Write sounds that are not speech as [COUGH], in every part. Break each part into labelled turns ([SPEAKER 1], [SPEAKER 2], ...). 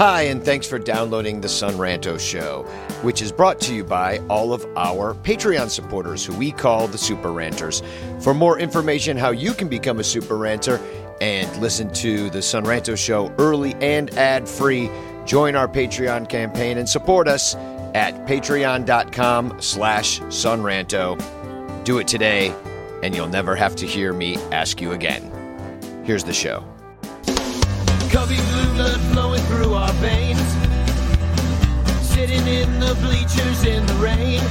[SPEAKER 1] Hi, and thanks for downloading the Son Ranto Show, which is brought to you by all of our Patreon supporters, who we call the Super Ranters. For more information how you can become a Super Ranter and listen to the Son Ranto Show early and ad-free, join our Patreon campaign and support us at patreon.com slash sonranto. Do it today, and you'll never have to hear me ask you again. Here's the show.
[SPEAKER 2] Cubby blue blood flowing through our veins. Sitting in the bleachers in the rain.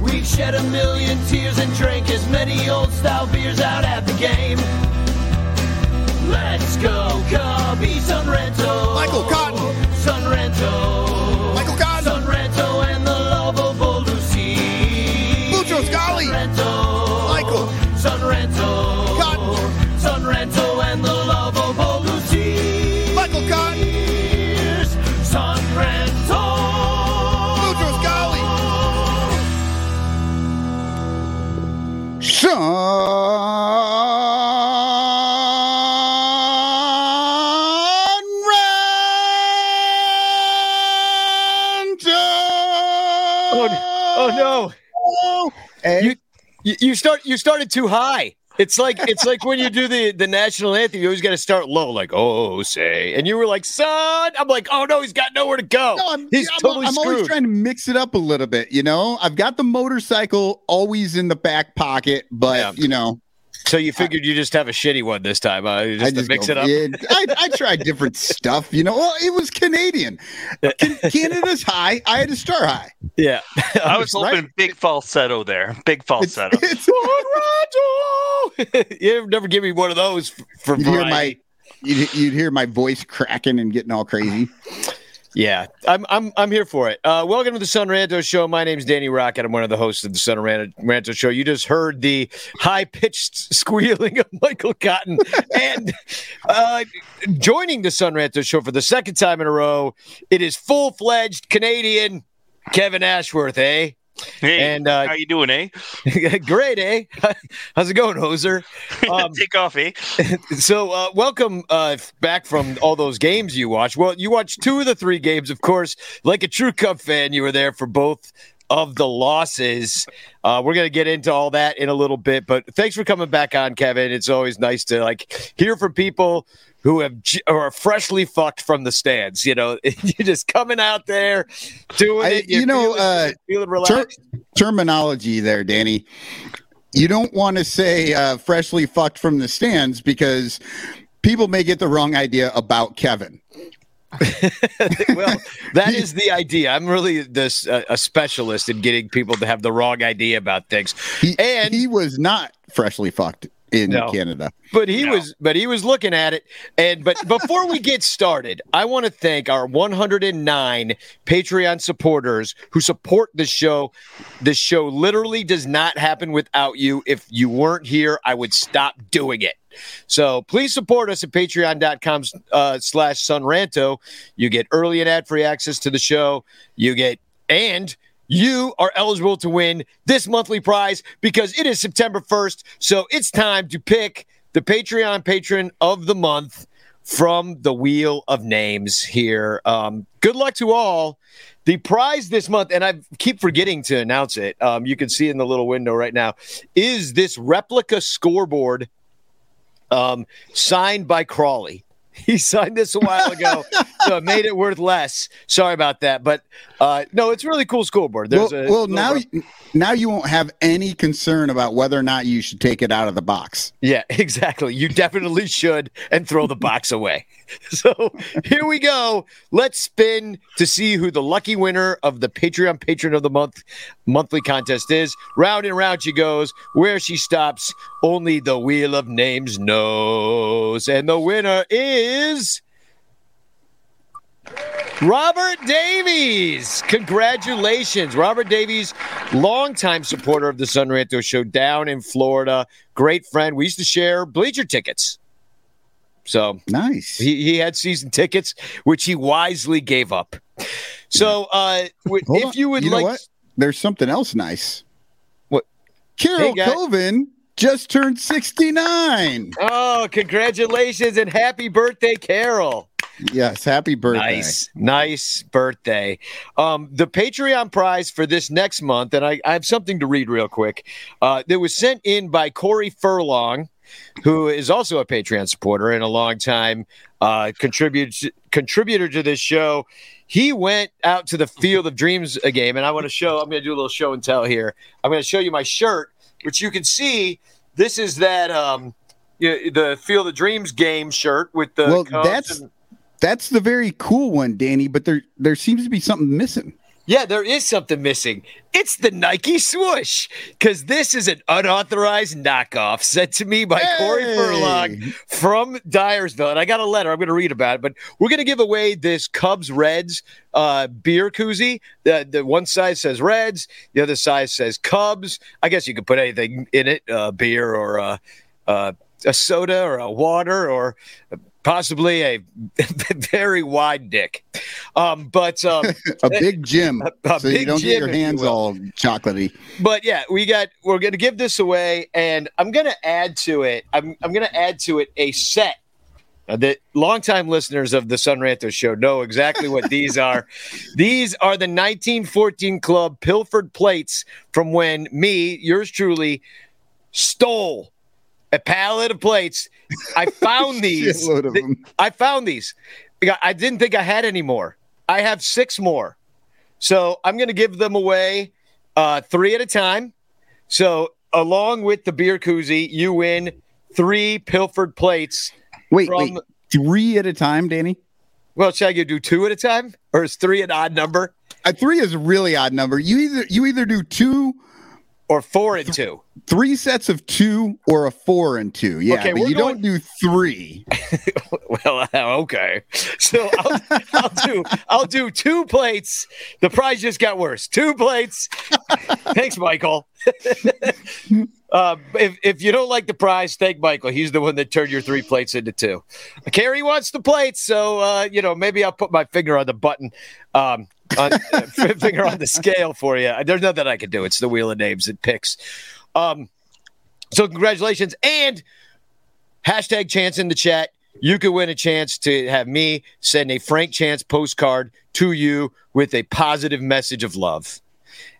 [SPEAKER 2] We've shed a million tears and drank as many old style beers out at the game. Let's go, Cubby
[SPEAKER 3] Son
[SPEAKER 2] Ranto.
[SPEAKER 3] Michael Cotton. Son Ranto.
[SPEAKER 1] Oh, oh no. You you start you started too high. It's like it's like when you do the the national anthem, you always got to start low, like oh say, and you were like son. I'm like oh no, he's got nowhere to go.
[SPEAKER 3] no, I'm,
[SPEAKER 1] he's
[SPEAKER 3] I'm,
[SPEAKER 1] totally
[SPEAKER 3] I'm always trying to mix it up a little bit. You know, I've got the motorcycle always in the back pocket, but
[SPEAKER 1] Yeah.
[SPEAKER 3] you know,
[SPEAKER 1] so you figured you just have a shitty one this time, uh, just,
[SPEAKER 3] I
[SPEAKER 1] to
[SPEAKER 3] just
[SPEAKER 1] mix
[SPEAKER 3] go,
[SPEAKER 1] it up.
[SPEAKER 3] yeah, I, I tried different [LAUGHS] stuff. You know, well, it was Canadian. Can, Canada's high. I had a star high.
[SPEAKER 1] Yeah, [LAUGHS]
[SPEAKER 4] I was [LAUGHS]
[SPEAKER 3] Right?
[SPEAKER 4] hoping big falsetto there. Big falsetto.
[SPEAKER 3] It's,
[SPEAKER 4] falsetto.
[SPEAKER 3] it's,
[SPEAKER 1] you never give me one of those f- for
[SPEAKER 3] you'd hear my you'd, you'd hear my voice cracking and getting all crazy.
[SPEAKER 1] Yeah, I'm I'm I'm here for it. Uh, welcome to the Son Ranto Show. My name's Danny Rockett. I'm one of the hosts of the Son Ran- Ranto Show. You just heard the high pitched squealing of [LAUGHS] Michael Cotton, and uh, joining the Son Ranto Show for the second time in a row, it is full fledged Canadian Kevin Ashworth. Eh?
[SPEAKER 4] Hey,
[SPEAKER 1] And, uh,
[SPEAKER 4] how you doing, eh? [LAUGHS]
[SPEAKER 1] Great, eh? [LAUGHS] How's it going, Hoser? Um, [LAUGHS]
[SPEAKER 4] Take off, eh?
[SPEAKER 1] So, uh, welcome uh, back from all those games you watched. Well, you watched two of the three games, of course. Like a true Cub fan, you were there for both of the losses. Uh, we're going to get into all that in a little bit, but thanks for coming back on, Kevin. It's always nice to like hear from people who have are freshly fucked from the stands. You know, [LAUGHS] you're just coming out there doing
[SPEAKER 3] I-
[SPEAKER 1] it.
[SPEAKER 3] you know,
[SPEAKER 1] feeling,
[SPEAKER 3] uh,
[SPEAKER 1] feeling
[SPEAKER 3] Ter- terminology there, Danny. You don't want to say uh, freshly fucked from the stands because people may get the wrong idea about Kevin. [LAUGHS]
[SPEAKER 1] well, that [LAUGHS] is the idea. I'm really this uh, a specialist in getting people to have the wrong idea about things.
[SPEAKER 3] He,
[SPEAKER 1] And-
[SPEAKER 3] he was not freshly fucked in
[SPEAKER 1] No.
[SPEAKER 3] Canada.
[SPEAKER 1] But he
[SPEAKER 4] No.
[SPEAKER 1] was but he was looking at it and but before we get started, I want to thank our 109 Patreon supporters who support the show. The show literally does not happen without you. If you weren't here, I would stop doing it. So please support us at patreon.com uh, slash sonranto. You get early and ad-free access to the show. You get and you are eligible to win this monthly prize because it is September 1st. So it's time to pick the Patreon patron of the month from the Wheel of Names here. Um, good luck to all. The prize this month, and I keep forgetting to announce it, um, you can see in the little window right now, is this replica scoreboard um, signed by Crawly. [LAUGHS] He signed this a while ago, so it made it worth less. Sorry about that, but uh, no, it's a really cool scoreboard.
[SPEAKER 3] Well,
[SPEAKER 1] There's a
[SPEAKER 3] well now, now you won't have any concern about whether or not you should take it out of the box.
[SPEAKER 1] yeah, [LAUGHS] exactly. You definitely should and throw the box away. [LAUGHS] So here we go. Let's spin to see who the lucky winner of the Patreon Patron of the Month monthly contest is. Round and round she goes. Where she stops, only the Wheel of Names knows. And the winner is. Robert Davies. Congratulations. Robert Davies, longtime supporter of the Son Ranto Show down in Florida. Great friend. We used to share bleacher tickets. So
[SPEAKER 3] Nice.
[SPEAKER 1] he, he had season tickets, which he wisely gave up. So uh, if
[SPEAKER 3] on.
[SPEAKER 1] you would
[SPEAKER 3] know
[SPEAKER 1] like.
[SPEAKER 3] what? There's something else nice.
[SPEAKER 1] What?
[SPEAKER 3] Carol
[SPEAKER 1] Hey,
[SPEAKER 3] Coven just turned 69.
[SPEAKER 1] Oh, congratulations and happy birthday, Carol.
[SPEAKER 3] Yes, happy birthday.
[SPEAKER 1] Nice, nice birthday. Um, the Patreon prize for this next month, and I, I have something to read real quick. Uh, that was sent in by Corey Furlong, who is also a Patreon supporter and a long time uh, contributor to this show. He went out to the Field of Dreams game, and I want to show. I'm going to do a little show and tell here. I'm going to show you my shirt, which you can see. This is that um, you the Field of Dreams game shirt with the
[SPEAKER 3] Well, that's-
[SPEAKER 1] and-
[SPEAKER 3] That's the very cool one, Danny, but there there seems to be something missing.
[SPEAKER 1] Yeah, there is something missing. It's the Nike swoosh because this is an unauthorized knockoff sent to me by Corey
[SPEAKER 3] Hey!
[SPEAKER 1] Furlong from Dyersville. And I got a letter. I'm going to read about it, but we're going to give away this Cubs Reds uh, beer koozie. The, the one side says Reds, the other side says Cubs. I guess you could put anything in it uh, beer or uh, uh, a soda or a water or possibly a [LAUGHS] very wide dick. Um, but. Um, [LAUGHS]
[SPEAKER 3] A big gym,
[SPEAKER 1] A- [LAUGHS] a
[SPEAKER 3] so you don't get your
[SPEAKER 1] if you
[SPEAKER 3] hands all chocolatey.
[SPEAKER 1] but yeah, we got we're gonna give this away, and I'm gonna add to it. I'm I'm gonna add to it a set. Uh, that longtime listeners of the Son Ranto show know exactly what these are. These are the 1914 Club Pilfered plates from when me, yours truly, stole a pallet of plates. I found [LAUGHS] these. I found these. I didn't think I had any more. I have six more. So I'm going to give them away uh, three at a time. So along with the beer koozie, you win three pilfered plates.
[SPEAKER 3] Wait,
[SPEAKER 1] From-
[SPEAKER 3] wait, three at a time, Danny.
[SPEAKER 1] Well, shall I do two at a time, or is three an odd number,
[SPEAKER 3] A three is a really odd number. You either you either do two,
[SPEAKER 1] or four and two?
[SPEAKER 3] three sets of two, or a four and two. Yeah,
[SPEAKER 1] Okay,
[SPEAKER 3] but you
[SPEAKER 1] going-
[SPEAKER 3] don't do three. [LAUGHS]
[SPEAKER 1] Well, okay. So I'll, I'll do I'll do two plates. The prize just got worse. Two plates. [LAUGHS] Thanks, Michael. [LAUGHS] uh, if if you don't like the prize, thank Michael. He's the one that turned your three plates into two. Carrie wants the plates, so uh, you know maybe I'll put my finger on the button, um, on, finger on the scale for you. There's nothing I can do. It's the wheel of names it picks. Um, so congratulations and hashtag chance in the chat. You could win a chance to have me send a Frank Chance postcard to you with a positive message of love.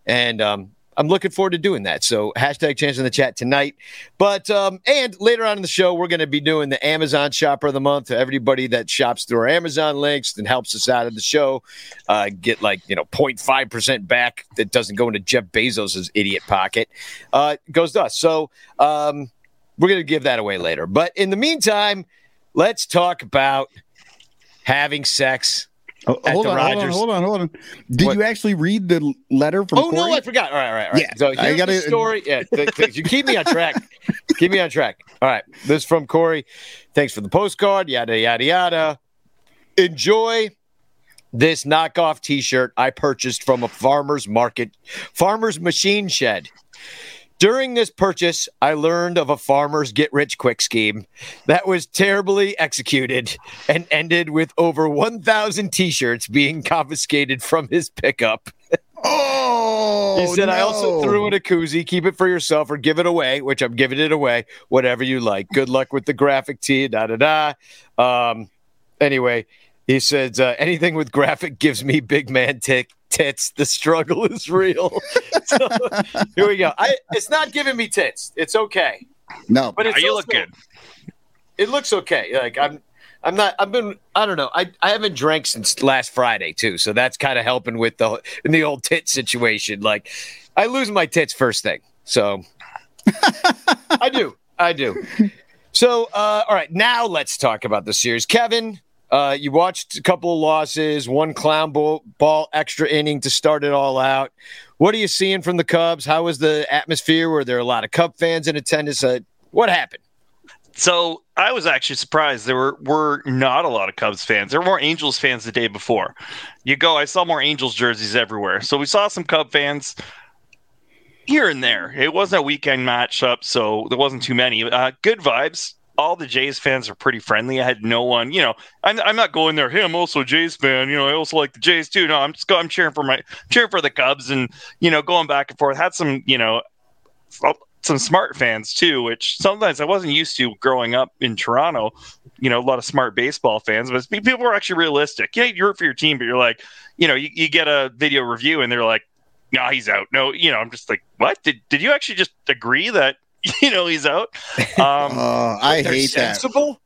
[SPEAKER 1] And um, I'm looking forward to doing that. So hashtag chance in the chat tonight. But um, and later on in the show, we're going to be doing the Amazon Shopper of the Month. Everybody that shops through our Amazon links and helps us out of the show uh, get like you know 0.5 percent back that doesn't go into Jeff Bezos's idiot pocket. Uh, goes to us. So um, we're going to give that away later. But in the meantime, let's talk about having sex.
[SPEAKER 3] Oh, hold, on, hold on, hold on, hold on. Did
[SPEAKER 1] What?
[SPEAKER 3] you actually read the letter from?
[SPEAKER 1] Oh no, I forgot. All right, all right, all right.
[SPEAKER 3] Yeah,
[SPEAKER 1] so
[SPEAKER 3] I gotta-
[SPEAKER 1] the story. Yeah, th- th- you keep me on track. [LAUGHS] keep me on track. All right, this is from Corey. Thanks for the postcard. Yada yada yada. Enjoy this knockoff T-shirt I purchased from a farmer's market, farmer's machine shed. During this purchase, I learned of a farmer's get rich quick scheme that was terribly executed and ended with over 1,000 t shirts being confiscated from his pickup.
[SPEAKER 3] Oh,
[SPEAKER 1] He said, I also threw in a koozie. Keep it for yourself or give it away, which I'm giving it away, whatever you like. Good luck with the graphic tee, da da da. Um, anyway, he says, uh, anything with graphic gives me big man tick. Tits, the struggle is real. [LAUGHS] so, here we go. I, it's not giving me tits. It's okay,
[SPEAKER 3] No,
[SPEAKER 1] but it's
[SPEAKER 4] you
[SPEAKER 1] also-
[SPEAKER 4] look good.
[SPEAKER 1] It looks okay. Like I'm, I'm not. I've been. I don't know. I I haven't drank since last Friday too, so that's kind of helping with the in the old tit situation. Like, I lose my tits first thing, so [LAUGHS] I do. I do. So, uh, all right, now let's talk about the series, Kevin. Uh, you watched a couple of losses, one clown ball, ball extra inning to start it all out. What are you seeing from the Cubs? How was the atmosphere? Were there a lot of Cub fans in attendance? Uh, what happened?
[SPEAKER 4] So I was actually surprised. There were were not a lot of Cubs fans. There were more Angels fans the day before. You go, I saw more Angels jerseys everywhere. So we saw some Cub fans here and there. It wasn't a weekend matchup, so there wasn't too many. Uh, good vibes. All the Jays fans are pretty friendly. I had no one, you know. I'm, I'm not going there. Hey, I'm also a Jays fan. You know, I also like the Jays too. No, I'm just I'm cheering for my cheering for the Cubs and you know going back and forth. Had some, you know, some smart fans too, which sometimes I wasn't used to growing up in Toronto. You know, a lot of smart baseball fans, but people were actually realistic. Yeah, you root for your team, but you're like, you know, you, you get a video review and they're like, no, he's out. No, you know, I'm just like, what? Did did you actually just agree that [LAUGHS] you know he's out? [LAUGHS] Um,
[SPEAKER 3] Uh, I
[SPEAKER 1] They're
[SPEAKER 3] hate that. [LAUGHS]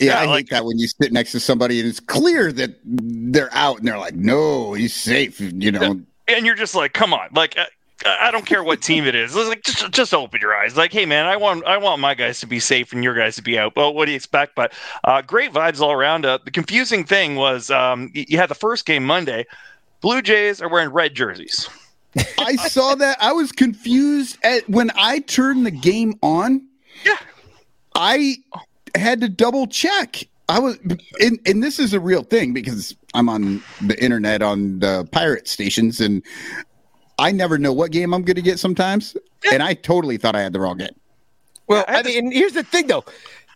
[SPEAKER 3] Yeah,
[SPEAKER 4] Yeah,
[SPEAKER 3] I
[SPEAKER 4] like-
[SPEAKER 3] hate that when you sit next to somebody and it's clear that they're out and they're like, "No, he's safe." You know,
[SPEAKER 4] and you're just like, come on, like. I, I don't care what team it is. It's like just just open your eyes. Like, hey man, I want I want my guys to be safe and your guys to be out. Well, what do you expect? But uh, great vibes all around. Uh, the confusing thing was um, you had the first game Monday. Blue Jays are wearing red jerseys. [LAUGHS]
[SPEAKER 3] I saw that. I was confused at when I turned the game on.
[SPEAKER 4] Yeah.
[SPEAKER 3] I had to double check. I was, and, and this is a real thing because I'm on the internet on the pirate stations, and I never know what game I'm going to get sometimes. And I totally thought I had the wrong game.
[SPEAKER 1] Well,
[SPEAKER 4] I
[SPEAKER 1] I
[SPEAKER 4] had
[SPEAKER 1] mean, and here's the thing though.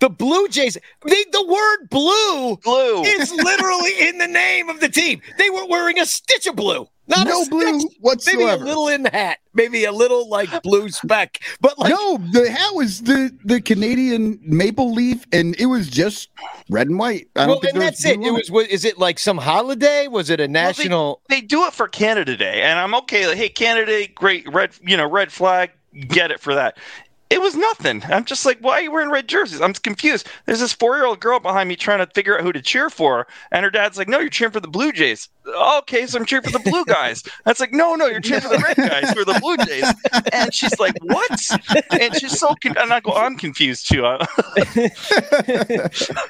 [SPEAKER 1] The Blue Jays, they, the word blue
[SPEAKER 4] Blue.
[SPEAKER 1] is literally in the name of the team. They were wearing a stitch of blue. Not
[SPEAKER 3] no
[SPEAKER 1] a
[SPEAKER 3] blue
[SPEAKER 1] stitch,
[SPEAKER 3] whatsoever.
[SPEAKER 1] Maybe a little in the hat, maybe a little like blue speck, but like
[SPEAKER 3] no, the hat was the the Canadian maple leaf, and it was just red and white. I don't
[SPEAKER 1] well,
[SPEAKER 3] think
[SPEAKER 1] and that's it. It was. what- Is it like some holiday? Was it a national?
[SPEAKER 4] they do it for Canada Day, and I'm okay. Like, hey, Canada Day, great, red, you know, red flag, get it for that. It was nothing. I'm just like, why are you wearing red jerseys? I'm confused. There's this four year old girl behind me trying to figure out who to cheer for, and her dad's like, no, you're cheering for the Blue Jays. Okay, so I'm cheering for the blue [LAUGHS] guys. That's like, no, no, you're cheering for the red guys who are the Blue Jays. And she's like, what? And she's so, con- and I go, I'm confused too. [LAUGHS]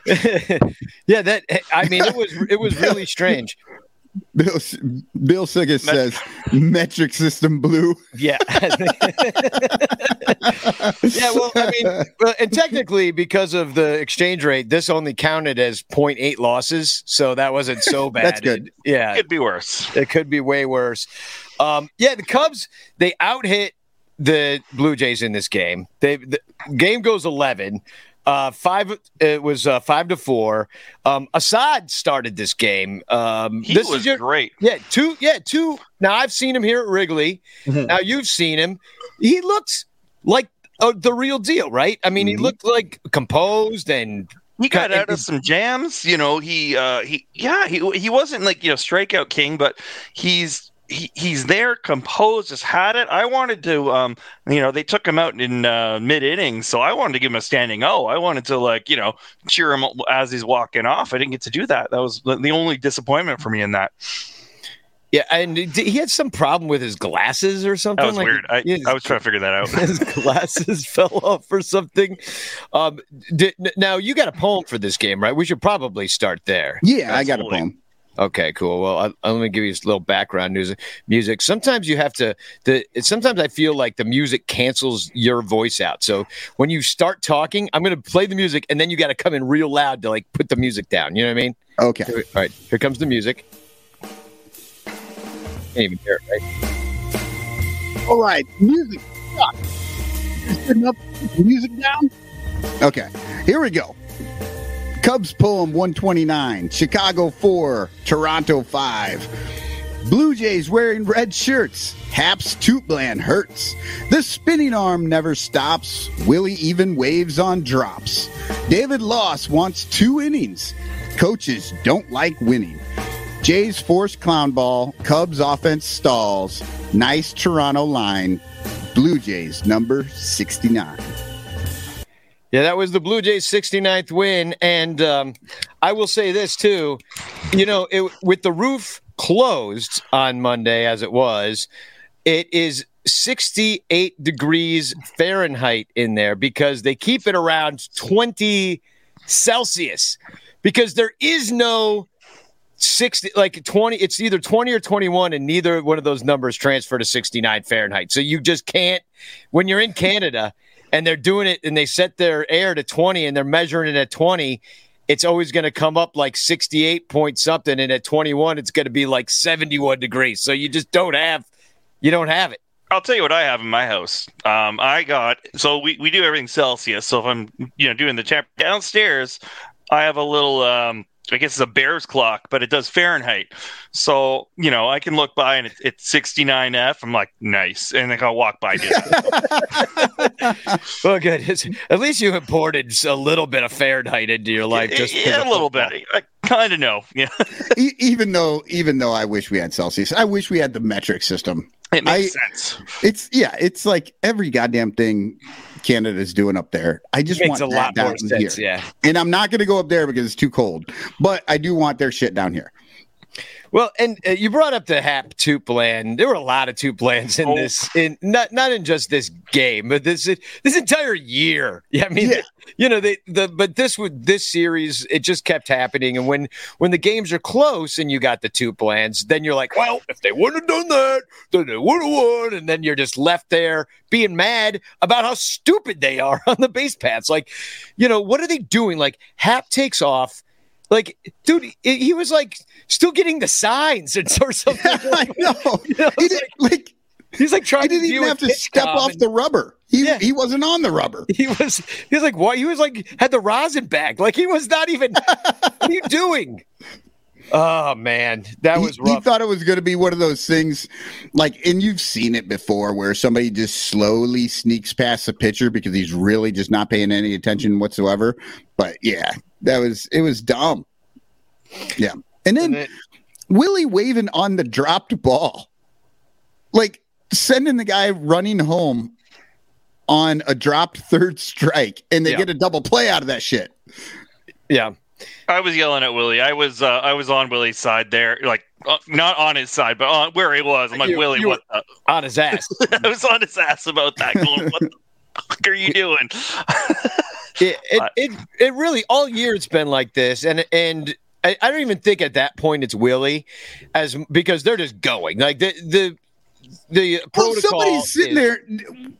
[SPEAKER 4] [LAUGHS]
[SPEAKER 1] Yeah, that. I mean, it was. It was really strange.
[SPEAKER 3] Bill Bill Siggis says metric system blue.
[SPEAKER 1] Yeah. [LAUGHS] yeah, well, I mean, well, and technically, because of the exchange rate, this only counted as 0.8 losses, so that wasn't so [LAUGHS] bad.
[SPEAKER 3] That's good.
[SPEAKER 1] It- yeah, It
[SPEAKER 4] could be worse.
[SPEAKER 1] it could be way worse. Um, yeah, the Cubs they out hit the Blue Jays in this game. They the game goes 11. Uh, five. It was uh, five to four. Um, Assad started this game. Um,
[SPEAKER 4] He
[SPEAKER 1] this
[SPEAKER 4] was
[SPEAKER 1] is your,
[SPEAKER 4] great.
[SPEAKER 1] yeah, two. Yeah, two. Now I've seen him here at Wrigley.
[SPEAKER 3] Mhm.
[SPEAKER 1] Now you've seen him. He looks like uh, the real deal, right? I mean, he
[SPEAKER 3] Mhm.
[SPEAKER 1] looked like composed and
[SPEAKER 4] He got out of some jams. You know, he uh he yeah, he he wasn't like, you know, strikeout king, but he's he, he's there, composed, has had it. I wanted to, um, you know, they took him out in uh, mid innings, so I wanted to give him a standing O. I wanted to like, you know, cheer him as he's walking off. I didn't get to do that. That was the the only disappointment for me in that.
[SPEAKER 1] yeah, and he had some problem with his glasses or something.
[SPEAKER 4] That was
[SPEAKER 1] like,
[SPEAKER 4] weird. I,
[SPEAKER 1] yeah,
[SPEAKER 4] I was trying to figure that out.
[SPEAKER 1] his [LAUGHS] glasses [LAUGHS] fell off or something. Um, did, now you got a poem for this game, right? We should probably start there.
[SPEAKER 3] Yeah, I got a poem.
[SPEAKER 1] Okay, cool. Well, I, I'm going to give you a little background news, music. Sometimes you have to. The sometimes I feel like the music cancels your voice out. So when you start talking, I'm going to play the music, and then you got to come in real loud to like put the music down. You know what I mean?
[SPEAKER 3] Okay.
[SPEAKER 1] All right, here comes the music. Can't even hear it, right?
[SPEAKER 3] All right, music. Just enough music down. Okay, here we go. Cubs poem 129, Chicago 4, Toronto 5. Blue Jays wearing red shirts. Happ's TOOTBLAN hurts. The spinning arm never stops. Willie even waves on drops. David Loss wants two innings. Coaches don't like winning. Jays force clown ball. Cubs offense stalls. Nice Toronto line. Blue Jays number 69.
[SPEAKER 1] Yeah, that was the Blue Jays' 69th win. And um, I will say this too. You know, it, with the roof closed on Monday as it was, it is 68 degrees Fahrenheit in there because they keep it around 20 Celsius because there is no 60 like 20 it's either 20 or 21 and neither one of those numbers transfer to 69 Fahrenheit. So you just can't when you're in Canada and they're doing it and they set their air to 20 and they're measuring it at 20 it's always going to come up like 68 point something and at 21 it's going to be like 71 degrees so you just don't have you don't have it
[SPEAKER 4] I'll tell you what I have in my house. Um, I got so we, we do everything Celsius. So if I'm you know doing the champ downstairs, I have a little um, I guess it's a bear's clock, but it does Fahrenheit. So, you know, I can look by and it's, it's 69F. I'm like, nice. And then I'll walk by. [LAUGHS]
[SPEAKER 1] well, good. It's, at least you imported a little bit of Fahrenheit into your life. Just
[SPEAKER 4] yeah, a little bit. I kind of know. Yeah.
[SPEAKER 3] even though, even though I wish we had Celsius, I wish we had the metric system.
[SPEAKER 4] It makes I, sense.
[SPEAKER 3] It's yeah, it's like every goddamn thing Canada's doing up there. I just
[SPEAKER 1] Makes
[SPEAKER 3] want
[SPEAKER 1] a lot
[SPEAKER 3] down
[SPEAKER 1] more sense,
[SPEAKER 3] here.
[SPEAKER 1] yeah.
[SPEAKER 3] And I'm not going to go up there because it's too cold. But I do want their shit down here.
[SPEAKER 1] Well, and uh, you brought up the Happ TOOTBLAN. There were a lot of TOOTBLANs in
[SPEAKER 4] Oh.
[SPEAKER 1] this, in not not in just this game, but this this entire year. [LAUGHS] Yeah, I mean,
[SPEAKER 3] Yeah.
[SPEAKER 1] you know, they the but this would this series it just kept happening, and when when the games are close and you got the TOOTBLANs, then you're like, well, if they wouldn't have done that, then they would have won, and then you're just left there being mad about how stupid they are [LAUGHS] on the base paths. Like, you know, what are they doing? Like, Happ takes off. Like, dude, he, he was like still getting the signs and something. [LAUGHS]
[SPEAKER 3] I know. [LAUGHS]
[SPEAKER 1] You know,
[SPEAKER 3] He
[SPEAKER 1] it's
[SPEAKER 3] didn't, like
[SPEAKER 1] He's like trying
[SPEAKER 3] he didn't even have to step off
[SPEAKER 1] and
[SPEAKER 3] the rubber. He
[SPEAKER 1] Yeah.
[SPEAKER 3] he wasn't on the rubber. [LAUGHS]
[SPEAKER 1] He was he was like what? He was like had the rosin bag. Like he was not even. what are you doing? Oh man, that was
[SPEAKER 3] he, he thought it was going to be one of those things, like, and you've seen it before, where somebody just slowly sneaks past the pitcher because he's really just not paying any attention whatsoever. But yeah, that was it was dumb. Yeah, and then
[SPEAKER 1] And then-
[SPEAKER 3] Willie waving on the dropped ball, like sending the guy running home on a dropped third strike, and they
[SPEAKER 1] Yeah.
[SPEAKER 3] get a double play out of that shit.
[SPEAKER 1] yeah,
[SPEAKER 4] I was yelling at Willie. I was uh, I was on Willie's side there, like uh, not on his side, but on where he was. I'm like,
[SPEAKER 1] You-
[SPEAKER 4] Willie,
[SPEAKER 1] you
[SPEAKER 4] what? The? [LAUGHS]
[SPEAKER 1] on his ass. [LAUGHS]
[SPEAKER 4] I was on his ass about that. Going, what the [LAUGHS] fuck are you doing?
[SPEAKER 1] It, it, it it really all year it's been like this, and and I, I don't even think at that point it's Willie, as because they're just going like the the the
[SPEAKER 3] Well,
[SPEAKER 1] protocol.
[SPEAKER 3] somebody's sitting
[SPEAKER 1] is-
[SPEAKER 3] there.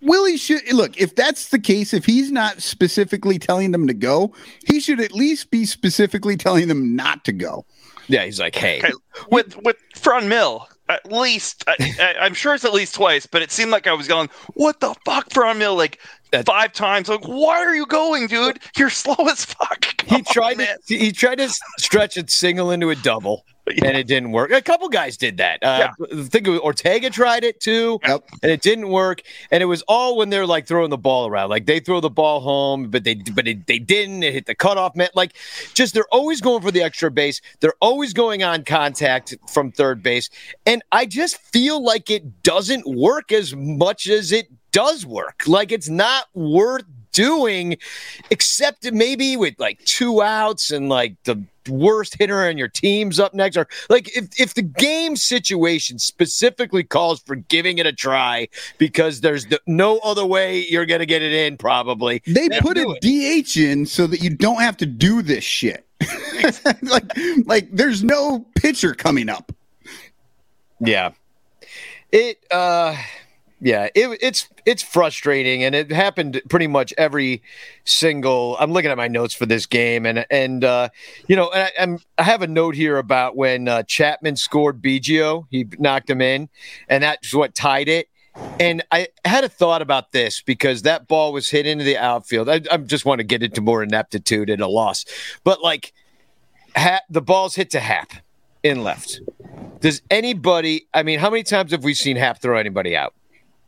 [SPEAKER 3] Willie should look. If that's the case, if he's not specifically telling them to go, he should at least be specifically telling them not to go.
[SPEAKER 1] Yeah, he's like, hey,
[SPEAKER 4] Okay, with with Franmil, at least I, I, I'm sure it's at least twice, but it seemed like I was going, "What the fuck, Franmil?" Like five times. Like, why are you going, dude? You're slow as fuck.
[SPEAKER 1] he tried
[SPEAKER 4] on,
[SPEAKER 1] to he tried to stretch a single into a double. [LAUGHS] And it didn't work. A couple guys did that. Uh, I think it Ortega tried it too,
[SPEAKER 3] Yep.
[SPEAKER 1] and it didn't work. And it was all when they're like throwing the ball around. Like they throw the ball home, but they but it, they didn't. It hit the cutoff man. Like just they're always going for the extra base. They're always going on contact from third base. And I just feel like it doesn't work as much as it does work. Like it's not worth doing, except maybe with like two outs and like the worst hitter on your team's up next, or like if if the game situation specifically calls for giving it a try because there's the, no other way you're gonna get it in, probably.
[SPEAKER 3] They put a
[SPEAKER 1] it.
[SPEAKER 3] DH in so that you don't have to do this shit. [LAUGHS] like, like there's no pitcher coming up.
[SPEAKER 1] Yeah. It uh yeah, it, it's it's frustrating and it happened pretty much every single I'm looking at my notes for this game and and uh you know, I, I'm I have a note here about when uh, Chapman scored Biggio, he knocked him in and that's what tied it. And I had a thought about this because that ball was hit into the outfield. I, I just want to get into more ineptitude and a loss. But like ha- the ball's hit to Happ in left. Does anybody? I mean, how many times have we seen Happ throw anybody out?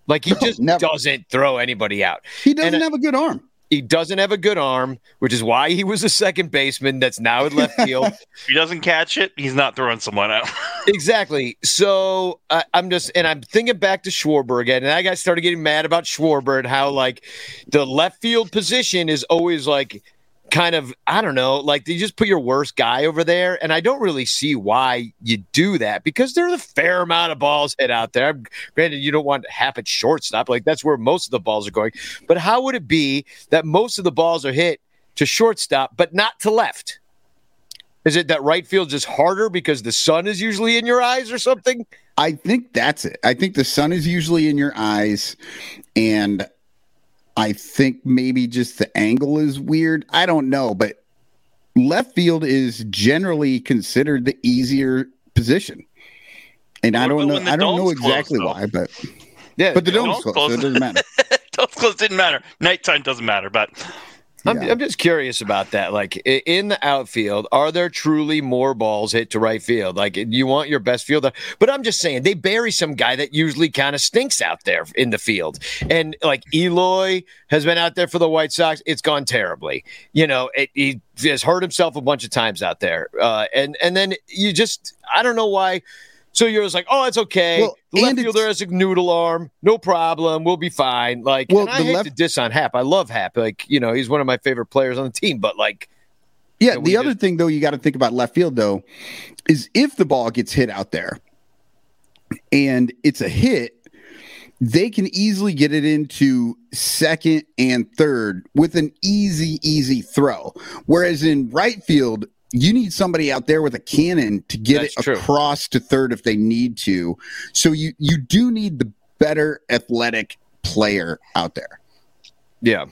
[SPEAKER 1] Like he
[SPEAKER 3] No,
[SPEAKER 1] just
[SPEAKER 3] never.
[SPEAKER 1] doesn't throw anybody out.
[SPEAKER 3] He doesn't
[SPEAKER 1] And,
[SPEAKER 3] have a good arm.
[SPEAKER 1] He doesn't have a good arm, which is why he was a second baseman that's now at left field. [LAUGHS]
[SPEAKER 4] he doesn't catch it, he's not throwing someone out. [LAUGHS]
[SPEAKER 1] exactly. So uh, I'm just, and I'm thinking back to Schwarber again, and I got started getting mad about Schwarber and how like the left field position is always like kind of I don't know, like they just put your worst guy over there, and I don't really see why you do that because there's a fair amount of balls hit out there. Granted, you don't want half at shortstop, like that's where most of the balls are going. But how would it be that most of the balls are hit to shortstop, but not to left? Is it that right field just harder because the sun is usually in your eyes or something?
[SPEAKER 3] I think that's it. I think the sun is usually in your eyes, and I think maybe just the angle is weird. I don't know, but left field is generally considered the easier position. And I don't know I don't know exactly why, but
[SPEAKER 1] yeah,
[SPEAKER 3] but the dome's closed, close, so it doesn't matter. [LAUGHS]
[SPEAKER 4] dome's closed didn't matter. Nighttime doesn't matter, but
[SPEAKER 1] I'm, yeah. I'm just curious about that. Like in the outfield, are there truly more balls hit to right field? Like you want your best fielder, but I'm just saying they bury some guy that usually kind of stinks out there in the field. And like Eloy has been out there for the White Sox, it's gone terribly. You know, it, he has hurt himself a bunch of times out there. Uh, and and then you just I don't know why so you're just like, oh, it's okay. Well, the left fielder has a noodle arm, no problem. We'll be fine. Like, well, I hate left- to diss on Happ. I love Happ. Like, you know, he's one of my favorite players on the team. But like,
[SPEAKER 3] yeah, the other just- thing though, you got to think about left field though, is if the ball gets hit out there, and it's a hit, they can easily get it into second and third with an easy, easy throw. Whereas in right field, you need somebody out there with a cannon to get That's it true. across to third if they need to. So you you do need the better athletic player out there.
[SPEAKER 1] Yeah.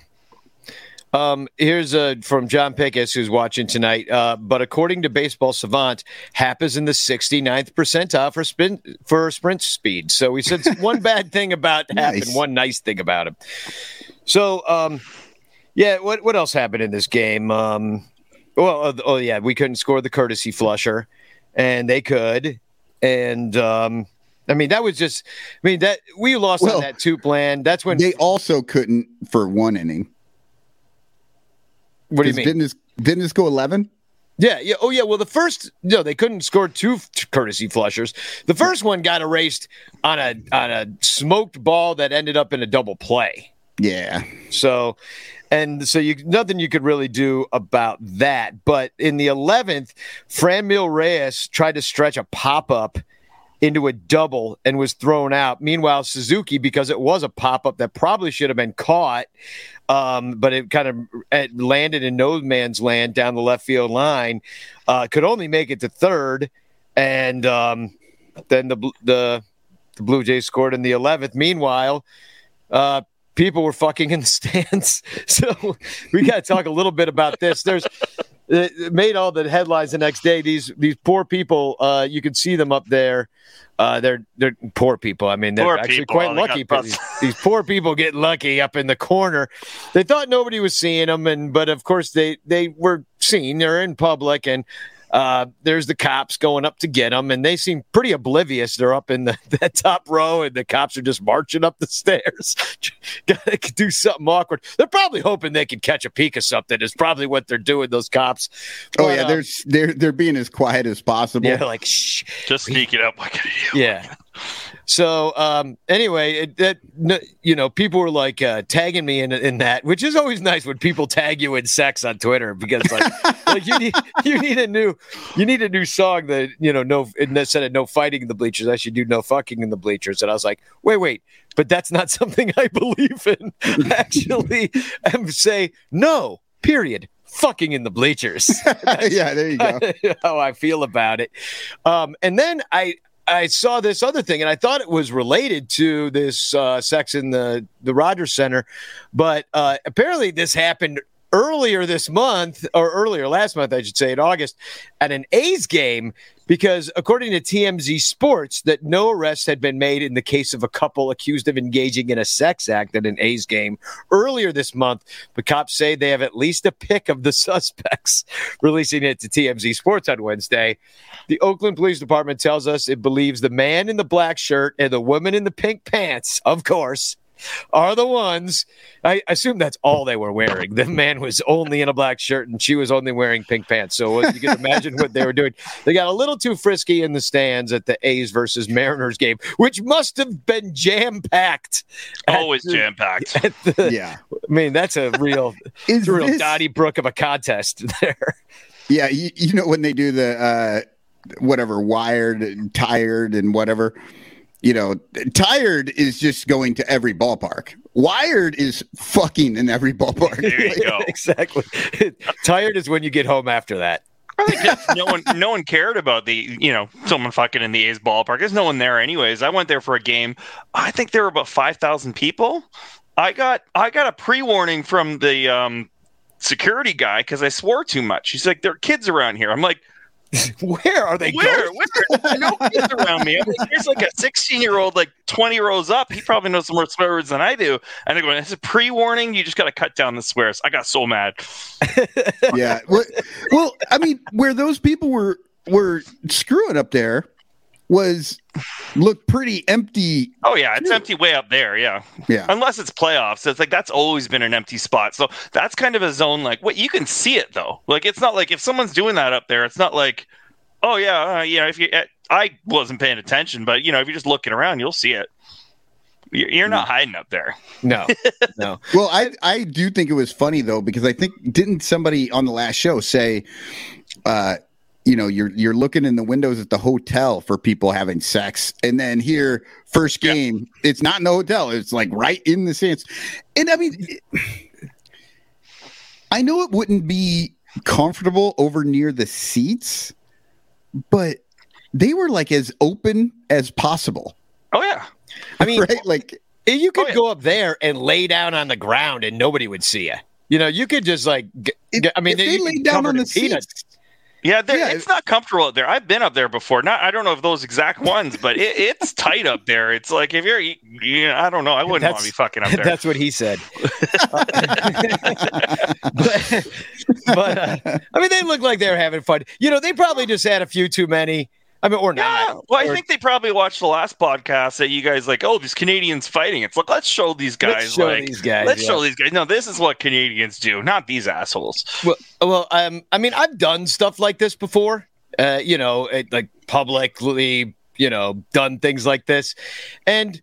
[SPEAKER 1] Um, here's a from John Pickus who's watching tonight. Uh, but according to Baseball Savant, Happ is in the 69th percentile for sprint for sprint speed. So he said [LAUGHS] one bad thing about Happ nice. and one nice thing about him. So um, yeah, what what else happened in this game? Um, well, oh, oh yeah, we couldn't score the courtesy flusher, and they could, and um, I mean that was just, I mean that we lost well, on that TOOTBLAN. That's when
[SPEAKER 3] they also couldn't for one inning.
[SPEAKER 1] What do you mean?
[SPEAKER 3] Didn't this didn't this go eleven?
[SPEAKER 1] Yeah, yeah. Oh, yeah. Well, the first no, they couldn't score two courtesy flushers. The first one got erased on a on a smoked ball that ended up in a double play.
[SPEAKER 3] Yeah.
[SPEAKER 1] So, and so you nothing you could really do about that. But in the 11th, Franmil Reyes tried to stretch a pop up into a double and was thrown out. Meanwhile, Suzuki, because it was a pop up that probably should have been caught, um, but it kind of it landed in no man's land down the left field line, uh, could only make it to third. And um, then the, the, the Blue Jays scored in the 11th. Meanwhile, uh, people were fucking in the [LAUGHS] stands. So we got to talk a little bit about this. There's it made all the headlines the next day. These these poor people, uh, you can see them up there. Uh, they're they're poor people. I mean, they're poor actually people. quite lucky. These, [LAUGHS] these poor people get lucky up in the corner. They thought nobody was seeing them, and but of course they they were seen. They're in public, and uh, there's the cops going up to get them, and they seem pretty oblivious. They're up in the [LAUGHS] that top row, and the cops are just marching up the stairs. [LAUGHS] Gotta do something awkward. They're probably hoping they can catch a peek of something. Is probably what they're doing. Those cops.
[SPEAKER 3] But, oh yeah, um, they're they're they're being as quiet as possible.
[SPEAKER 1] Yeah, like shh.
[SPEAKER 4] Just sneaking up like
[SPEAKER 1] yeah. So um, anyway, it, that you know, people were like uh, tagging me in in that, which is always nice when people tag you in sex on Twitter because like, [LAUGHS] like you need you need a new you need a new song that you know no it said it no fighting in the bleachers. I should do no fucking in the bleachers, and I was like, wait, wait, but that's not [LAUGHS] something I believe in. [LAUGHS] Actually, and say no. Period fucking in the bleachers.
[SPEAKER 3] yeah, there you go.
[SPEAKER 1] how I feel about it. Um, and then I I saw this other thing, and I thought it was related to this uh, sex in the the Rogers Center, but uh, apparently this happened earlier this month, or earlier last month, I should say, in August, at an A's game because according to TMZ Sports, that no arrests had been made in the case of a couple accused of engaging in a sex act at an A's game earlier this month. But cops say they have at least a pic of the [LAUGHS] suspects, releasing it to TMZ Sports on Wednesday. The Oakland Police Department tells us it believes the man in the black shirt and the woman in the pink pants, of course, are the ones. I assume that's all they were wearing. The man was only in a black shirt and she was only wearing pink pants. So you can imagine what they were doing. They got a little too frisky in the stands at the A's versus Mariners game, which must have been jam packed.
[SPEAKER 4] Always jam packed.
[SPEAKER 3] Yeah.
[SPEAKER 1] I mean, that's a real, [LAUGHS] it's a real
[SPEAKER 3] this-
[SPEAKER 1] Donnybrook of a contest [LAUGHS] there.
[SPEAKER 3] Yeah, you, you know when they do the uh whatever wired and tired and whatever, you know, tired is just going to every ballpark. Wired is fucking in every ballpark.
[SPEAKER 4] There you go. [LAUGHS]
[SPEAKER 1] exactly. [LAUGHS] Tired is when you get home after that.
[SPEAKER 4] Probably just no one no one cared about the you know someone fucking in the A's ballpark. There's no one there anyways. I went there for a game. I think there were about five thousand people. I got I got a pre warning from the um, security guy because I swore too much. He's like, "There are kids around here." I'm like, [LAUGHS]
[SPEAKER 1] Where are they
[SPEAKER 4] "Where?
[SPEAKER 1] going?
[SPEAKER 4] Where? No kids around me." I'm like, "There's like a 16 year old, like 20 rows up. He probably knows more swear words than I do." And they're going, "It's a pre warning. You just got to cut down the swears." I got so mad. [LAUGHS]
[SPEAKER 3] yeah. Well, well, I mean, where those people were were screwing up there was looked pretty empty.
[SPEAKER 4] Oh yeah, it's empty way up there. Yeah.
[SPEAKER 3] Yeah.
[SPEAKER 4] unless it's playoffs it's like that's always been an empty spot so that's kind of a zone like what you can see it though like it's not like if someone's doing that up there it's not like oh yeah uh, you know if you i wasn't paying attention but you know if you're just looking around you'll see it you're, you're not hiding up there
[SPEAKER 1] No, [LAUGHS] no.
[SPEAKER 3] Well, I I do think it was funny though because I think didn't somebody on the last show say, uh, you know, you're you're looking in the windows at the hotel for people having sex, and then here first
[SPEAKER 4] Yeah.
[SPEAKER 3] game, it's not in the hotel, it's like right in the stands, and I mean, it- I know it wouldn't be comfortable over near the seats, but they were like as open as possible,
[SPEAKER 4] oh yeah
[SPEAKER 1] I mean,
[SPEAKER 3] right? Like
[SPEAKER 1] you could
[SPEAKER 4] Oh, yeah.
[SPEAKER 1] go up there and lay down on the ground and nobody would see you. You know, you could just like, g-
[SPEAKER 3] If-
[SPEAKER 1] mean,
[SPEAKER 3] if they
[SPEAKER 1] you
[SPEAKER 3] laid down on the
[SPEAKER 1] peanuts.
[SPEAKER 3] seats.
[SPEAKER 4] Yeah, there,
[SPEAKER 3] Yeah.
[SPEAKER 4] it's not comfortable up there i've been up there before not i don't know if those exact ones but it, it's tight up there it's like if you're you i don't know i wouldn't want to be fucking up [LAUGHS] there
[SPEAKER 1] That's what he said. [LAUGHS] [LAUGHS] but but uh, I mean, they look like they're having fun. You know, they probably just had a few too many. I mean, or
[SPEAKER 4] Yeah,
[SPEAKER 1] not.
[SPEAKER 4] well, I
[SPEAKER 1] Or-
[SPEAKER 4] think they probably watched the last podcast that you guys like. Oh, these Canadians fighting. It's like let's show these guys.
[SPEAKER 1] Let's show
[SPEAKER 4] like,
[SPEAKER 1] these guys.
[SPEAKER 4] let's
[SPEAKER 1] yeah.
[SPEAKER 4] show these guys. No, this is what Canadians do, not these assholes.
[SPEAKER 1] Well, well, um, I mean, I've done stuff like this before. Uh, you know, it, like publicly, you know, done things like this, and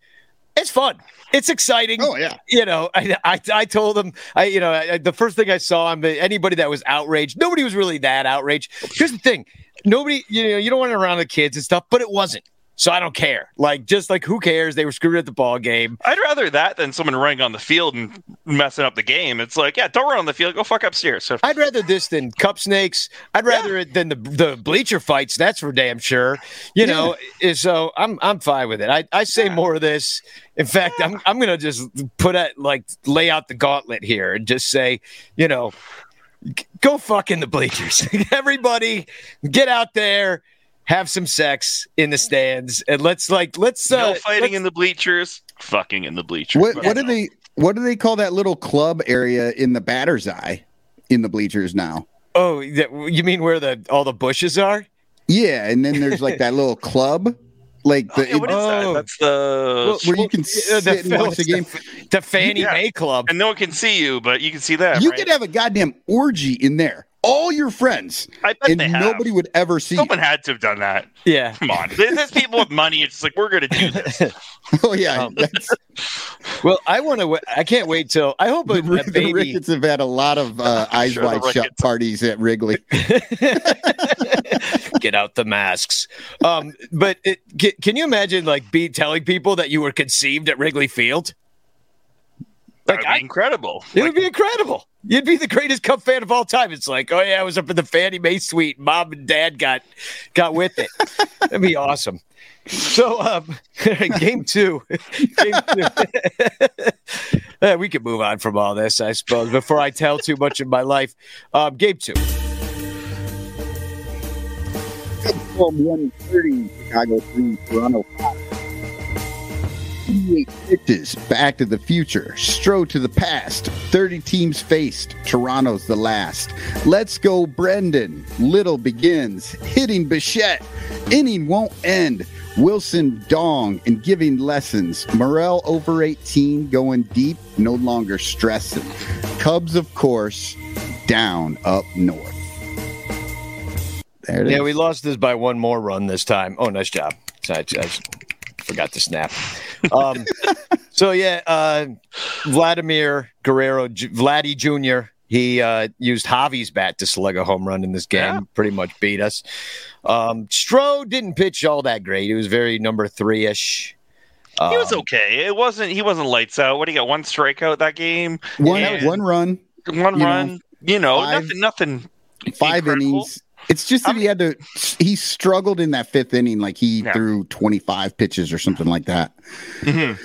[SPEAKER 1] it's fun. It's exciting.
[SPEAKER 3] Oh yeah.
[SPEAKER 1] You know, [LAUGHS] I, I, I told them, I, you know, I, the first thing I saw him, anybody that was outraged, nobody was really that outraged. Here's the thing, nobody, you know, you don't want to around the kids and stuff, but it wasn't. So I don't care. Like, just like who cares? They were screwed at the ball game.
[SPEAKER 4] I'd rather that than someone running on the field and messing up the game. It's like, yeah, don't run on the field. Go fuck upstairs. So,
[SPEAKER 1] I'd rather this than cup snakes. I'd rather it than the the bleacher fights. That's for damn sure. You know, is- eh, so I'm I'm fine with it. I, I say more of this. In fact, I'm I'm gonna just put it like lay out the gauntlet here and just say, you know, go fuck in the bleachers. [LAUGHS] Everybody, get out there, have some sex in the stands, and let's like let's uh,
[SPEAKER 4] no fighting
[SPEAKER 1] let's-
[SPEAKER 4] in the bleachers. Fucking in the bleachers.
[SPEAKER 3] What what do they what do they call that little club area in the batter's eye in the bleachers now?
[SPEAKER 1] Oh, that- you mean where the all the bushes are?
[SPEAKER 3] Yeah, and then there's like that little club, like
[SPEAKER 4] Oh,
[SPEAKER 3] the
[SPEAKER 4] yeah, what is that?
[SPEAKER 1] Oh.
[SPEAKER 4] That's the
[SPEAKER 3] where you can
[SPEAKER 1] Uh,
[SPEAKER 3] sit and watch the game.
[SPEAKER 1] the Fannie
[SPEAKER 4] Yeah.
[SPEAKER 1] Mae Club.
[SPEAKER 4] and no one can see you, but you can see them.
[SPEAKER 3] You
[SPEAKER 4] right?
[SPEAKER 3] could have a goddamn orgy in there, all your friends,
[SPEAKER 4] I bet
[SPEAKER 3] and
[SPEAKER 4] they have.
[SPEAKER 3] nobody would ever see. you.
[SPEAKER 4] Someone had to have done that.
[SPEAKER 1] Yeah.
[SPEAKER 4] Come on, There- there's people with money. It's like we're gonna do this. [LAUGHS] [LAUGHS]
[SPEAKER 3] Oh yeah,
[SPEAKER 1] Um,
[SPEAKER 3] that's,
[SPEAKER 1] Well, I want to. I can't wait till. I hope a,
[SPEAKER 3] the,
[SPEAKER 1] a
[SPEAKER 3] the
[SPEAKER 1] baby.
[SPEAKER 3] Ricketts have had a lot of uh, eyes [LAUGHS]
[SPEAKER 4] Sure, the
[SPEAKER 3] wide shut parties at Wrigley.
[SPEAKER 1] Get out the masks. Um, but it, can, can you imagine like be telling people that you were conceived at Wrigley Field?
[SPEAKER 4] That'd be
[SPEAKER 1] I,
[SPEAKER 4] incredible.
[SPEAKER 1] it
[SPEAKER 4] Like,
[SPEAKER 1] would be incredible. You'd be the greatest Cup fan of all time. It's like, oh yeah, I was up in the Fannie Mae suite. Mom and Dad got got with it. [LAUGHS] That'd be awesome. So, um, [LAUGHS] game two. [LAUGHS] game two. We can move on from all this, I suppose, before I tell too much of my life. Um, game two.
[SPEAKER 3] From 130, Chicago 3, Toronto 5. 28 pitches, Back to the Future, Stro to the Past, 30 teams faced, Toronto's the last. Let's go, Brendan. Little begins, hitting Bichette. Inning won't end. Wilson Dong and giving lessons. Morel over 18 going deep, no longer stressing. Cubs, of course, down up north. There it
[SPEAKER 1] Yeah,
[SPEAKER 3] is.
[SPEAKER 1] we lost this by one more run this time. Oh, nice job. I, I forgot to snap. Um, [LAUGHS] so yeah, uh, Vladimir Guerrero, J- Vladdy Jr. He uh, used Javi's bat to slug a home run in this game.
[SPEAKER 4] Yeah.
[SPEAKER 1] Pretty much beat us. Um, Stro didn't pitch all that great. He was very number three ish.
[SPEAKER 4] He was
[SPEAKER 1] Um,
[SPEAKER 4] okay. It wasn't. He wasn't lights out. What do you got? One strikeout that game.
[SPEAKER 3] one,
[SPEAKER 4] and
[SPEAKER 3] one run,
[SPEAKER 4] One
[SPEAKER 3] You know,
[SPEAKER 4] run. you know,
[SPEAKER 3] five-
[SPEAKER 4] nothing. Nothing.
[SPEAKER 3] five
[SPEAKER 4] incredible.
[SPEAKER 3] innings. It's just that
[SPEAKER 4] I
[SPEAKER 3] he had to. He struggled in that fifth inning, like he
[SPEAKER 4] Yeah.
[SPEAKER 3] threw 25 pitches or something like that.
[SPEAKER 4] Mhm.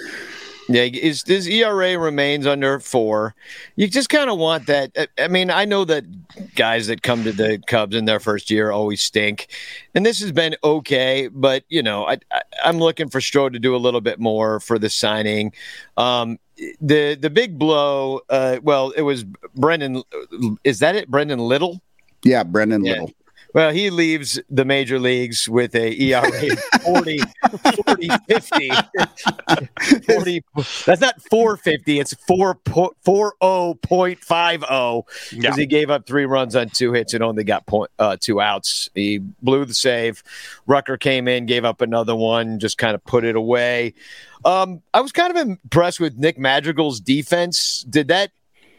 [SPEAKER 1] Yeah, his, his ERA remains under four. You just kind of want that. I- I mean, I know that guys that come to the Cubs in their first year always stink, and this has been okay. But you know, I, I, I'm looking for Stro to do a little bit more for the signing. Um, the the big blow. Uh, well, it was Brendan. Is that it? Brendan Little.
[SPEAKER 3] Yeah, Brendan
[SPEAKER 1] Yeah.
[SPEAKER 3] Little.
[SPEAKER 1] Well, he leaves the major leagues with a ERA of [LAUGHS] 40, 40 50. 40, that's not 450, it's 4 po- 40.50
[SPEAKER 4] Yeah.
[SPEAKER 1] because he gave up three runs on two hits and only got point, uh, two outs. He blew the save. Rucker came in, gave up another one, just kind of put it away. Um, I was kind of impressed with Nick Madrigal's defense. Did that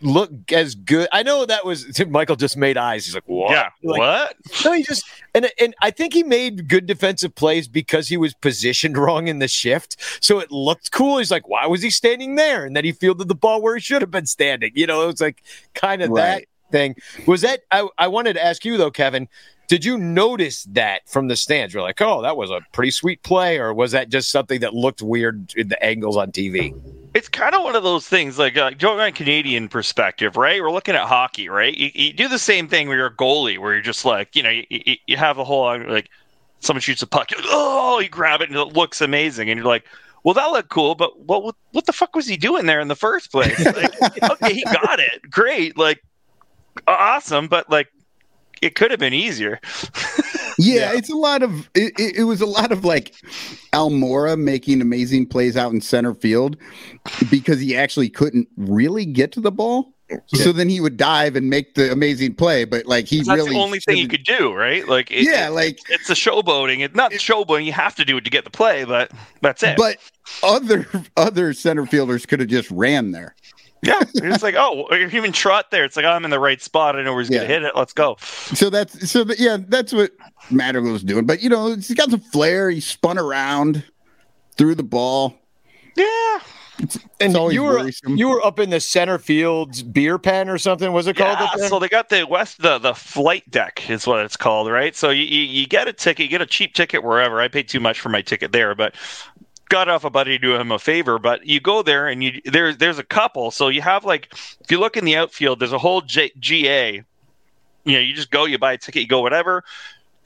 [SPEAKER 1] look as good? I know that was [LAUGHS] Michael just made eyes. He's like, what?
[SPEAKER 4] Yeah.
[SPEAKER 1] Like,
[SPEAKER 4] what?
[SPEAKER 1] no, he just and and I think he made good defensive plays because he was positioned [LAUGHS] wrong in the shift, so it looked cool. He's like, why was he standing there? And then he fielded the ball where he should have been standing. You know, it was like kind of that thing. Was that? I, I wanted to ask you though, Kevin. Did you notice that from the stands? You're like, oh, that was a pretty sweet play, or was that just something that looked weird in the angles on TV?
[SPEAKER 4] It's kind of one of those things, like uh, going on Canadian perspective, right? We're looking at hockey, right? You, you do the same thing where you're a goalie, where you're just like, you know, you, you, you have a whole like, someone shoots a puck, like, oh, you grab it and it looks amazing, and you're like, well, that looked cool, but what what, what the fuck was he doing there in the first place? [LAUGHS] Like, okay, he got it, great, like awesome, but like it could have been easier. [LAUGHS]
[SPEAKER 3] Yeah, it's a lot of it, it, it was a lot of like Almora making amazing plays out in center field because he actually couldn't really get to the ball. So then he would dive and make the amazing play, but like he
[SPEAKER 4] That's
[SPEAKER 3] really
[SPEAKER 4] the only thing
[SPEAKER 3] he
[SPEAKER 4] could do, right? Like, it,
[SPEAKER 3] yeah, like
[SPEAKER 4] it's a showboating. It's not showboating. You have to do it to get the play, but that's it.
[SPEAKER 3] but other other center fielders could have just ran there.
[SPEAKER 4] Yeah, [LAUGHS] it's like, oh, or even Trot there. It's like, oh, I'm in the right spot. I know where he's
[SPEAKER 3] Yeah.
[SPEAKER 4] gonna hit it. Let's go.
[SPEAKER 3] So that's so that yeah, that's what Madrigal was doing. But you know, he's got some flair. He spun around, threw the ball.
[SPEAKER 4] Yeah,
[SPEAKER 1] And
[SPEAKER 3] always
[SPEAKER 1] you were
[SPEAKER 3] worrisome.
[SPEAKER 1] you were up in the center field's beer pen or something. Was it called?
[SPEAKER 4] yeah. So they got the west, the the flight deck is what it's called, right? So you, you you get a ticket, you get a cheap ticket wherever. I paid too much for my ticket there, but got off a buddy to do him a favor. But you go there and you there's there's a couple. So you have like if you look in the outfield, there's a whole J, GA. You know, you just go, you buy a ticket, you go whatever.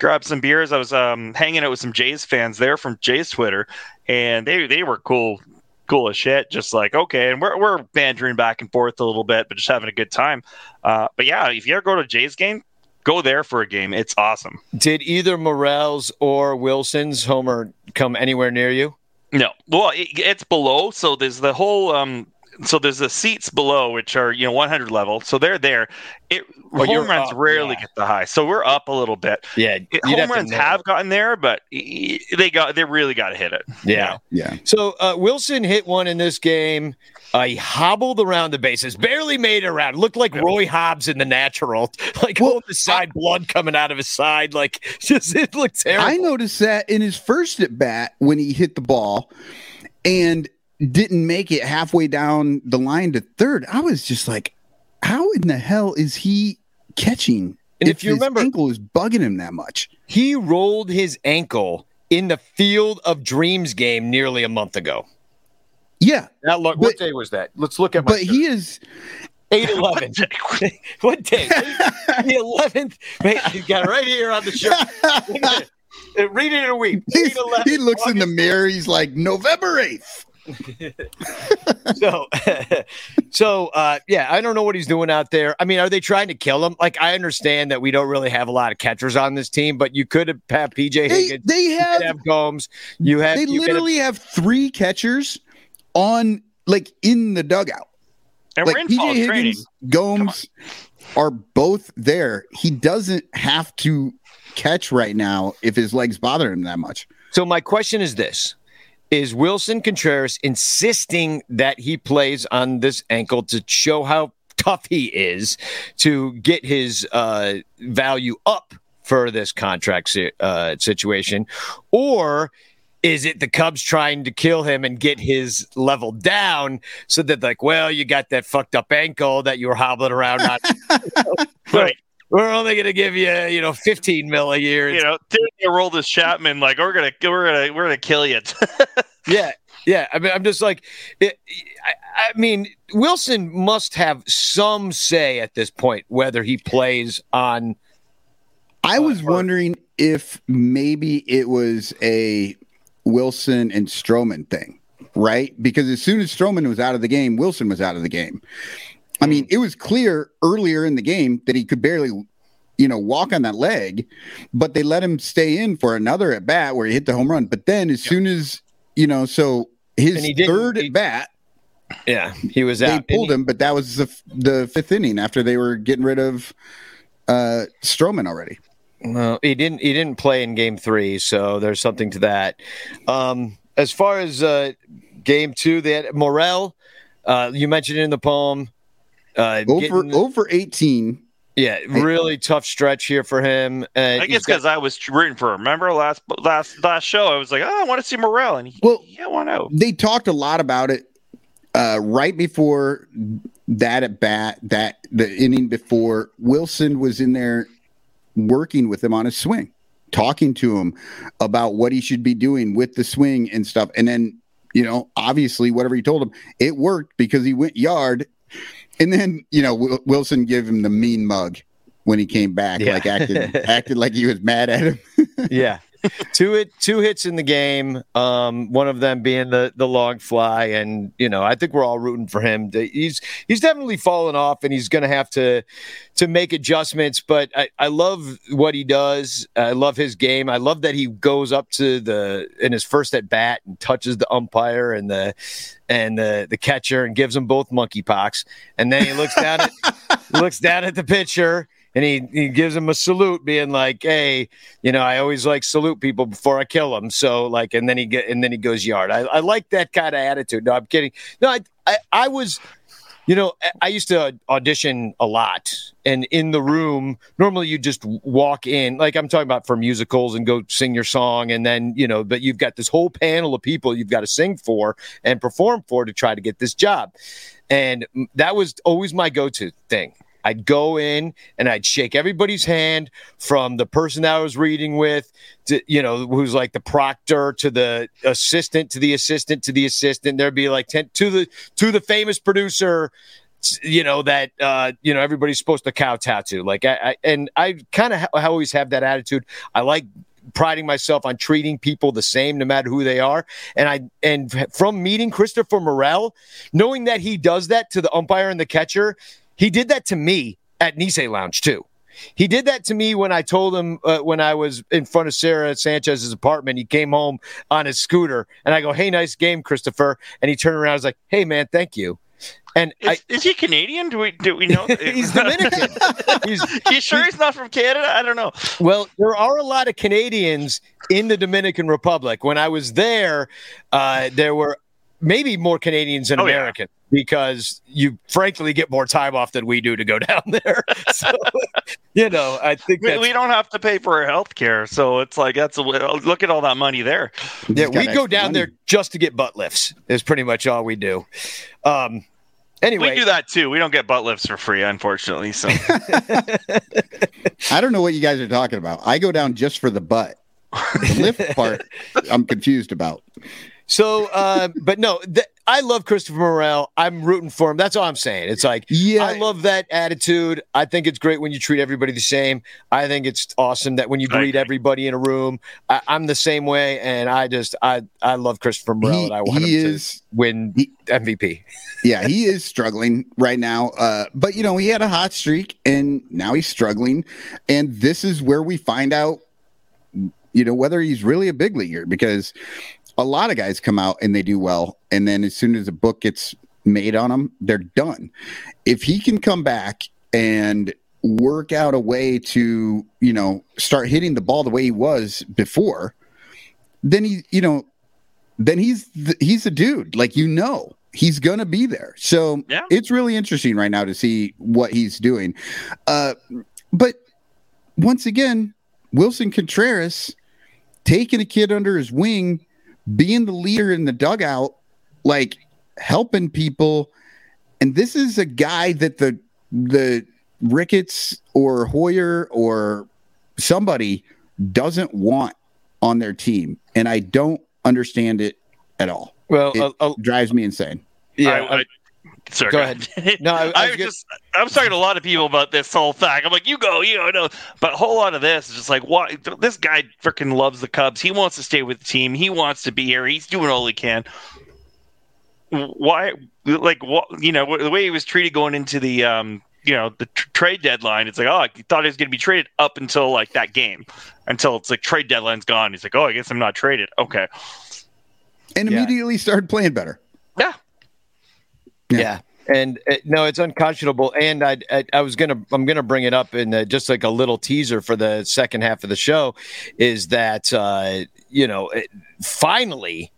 [SPEAKER 4] Grab some beers. I was um, hanging out with some Jays fans there from Jays Twitter, and they they were cool, cool as shit. Just like okay, and we're we're bantering back and forth a little bit, but just having a good time. Uh, but yeah, if you ever go to a Jays game, go there for a game. It's awesome.
[SPEAKER 1] Did either Morel's or Willson's homer come anywhere near you?
[SPEAKER 4] No, well, it, it's below. So there's the whole. Um, so there's the seats below, which are you know 100 level. So they're there. It
[SPEAKER 1] Oh,
[SPEAKER 4] home runs
[SPEAKER 1] up,
[SPEAKER 4] rarely
[SPEAKER 1] yeah.
[SPEAKER 4] get the high. So we're up a little bit.
[SPEAKER 1] Yeah,
[SPEAKER 4] It, home runs have gotten there, but they got they really got to hit it.
[SPEAKER 1] Yeah.
[SPEAKER 3] Yeah.
[SPEAKER 1] So uh, Willson hit one in this game. Uh, he hobbled around the bases, barely made it around. Looked like Roy Hobbs in the natural, [LAUGHS] like
[SPEAKER 3] Well,
[SPEAKER 1] holding the side, blood coming out of his side. Like [LAUGHS] just it looked terrible.
[SPEAKER 3] I noticed that in his first at bat when he hit the ball and didn't make it halfway down the line to third. I was just like, how in the hell is he catching?
[SPEAKER 1] And if you
[SPEAKER 3] his
[SPEAKER 1] remember-
[SPEAKER 3] ankle is bugging him that much.
[SPEAKER 1] He rolled his ankle in the Field of Dreams game nearly a month ago.
[SPEAKER 3] Yeah,
[SPEAKER 1] That look.
[SPEAKER 3] But-
[SPEAKER 1] what day was that? Let's look at. My
[SPEAKER 3] but he is.
[SPEAKER 1] eight eleven. [LAUGHS] what day? the eleventh. I got it right here on the shirt. Read it in a week.
[SPEAKER 3] he looks in the mirror. He's like November eighth. [LAUGHS]
[SPEAKER 1] so, [LAUGHS] so uh, yeah, I don't know what he's doing out there. I mean, are they trying to kill him? Like, I understand that we don't really have a lot of catchers on this team, but you could have PJ
[SPEAKER 3] They,
[SPEAKER 1] Higgins,
[SPEAKER 3] they
[SPEAKER 1] you
[SPEAKER 3] have
[SPEAKER 1] have Gomes, you have
[SPEAKER 3] they
[SPEAKER 1] you could have-
[SPEAKER 3] literally have three catchers on like in the dugout.
[SPEAKER 4] And
[SPEAKER 3] like
[SPEAKER 4] we're in
[SPEAKER 3] PJ
[SPEAKER 4] fall training.
[SPEAKER 3] Gomes are both there. He doesn't have to catch right now if his legs bother him that much.
[SPEAKER 1] So my question is this: Is Willson Contreras insisting that he plays on this ankle to show how tough he is to get his uh, value up for this contract uh, situation, or? Is it the Cubs trying to kill him and get his level down so that, like, well, you got that fucked up ankle that you were hobbling around on? [LAUGHS]
[SPEAKER 4] Right.
[SPEAKER 1] We're only going to give you, you know, 15 mil a year.
[SPEAKER 4] You know, they roll this Chapman like we're gonna we're gonna we're gonna kill you. [LAUGHS]
[SPEAKER 1] Yeah, yeah. I mean, I'm just like, it, I, I mean, Willson must have some say at this point whether he plays on.
[SPEAKER 3] I was
[SPEAKER 1] or-
[SPEAKER 3] wondering if maybe it was a Willson and Stroman thing, right? Because as soon as Stroman was out of the game, Willson was out of the game. I mean, it was clear earlier in the game that he could barely, you know, walk on that leg, but they let him stay in for another at bat where he hit the home run. But then as soon as, you know, so his third at bat,
[SPEAKER 1] Yeah, he was
[SPEAKER 3] they pulled him, but that was the, the fifth inning after they were getting rid of uh Stroman already.
[SPEAKER 1] Well, he didn't. He didn't play in Game Three, so there's something to that. Um, as far as uh, Game Two, they had Morel. Uh, you mentioned it in the poem. Uh,
[SPEAKER 3] Over
[SPEAKER 1] getting-
[SPEAKER 3] over 18
[SPEAKER 1] yeah, really tough stretch here for him. And
[SPEAKER 4] I guess because I was rooting for him. Remember last last last show, I was like, oh, I want to see Morel, and he,
[SPEAKER 3] Well-
[SPEAKER 4] he won out.
[SPEAKER 3] they talked a lot about it uh, right before that at bat, that the inning before Willson was in there working with him on his swing, talking to him about what he should be doing with the swing and stuff. And then, you know, obviously, whatever he told him, it worked because he went yard. And then, you know, Wil- Willson gave him the mean mug when he came back,
[SPEAKER 1] Yeah.
[SPEAKER 3] like acted [LAUGHS] acted like he was mad at him.
[SPEAKER 1] yeah. [LAUGHS] two hit two hits in the game. Um, one of them being the the long fly, and you know I think we're all rooting for him. He's he's definitely fallen off, and he's going to have to to make adjustments. But I, I love what he does. I love his game. I love that he goes up to the in his first at bat and touches the umpire and the and the the catcher and gives them both monkeypox, and then he looks down at [LAUGHS] looks down at the pitcher. And he, he gives him a salute, being like, "Hey, you know, I always like salute people before I kill them." So like, and then he get and then he goes yard. I, I like that kind of attitude. No, I'm kidding. No, I, I I was, you know, I- used to audition a lot, and in the room, normally you just walk in, like I'm talking about for musicals, and go sing your song, and then you know, but you've got this whole panel of people you've got to sing for and perform for to try to get this job, and that was always my go-to thing. I'd go in and I'd shake everybody's hand from the person that I was reading with to, you know, who's like the proctor to the assistant to the assistant to the assistant. There'd be like 10 to the, to the famous producer, you know, that, uh, you know, everybody's supposed to kowtow to like, I, I and I kind of ha- always have that attitude. I like priding myself on treating people the same no matter who they are and i and from meeting christopher morel knowing that he does that to the umpire and the catcher he did that to me at Nisei Lounge too. He did that to me when I told him uh, when I was in front of Sarah Sanchez's apartment. He came home on his scooter, and I go, "Hey, nice game, Christopher." And he turned around, I was like, "Hey, man, thank you." And I,
[SPEAKER 4] Is, is he Canadian? Do we do we know? [LAUGHS]
[SPEAKER 1] he's Dominican. [LAUGHS] he's
[SPEAKER 4] you sure he's not from Canada? I don't know.
[SPEAKER 1] Well, there are a lot of Canadians in the Dominican Republic. When I was there, uh, there were maybe more Canadians than
[SPEAKER 4] Oh, yeah.
[SPEAKER 1] American because you frankly get more time off than we do to go [LAUGHS] down there. So, you know, I think
[SPEAKER 4] We, we don't have to pay for our health care, so it's like that's a, look at all that money there.
[SPEAKER 1] yeah, we go down
[SPEAKER 3] money.
[SPEAKER 1] there just to get butt lifts. Is pretty much all we do. Um, anyway,
[SPEAKER 4] We do that too. We don't get butt lifts for free, unfortunately. So [LAUGHS]
[SPEAKER 3] I don't know what you guys are talking about. I go down just for the butt. The lift [LAUGHS] part, I'm confused about.
[SPEAKER 1] So, uh, but no, th- I love Christopher Morel. I'm rooting for him. That's all I'm saying. It's like
[SPEAKER 3] Yeah.
[SPEAKER 1] I love that attitude. I think it's great when you treat everybody the same. I think it's awesome that when you greet everybody in a room. I, I'm the same way, and I just I I love Christopher Morel,
[SPEAKER 3] He,
[SPEAKER 1] and I want
[SPEAKER 3] he
[SPEAKER 1] him
[SPEAKER 3] is
[SPEAKER 1] to win
[SPEAKER 3] he-
[SPEAKER 1] MVP.
[SPEAKER 3] yeah, he is struggling right now. Uh, but you know, he had a hot streak and now he's struggling. And this is where we find out, you know, whether he's really a big leaguer because a lot of guys come out and they do well. And then as soon as a book gets made on them, they're done. If he can come back and work out a way to, you know, start hitting the ball the way he was before, then he, you know, then he's the, he's a dude. Like you know, he's gonna be there. So
[SPEAKER 4] Yeah.
[SPEAKER 3] it's really interesting right now to see what he's doing. Uh, but once again, Willson Contreras taking a kid under his wing, being the leader in the dugout, like helping people. And this is a guy that the the Ricketts or Hoyer or somebody doesn't want on their team, and I don't understand it at all.
[SPEAKER 1] Well,
[SPEAKER 3] It
[SPEAKER 1] uh,
[SPEAKER 3] drives me insane.
[SPEAKER 1] yeah.
[SPEAKER 4] I, I, sorry,
[SPEAKER 1] Go
[SPEAKER 4] go
[SPEAKER 1] ahead.
[SPEAKER 4] ahead. [LAUGHS]
[SPEAKER 1] No, I- I
[SPEAKER 4] I,
[SPEAKER 1] was
[SPEAKER 4] was
[SPEAKER 1] good-
[SPEAKER 4] just I was talking to a lot of people about this whole thing. I'm like, you go, you know, no. But a whole lot of this is just like, why? This guy freaking loves the Cubs. He wants to stay with the team. He wants to be here. He's doing all he can. Why? Like, what? You know, the way he was treated going into the um, you know, the tr- trade deadline. It's like, oh, he thought he was going to be traded up until like that game, until it's like trade deadline's gone. He's like, oh, I guess I'm not traded. Okay,
[SPEAKER 3] And
[SPEAKER 1] Yeah.
[SPEAKER 3] immediately started playing better.
[SPEAKER 4] yeah.
[SPEAKER 1] Yeah. And uh, no, it's unconscionable. And I, I, I was gonna, I'm gonna bring it up in uh, just like a little teaser for the second half of the show, is that uh, you know, it, finally,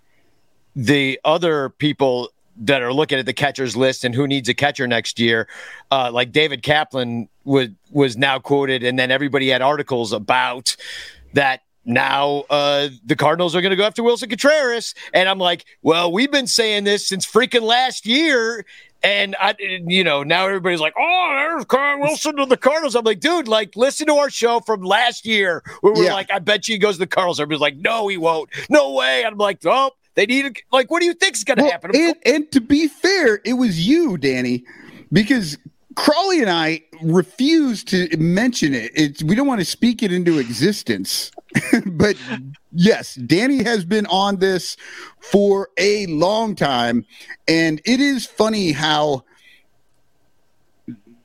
[SPEAKER 1] the other people that are looking at the catchers list and who needs a catcher next year, uh, like David Kaplan was was now quoted, and then everybody had articles about that now uh, the Cardinals are going to go after Willson Contreras. And I'm like, well, we've been saying this since freaking last year. And I, you know, now everybody's like, "Oh, there's Carl Wilson to the Cardinals." I'm like, dude, like, listen to our show from last year where we're
[SPEAKER 3] Yeah.
[SPEAKER 1] like, "I bet you he goes to the Cardinals." Everybody's like, "No, he won't. No way." I'm like, "Oh, they need a, like, what do you think's going to
[SPEAKER 3] Well,
[SPEAKER 1] happen?"
[SPEAKER 3] and, and to be fair, it was you, Danny, because Crawley and I refuse to mention it. It's, we don't want to speak it into existence. [LAUGHS] but yes, Danny has been on this for a long time. And it is funny how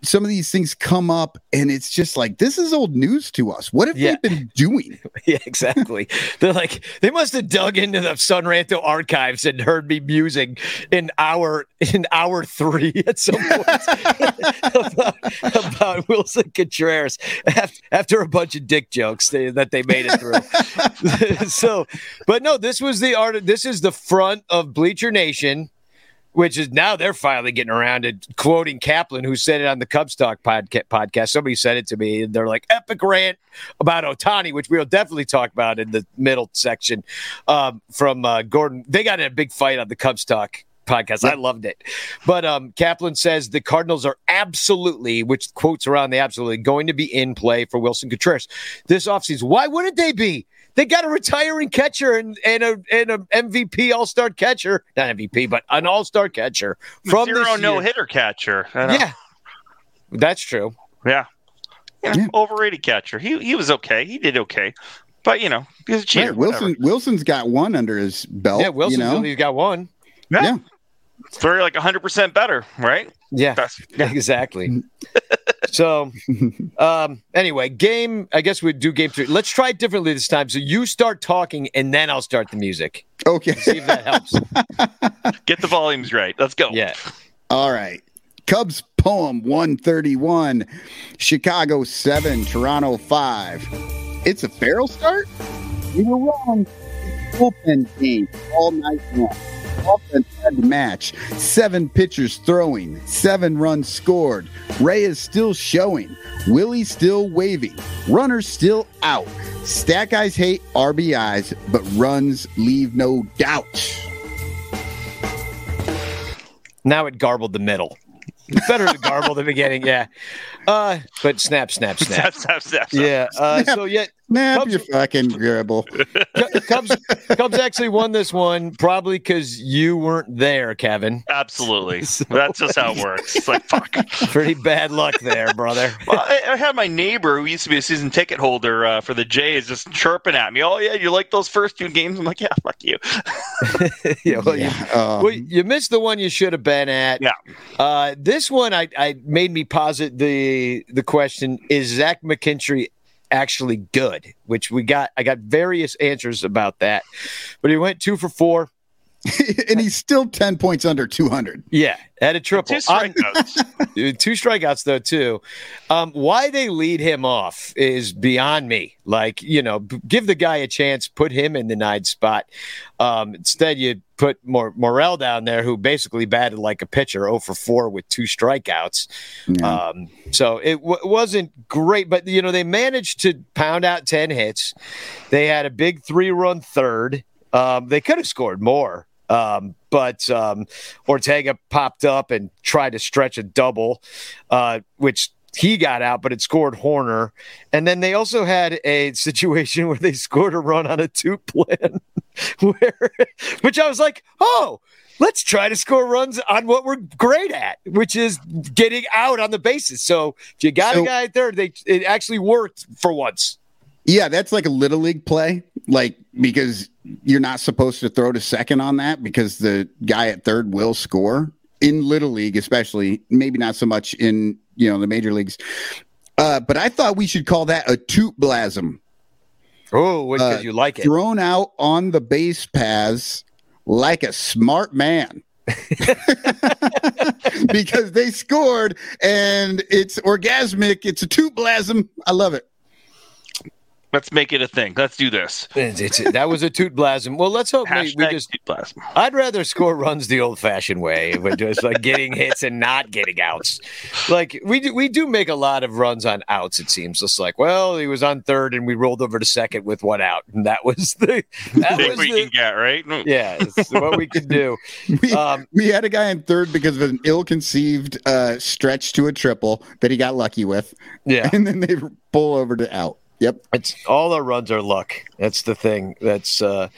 [SPEAKER 3] some of these things come up and it's just like this is old news to us. What have
[SPEAKER 1] Yeah.
[SPEAKER 3] they been doing? [LAUGHS]
[SPEAKER 1] Yeah, exactly. They're like they must have dug into the Son Ranto archives and heard me musing in hour in hour three [LAUGHS] at some point [LAUGHS] about, about Willson Contreras after, after a bunch of dick jokes they, that they made it through. so, but no, this was the art. This is the front of Bleacher Nation. Which is now they're finally getting around to quoting Kaplan, who said it on the Cubs Talk podca- podcast. Somebody said it to me, and they're like, epic rant about Ohtani, which we'll definitely talk about in the middle section um, from uh, Gordon. They got in a big fight on the Cubs Talk podcast. I loved it. But um, Kaplan says the Cardinals are absolutely, which quotes around the absolutely, going to be in play for Willson Contreras this offseason. Why wouldn't they be? They got a retiring catcher and, and a and a MVP All Star catcher, not MVP, but an All Star catcher from
[SPEAKER 4] Zero
[SPEAKER 1] this
[SPEAKER 4] no hitter catcher.
[SPEAKER 1] Yeah, that's true.
[SPEAKER 4] Yeah. You know,
[SPEAKER 3] Yeah.
[SPEAKER 4] Overrated catcher. He he was okay. He did okay. But you know, he was a cheater.
[SPEAKER 3] Right, Willson
[SPEAKER 4] whatever.
[SPEAKER 3] Willson's got one under his belt.
[SPEAKER 1] yeah, Willson's
[SPEAKER 3] you know?
[SPEAKER 1] he's got one.
[SPEAKER 4] Yeah.
[SPEAKER 3] Yeah.
[SPEAKER 4] It's very like hundred percent better, right?
[SPEAKER 1] Yeah,
[SPEAKER 4] That's [LAUGHS]
[SPEAKER 1] exactly. [LAUGHS] so, [LAUGHS] um, anyway, game. I guess we'd do game three. Let's try it differently this time. So you start talking, and then I'll start the music.
[SPEAKER 3] Okay.
[SPEAKER 1] See if that helps. [LAUGHS]
[SPEAKER 4] get the volumes right. Let's go.
[SPEAKER 1] Yeah.
[SPEAKER 3] All right. Cubs poem 131, Chicago 7, Toronto 5. It's a Farrell start? You were wrong. It's bullpen game all night long. Offense had to match. Seven pitchers throwing, seven runs scored. Ray is still showing. Willie still waving. Runners still out. Stat guys hate RBIs, but runs leave no doubt.
[SPEAKER 1] Now it garbled the middle. Better to garble the beginning. Yeah. Uh, but snap, snap, snap. [LAUGHS]
[SPEAKER 4] Snap, snap, snap, snap.
[SPEAKER 1] Yeah. Uh, so yeah,
[SPEAKER 3] Snap
[SPEAKER 1] Cubs-
[SPEAKER 3] your fucking dribble. [LAUGHS]
[SPEAKER 1] Cu- Cubs, Cubs actually won this one probably because you weren't there, Kevin.
[SPEAKER 4] Absolutely. [LAUGHS]
[SPEAKER 1] So-
[SPEAKER 4] That's just how it works. It's like fuck. [LAUGHS]
[SPEAKER 1] Pretty bad luck there, brother.
[SPEAKER 4] Well, I, I had my neighbor who used to be a season ticket holder uh, for the Jays just chirping at me. Oh yeah, you like those first two games? I'm like, yeah, fuck you.
[SPEAKER 1] yeah, well, you,
[SPEAKER 3] um,
[SPEAKER 1] well, you missed the one you should have been at.
[SPEAKER 4] Yeah.
[SPEAKER 1] Uh, this one, I, I made me posit the the question: Is Zach McKinstry actually good? Which we got. I got various answers about that, but he went two for four. [LAUGHS]
[SPEAKER 3] and he's still 10 points under 200.
[SPEAKER 1] Yeah, at a triple.
[SPEAKER 4] Two strikeouts. [LAUGHS]
[SPEAKER 1] two strikeouts though too. Um, why they lead him off is beyond me. Like you know, give the guy a chance, put him in the nine spot. Um, instead, you put Mor- Morel down there, who basically batted like a pitcher, 0 for four with two strikeouts.
[SPEAKER 3] Yeah.
[SPEAKER 1] Um, so it w- wasn't great, but you know they managed to pound out ten hits. They had a big three-run third. Um, they could have scored more, um, but um, Ortega popped up and tried to stretch a double, uh, which he got out, but it scored Hoerner. And then they also had a [LAUGHS] situation where they scored a run on a TOOTBLAN, [LAUGHS] where, which I was like, oh. Let's try to score runs on what we're great at, which is getting out on the bases. So if you got
[SPEAKER 3] So-
[SPEAKER 1] a guy at third, they it actually worked for once.
[SPEAKER 3] Yeah, that's like a little league play, like because you're not supposed to throw to second on that because the guy at third will score in little league, especially maybe not so much in you know the major leagues. Uh, but I thought we should call that a toot blasm,
[SPEAKER 1] Oh, because
[SPEAKER 3] Uh,
[SPEAKER 1] you like it.
[SPEAKER 3] thrown out on the base paths like a smart man. [LAUGHS] because they scored and it's orgasmic. It's a toot blasm. I love it.
[SPEAKER 4] Let's make it a thing. Let's do this.
[SPEAKER 1] It's- it's- that was a toot blasm. Well, let's hope we,
[SPEAKER 4] Hashtag
[SPEAKER 1] we just.
[SPEAKER 4] blast.
[SPEAKER 1] I'd rather score runs the old-fashioned way, but just like getting hits and not getting outs. Like we do, we do make a lot of runs on outs. It seems just like, well, he was on third and we rolled over to second with one out, and that was the that was
[SPEAKER 4] we
[SPEAKER 1] the
[SPEAKER 4] can get right.
[SPEAKER 1] yeah, it's what we could do. [LAUGHS]
[SPEAKER 3] We,
[SPEAKER 1] Um,
[SPEAKER 3] we had a guy in third because of an ill-conceived uh, stretch to a triple that he got lucky with,
[SPEAKER 1] Yeah,
[SPEAKER 3] and then they pull over to out. Yep.
[SPEAKER 1] It's all our runs are luck. That's the thing that's uh,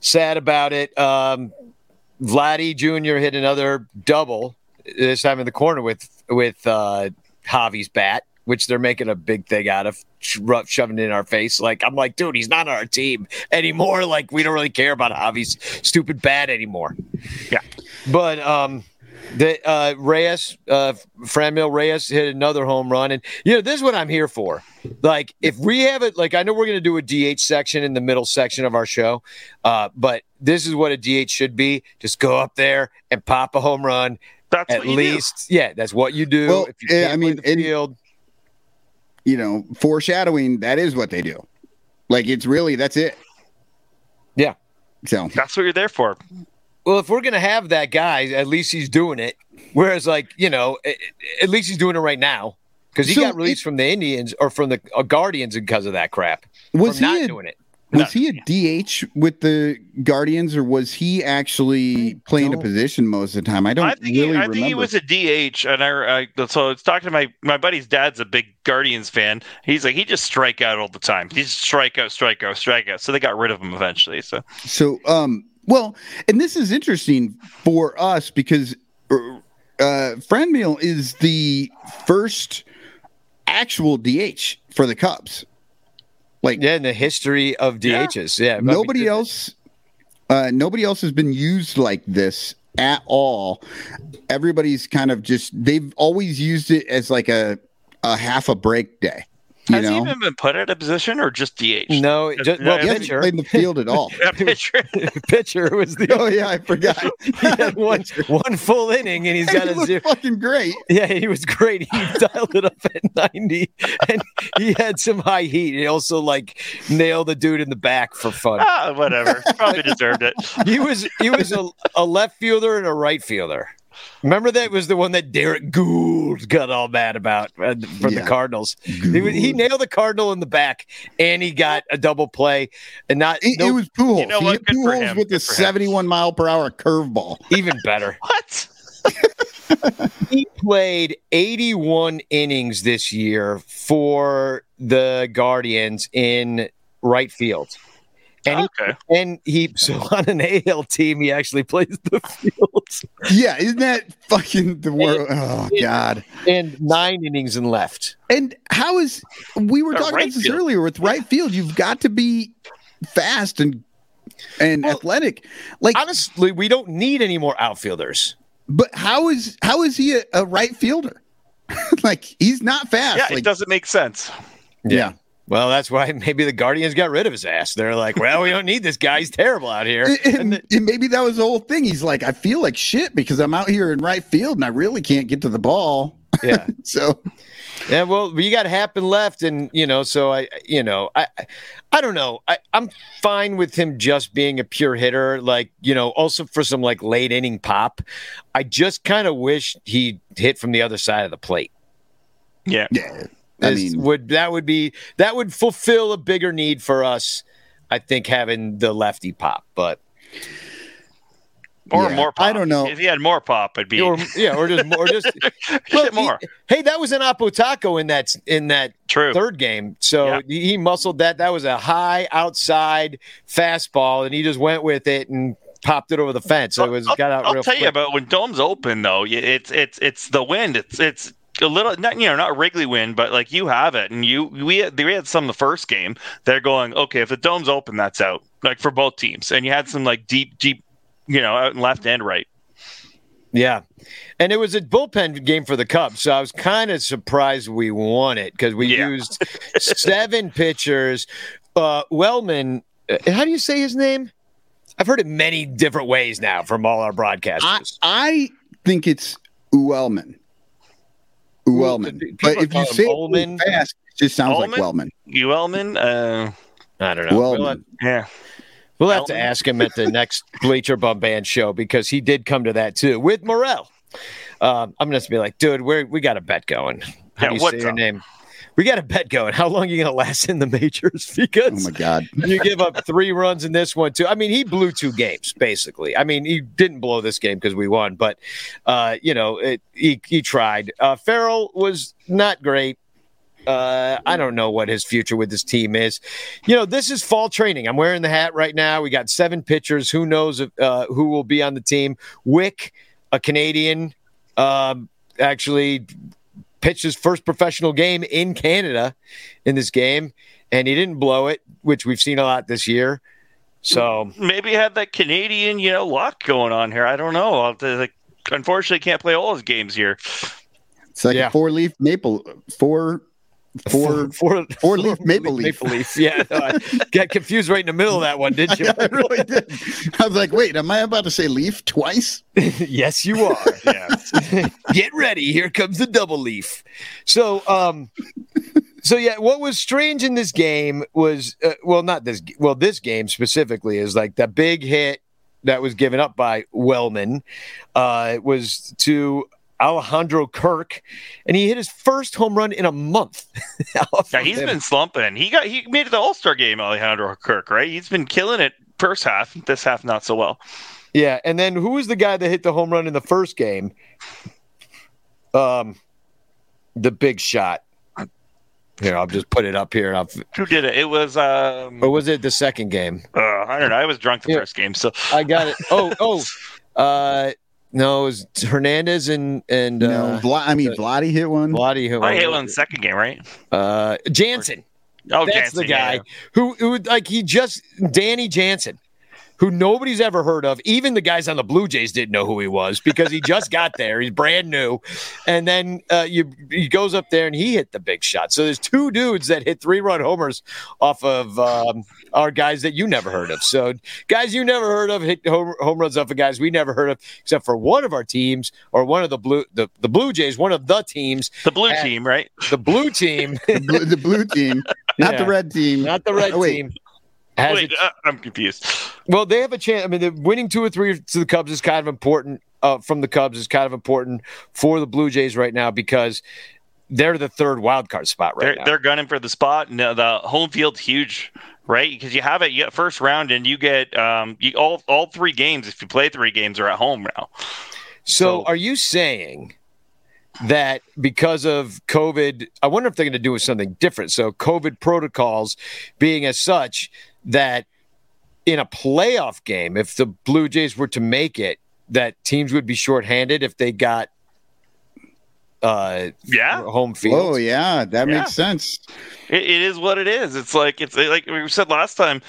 [SPEAKER 1] sad about it. Um, Vladdy Jr. hit another double this time in the corner with with uh, Javi's bat, which they're making a big thing out of, sho- shoving it in our face. Like I'm like, dude, he's not on our team anymore. Like we don't really care about Javi's stupid bat anymore.
[SPEAKER 4] Yeah.
[SPEAKER 1] but um, the uh, Reyes, uh, Franmil Reyes hit another home run, and you know this is what I'm here for. Like if we have it, like I know we're going to do a DH section in the middle section of our show, uh, but this is what a DH should be. Just go up there and pop a home run.
[SPEAKER 4] That's
[SPEAKER 1] At
[SPEAKER 4] what you
[SPEAKER 1] least, yeah, that's what you do.
[SPEAKER 3] Well,
[SPEAKER 1] if you
[SPEAKER 3] I mean,
[SPEAKER 1] the
[SPEAKER 3] in-
[SPEAKER 1] field,
[SPEAKER 3] You know, foreshadowing. That is what they do. Like it's really that's it.
[SPEAKER 1] Yeah.
[SPEAKER 3] So.
[SPEAKER 4] That's what you're there for.
[SPEAKER 1] Well, if we're going to have that guy, at least he's doing it. Whereas, like you know, at least he's doing it right now because he
[SPEAKER 3] So
[SPEAKER 1] got released from the Indians or from the uh, Guardians because of that crap.
[SPEAKER 3] was
[SPEAKER 1] from
[SPEAKER 3] he
[SPEAKER 1] not
[SPEAKER 3] a,
[SPEAKER 1] doing it?
[SPEAKER 3] was he a DH with the Guardians or was he actually playing a position most of the time? I don't
[SPEAKER 4] I think
[SPEAKER 3] really
[SPEAKER 4] he, I
[SPEAKER 3] remember.
[SPEAKER 4] think he was a DH, and I, I so it's talking to my my buddy's dad's a big Guardians fan. He's like he just strike out all the time. He's strike out, strike out, strike out. So they got rid of him eventually. So
[SPEAKER 3] So, um, well, and this is interesting for us because uh, Franmil is the first actual DH for the Cubs. Like
[SPEAKER 1] Yeah, in the history of
[SPEAKER 4] Yeah.
[SPEAKER 1] DHs. Yeah, I mean,
[SPEAKER 3] nobody else, uh, nobody else has been used like this at all. Everybody's kind of just they've always used it as like a a half a break day. You
[SPEAKER 4] has he even been put at a position or just DH?
[SPEAKER 1] No, just, well,
[SPEAKER 4] Yeah,
[SPEAKER 3] he hasn't
[SPEAKER 1] pitcher.
[SPEAKER 3] played in the field at all. [LAUGHS]
[SPEAKER 4] Yeah, pitcher. [LAUGHS]
[SPEAKER 1] pitcher was the [LAUGHS]
[SPEAKER 3] oh yeah, I forgot.
[SPEAKER 1] he had one one full inning and he's got
[SPEAKER 3] he
[SPEAKER 1] a zero.
[SPEAKER 3] fucking great.
[SPEAKER 1] Yeah, he was great. He dialed it up at 90 and he had some high heat. He also like nailed the dude in the back for fun.
[SPEAKER 4] ah, whatever. Probably deserved it.
[SPEAKER 1] He was he was a, a left fielder and a right fielder. Remember that was the one that Derek Gould got all mad about uh, for the Cardinals. He, he nailed the Cardinal in the back, and he got a double play, and not
[SPEAKER 3] It,
[SPEAKER 1] no-
[SPEAKER 3] it was Pujols.
[SPEAKER 4] You know
[SPEAKER 3] he
[SPEAKER 4] what?
[SPEAKER 3] hit Pujols with the
[SPEAKER 4] Good for him.
[SPEAKER 3] 71 mile per hour curveball. [LAUGHS]
[SPEAKER 1] even better. [LAUGHS]
[SPEAKER 4] What? [LAUGHS]
[SPEAKER 1] he played 81 innings this year for the Guardians in right field. And he,
[SPEAKER 4] Okay.
[SPEAKER 1] and he so [LAUGHS] on an AL team, he actually plays the field
[SPEAKER 3] Yeah, isn't that fucking the world? Oh God!
[SPEAKER 1] and nine innings and left.
[SPEAKER 3] And how is we were talking
[SPEAKER 4] right
[SPEAKER 3] about this
[SPEAKER 4] field.
[SPEAKER 3] earlier with right field? You've got to be fast and and
[SPEAKER 1] Well,
[SPEAKER 3] athletic. Like,
[SPEAKER 1] Honestly, we don't need any more outfielders.
[SPEAKER 3] but how is how is he a, a right fielder? [LAUGHS] like he's not fast.
[SPEAKER 4] Yeah,
[SPEAKER 3] like,
[SPEAKER 4] it doesn't make sense.
[SPEAKER 3] yeah.
[SPEAKER 1] Well, that's why [LAUGHS] maybe the Guardians got rid of his ass. They're like, well, we don't need this guy. He's terrible out here. [LAUGHS]
[SPEAKER 3] And,
[SPEAKER 1] And the-
[SPEAKER 3] and maybe that was the whole thing. He's like, I feel like shit because I'm out here in right field and I really can't get to the ball. [LAUGHS]
[SPEAKER 1] yeah.
[SPEAKER 3] So
[SPEAKER 1] Yeah, well, you got Happ in left, and you know, so I, you know, I, I- I don't know. I, I'm fine with him just being a pure hitter, like you know, also for some like late inning pop. I just kind of wish he hit from the other side of the plate.
[SPEAKER 4] Yeah.
[SPEAKER 3] yeah, I mean,
[SPEAKER 1] would that would be that would fulfill a bigger need for us? I think having the lefty pop, but
[SPEAKER 4] Or
[SPEAKER 3] Yeah,
[SPEAKER 4] more pop.
[SPEAKER 3] I don't know.
[SPEAKER 4] If he had more pop, it'd be
[SPEAKER 1] or yeah, or just or just [LAUGHS] well,
[SPEAKER 4] more.
[SPEAKER 1] he- hey, that was an oppo taco in that in that
[SPEAKER 4] True.
[SPEAKER 1] third game. So
[SPEAKER 4] Yeah.
[SPEAKER 1] he he muscled that. That was a high outside fastball, and he just went with it and popped it over the fence. So it was
[SPEAKER 4] I'll,
[SPEAKER 1] got out real.
[SPEAKER 4] I'll
[SPEAKER 1] real
[SPEAKER 4] tell you about when dome's open though. It's it's it's the wind. It's it's a little not you know not Wrigley win, but like you have it, and you we had, we had some the first game. They're going okay if the dome's open, that's out. Like for both teams, and you had some like deep deep, you know, out in left and right.
[SPEAKER 1] Yeah. And it was a bullpen game for the Cubs. So I was kind of surprised we won it because we
[SPEAKER 4] Yeah.
[SPEAKER 1] used seven [LAUGHS] pitchers. Uh, Wellman, uh, how do you say his name? I've heard it many different ways now from all our
[SPEAKER 3] I,
[SPEAKER 1] broadcasters.
[SPEAKER 3] I think it's Uelmen.
[SPEAKER 1] Uelmen.
[SPEAKER 3] But if you say it
[SPEAKER 1] Ullman.
[SPEAKER 3] really fast, it just sounds like
[SPEAKER 4] Ullman?
[SPEAKER 3] Wellman.
[SPEAKER 4] Uelmen, uh,
[SPEAKER 1] I don't know. We'll
[SPEAKER 3] Wellman.
[SPEAKER 1] have,
[SPEAKER 4] yeah,
[SPEAKER 1] we'll have to ask him at the next Bleacher Bum Band show because he did come to that too with Morel. Um, I'm just be like, dude, we we got a bet going. How
[SPEAKER 4] Yeah,
[SPEAKER 1] do you
[SPEAKER 4] what's
[SPEAKER 1] say your name? We got a bet going. How long are you gonna last in the majors? [LAUGHS] Because Oh
[SPEAKER 3] my God.
[SPEAKER 1] you give up three runs in this one too. I mean, he blew two games basically. I mean, he didn't blow this game because we won, but uh, you know, it, he he tried. Uh, Farrell was not great. Uh, I don't know what his future with this team is. You know, this is fall training. I'm wearing the hat right now. We got seven pitchers. Who knows if, uh, who will be on the team? Wick, a Canadian, um, actually pitched his first professional game in Canada in this game, and he didn't blow it, which we've seen a lot this year. So
[SPEAKER 4] maybe he had that Canadian you know luck going on here. I don't know. I'll have to, like, unfortunately, can't play all his games here.
[SPEAKER 3] It's like
[SPEAKER 1] Yeah.
[SPEAKER 3] a four leaf maple, four, four,
[SPEAKER 1] four,
[SPEAKER 3] four leaf maple leaf.
[SPEAKER 1] Maple leaf. Yeah, no, I got confused right in the middle of that one, didn't [LAUGHS] you?
[SPEAKER 3] I really did. I was like, wait, am I about to say leaf twice? [LAUGHS]
[SPEAKER 1] yes, you are.
[SPEAKER 4] Yeah. [LAUGHS]
[SPEAKER 1] Get ready. Here comes the double leaf. So, um, so yeah, what was strange in this game was, uh, well, not this, well, this game specifically is like the big hit that was given up by Wellman, uh, was to Alejandro Kirk, and he hit his first home run in a month. [LAUGHS]
[SPEAKER 4] Yeah, he's been slumping. He got he made it the All Star game, Alejandro Kirk. Right? He's been killing it first half. This half not so well.
[SPEAKER 1] Yeah, and then who was the guy that hit the home run in the first game? Um, the big shot. Here, I'll just put it up here. I'll,
[SPEAKER 4] Who did it? It was um.
[SPEAKER 1] or was it the second game?
[SPEAKER 4] uh, I don't know. I was drunk the
[SPEAKER 1] Yeah.
[SPEAKER 4] first game, so
[SPEAKER 1] I got it. Oh, oh, [LAUGHS] uh, no, it was Hernandez and and
[SPEAKER 3] no,
[SPEAKER 1] uh,
[SPEAKER 3] Vla- I mean, Vladdy hit one.
[SPEAKER 1] Vladdy. Who,
[SPEAKER 4] I hit one second game, right?
[SPEAKER 1] Uh, Jansen.
[SPEAKER 4] Oh,
[SPEAKER 1] That's
[SPEAKER 4] Jansen,
[SPEAKER 1] the guy
[SPEAKER 4] yeah.
[SPEAKER 1] who, who like he just Danny Jansen, who nobody's ever heard of. Even the guys on the Blue Jays didn't know who he was because he just got [LAUGHS] there. He's brand new, and then uh, you he goes up there and he hit the big shot. So there's two dudes that hit three run homers off of um, our guys that you never heard of. So guys you never heard of hit home, home runs off of guys we never heard of, except for one of our teams or one of the blue the, the Blue Jays, one of the teams,
[SPEAKER 4] The blue team, right?
[SPEAKER 1] the blue team, [LAUGHS]
[SPEAKER 3] the, blue, the blue team, not the red team.
[SPEAKER 1] not the red
[SPEAKER 3] Oh, wait.
[SPEAKER 1] team. Has
[SPEAKER 4] Wait,
[SPEAKER 1] a
[SPEAKER 4] uh, I'm confused.
[SPEAKER 1] Well, they have a chance. I mean, the winning two or three to the Cubs is kind of important. Uh, from the Cubs is kind of important for the Blue Jays right now because they're the third wild card spot right
[SPEAKER 4] they're
[SPEAKER 1] now.
[SPEAKER 4] they're gunning for the spot. uh, the home field's huge, right? Because you have it. You get first round, and you get um you, all all three games. If you play three games, are at home now.
[SPEAKER 1] so,
[SPEAKER 4] so-
[SPEAKER 1] are you saying that because of COVID, I wonder if they're going to do something different. So, COVID protocols being as such that in a playoff game, if the Blue Jays were to make it, that teams would be shorthanded if they got uh
[SPEAKER 4] Yeah.
[SPEAKER 1] home field.
[SPEAKER 3] Oh yeah, that
[SPEAKER 4] Yeah.
[SPEAKER 3] makes sense.
[SPEAKER 4] It, it is what it is. It's like it's like we said last time.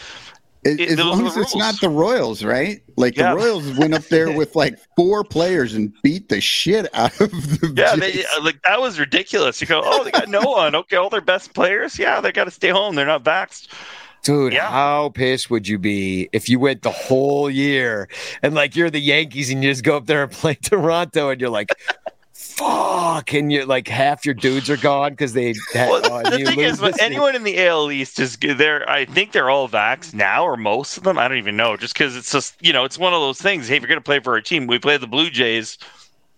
[SPEAKER 3] As,
[SPEAKER 4] It-
[SPEAKER 3] as long as it's not the Royals, right? Like
[SPEAKER 4] Yeah.
[SPEAKER 3] the Royals went up there [LAUGHS] with like four players and beat the shit out of the [LAUGHS]
[SPEAKER 4] Yeah, they, like that was ridiculous. You go, oh, they got no [LAUGHS] one. Okay, all their best players. Yeah, they got to stay home. They're not vaxxed.
[SPEAKER 1] Dude,
[SPEAKER 4] Yeah.
[SPEAKER 1] how pissed would you be if you went the whole year and like you're the Yankees and you just go up there and play [LAUGHS] Toronto and you're like, fuck, and you're like half your dudes are gone because they had,
[SPEAKER 4] Well,
[SPEAKER 1] oh,
[SPEAKER 4] the
[SPEAKER 1] you
[SPEAKER 4] thing
[SPEAKER 1] lose
[SPEAKER 4] is, anyone in the AL East is they're. I think they're all vaxxed now, or most of them. I don't even know. Just because it's just you know, it's one of those things. Hey, if you're going to play for a team, we play the Blue Jays.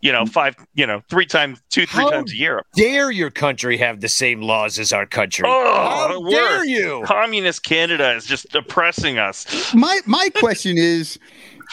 [SPEAKER 4] You know, five, you know, three times, two, three
[SPEAKER 1] How
[SPEAKER 4] times a year.
[SPEAKER 1] dare your country have the same laws as our country?
[SPEAKER 4] Oh,
[SPEAKER 1] how dare
[SPEAKER 4] worst.
[SPEAKER 1] you?
[SPEAKER 4] Communist Canada is just oppressing us.
[SPEAKER 3] My my question is,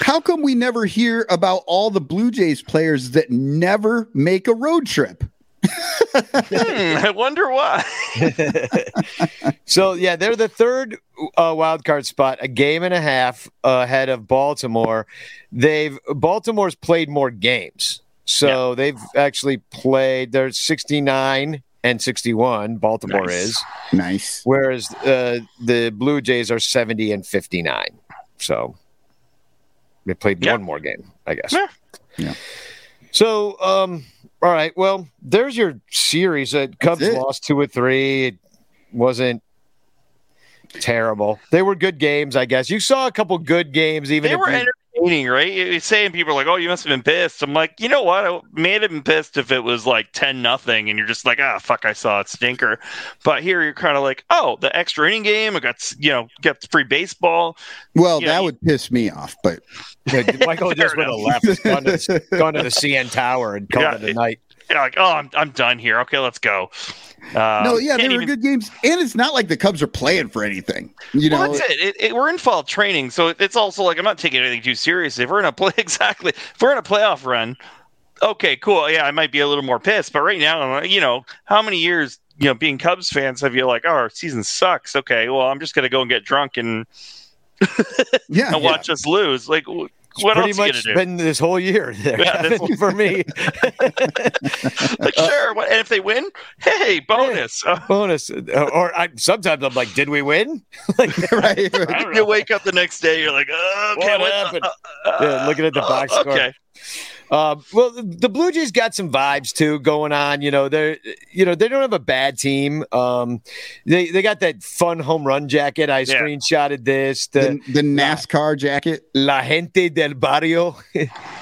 [SPEAKER 3] how come we never hear about all the Blue Jays players that never make a road trip?
[SPEAKER 4] Hmm, I wonder why. [LAUGHS]
[SPEAKER 1] So yeah, they're the third uh, wild card spot, a game and a half ahead of Baltimore. They've Baltimore's played more games, so they've actually played. They're sixty nine and sixty one. Baltimore
[SPEAKER 4] Nice.
[SPEAKER 1] is,
[SPEAKER 3] Nice.
[SPEAKER 1] whereas uh, the Blue Jays are seventy and fifty nine. So they played
[SPEAKER 4] Yeah.
[SPEAKER 1] one more game, I guess.
[SPEAKER 4] Yeah.
[SPEAKER 3] Yeah.
[SPEAKER 1] So, um, all right. Well, there's your series. Uh, Cubs
[SPEAKER 3] it.
[SPEAKER 1] lost two or three. It wasn't terrible. They were good games, I guess. You saw a couple good games, even
[SPEAKER 4] They
[SPEAKER 1] if
[SPEAKER 4] were
[SPEAKER 1] you-
[SPEAKER 4] entertaining, right? You're saying people are like, "Oh, you must have been pissed." I'm like, you know what? I may have been pissed if it was like ten nothing, and you're just like, "Ah, fuck, I saw it stinker." But here you're kind of like, "Oh, the extra inning game. I got you know, got free baseball."
[SPEAKER 3] Well,
[SPEAKER 4] Yeah,
[SPEAKER 3] that
[SPEAKER 4] you-
[SPEAKER 3] would piss me off, but
[SPEAKER 1] Michael [LAUGHS] just would have left, gone to, the, [LAUGHS] gone to the CN Tower and called
[SPEAKER 4] Yeah,
[SPEAKER 1] it a night.
[SPEAKER 4] You're like, "Oh, I'm I'm done here. Okay, let's go." Um,
[SPEAKER 3] no, yeah, they were
[SPEAKER 4] even-
[SPEAKER 3] good games, and it's not like the Cubs are playing for anything. You know,
[SPEAKER 4] that's it. It, it. We're in fall training, so it's also like I'm not taking anything too seriously. If we're in a play, [LAUGHS] exactly. If we're in a playoff run, okay, cool. Yeah, I might be a little more pissed, but right now, you know, how many years, you know, being Cubs fans have you like, oh, our season sucks. Okay, well, I'm just gonna go and get drunk and, [LAUGHS]
[SPEAKER 3] yeah,
[SPEAKER 4] and watch us lose. Like,
[SPEAKER 1] It's
[SPEAKER 4] what
[SPEAKER 1] pretty
[SPEAKER 4] else
[SPEAKER 1] much been this whole year [LAUGHS] there,
[SPEAKER 4] Yeah, [LAUGHS] this
[SPEAKER 1] Kevin, for me. [LAUGHS]
[SPEAKER 4] like, sure. What, and if they win, hey, bonus. Uh,
[SPEAKER 1] Bonus. Or I, sometimes I'm like, did we win? like,
[SPEAKER 3] right.
[SPEAKER 4] You wake up the next day, you're like, oh, okay,
[SPEAKER 1] What happened?
[SPEAKER 4] uh,
[SPEAKER 1] Yeah, looking at the
[SPEAKER 4] uh,
[SPEAKER 1] box score.
[SPEAKER 4] Okay,
[SPEAKER 1] Um, well, the, the Blue Jays got some vibes too going on. You know, they're you know they don't have a bad team. Um, they they got that fun home run jacket. I
[SPEAKER 4] Yeah.
[SPEAKER 1] screenshotted this. The
[SPEAKER 3] The, the NASCAR jacket.
[SPEAKER 1] La Gente del Barrio. [LAUGHS]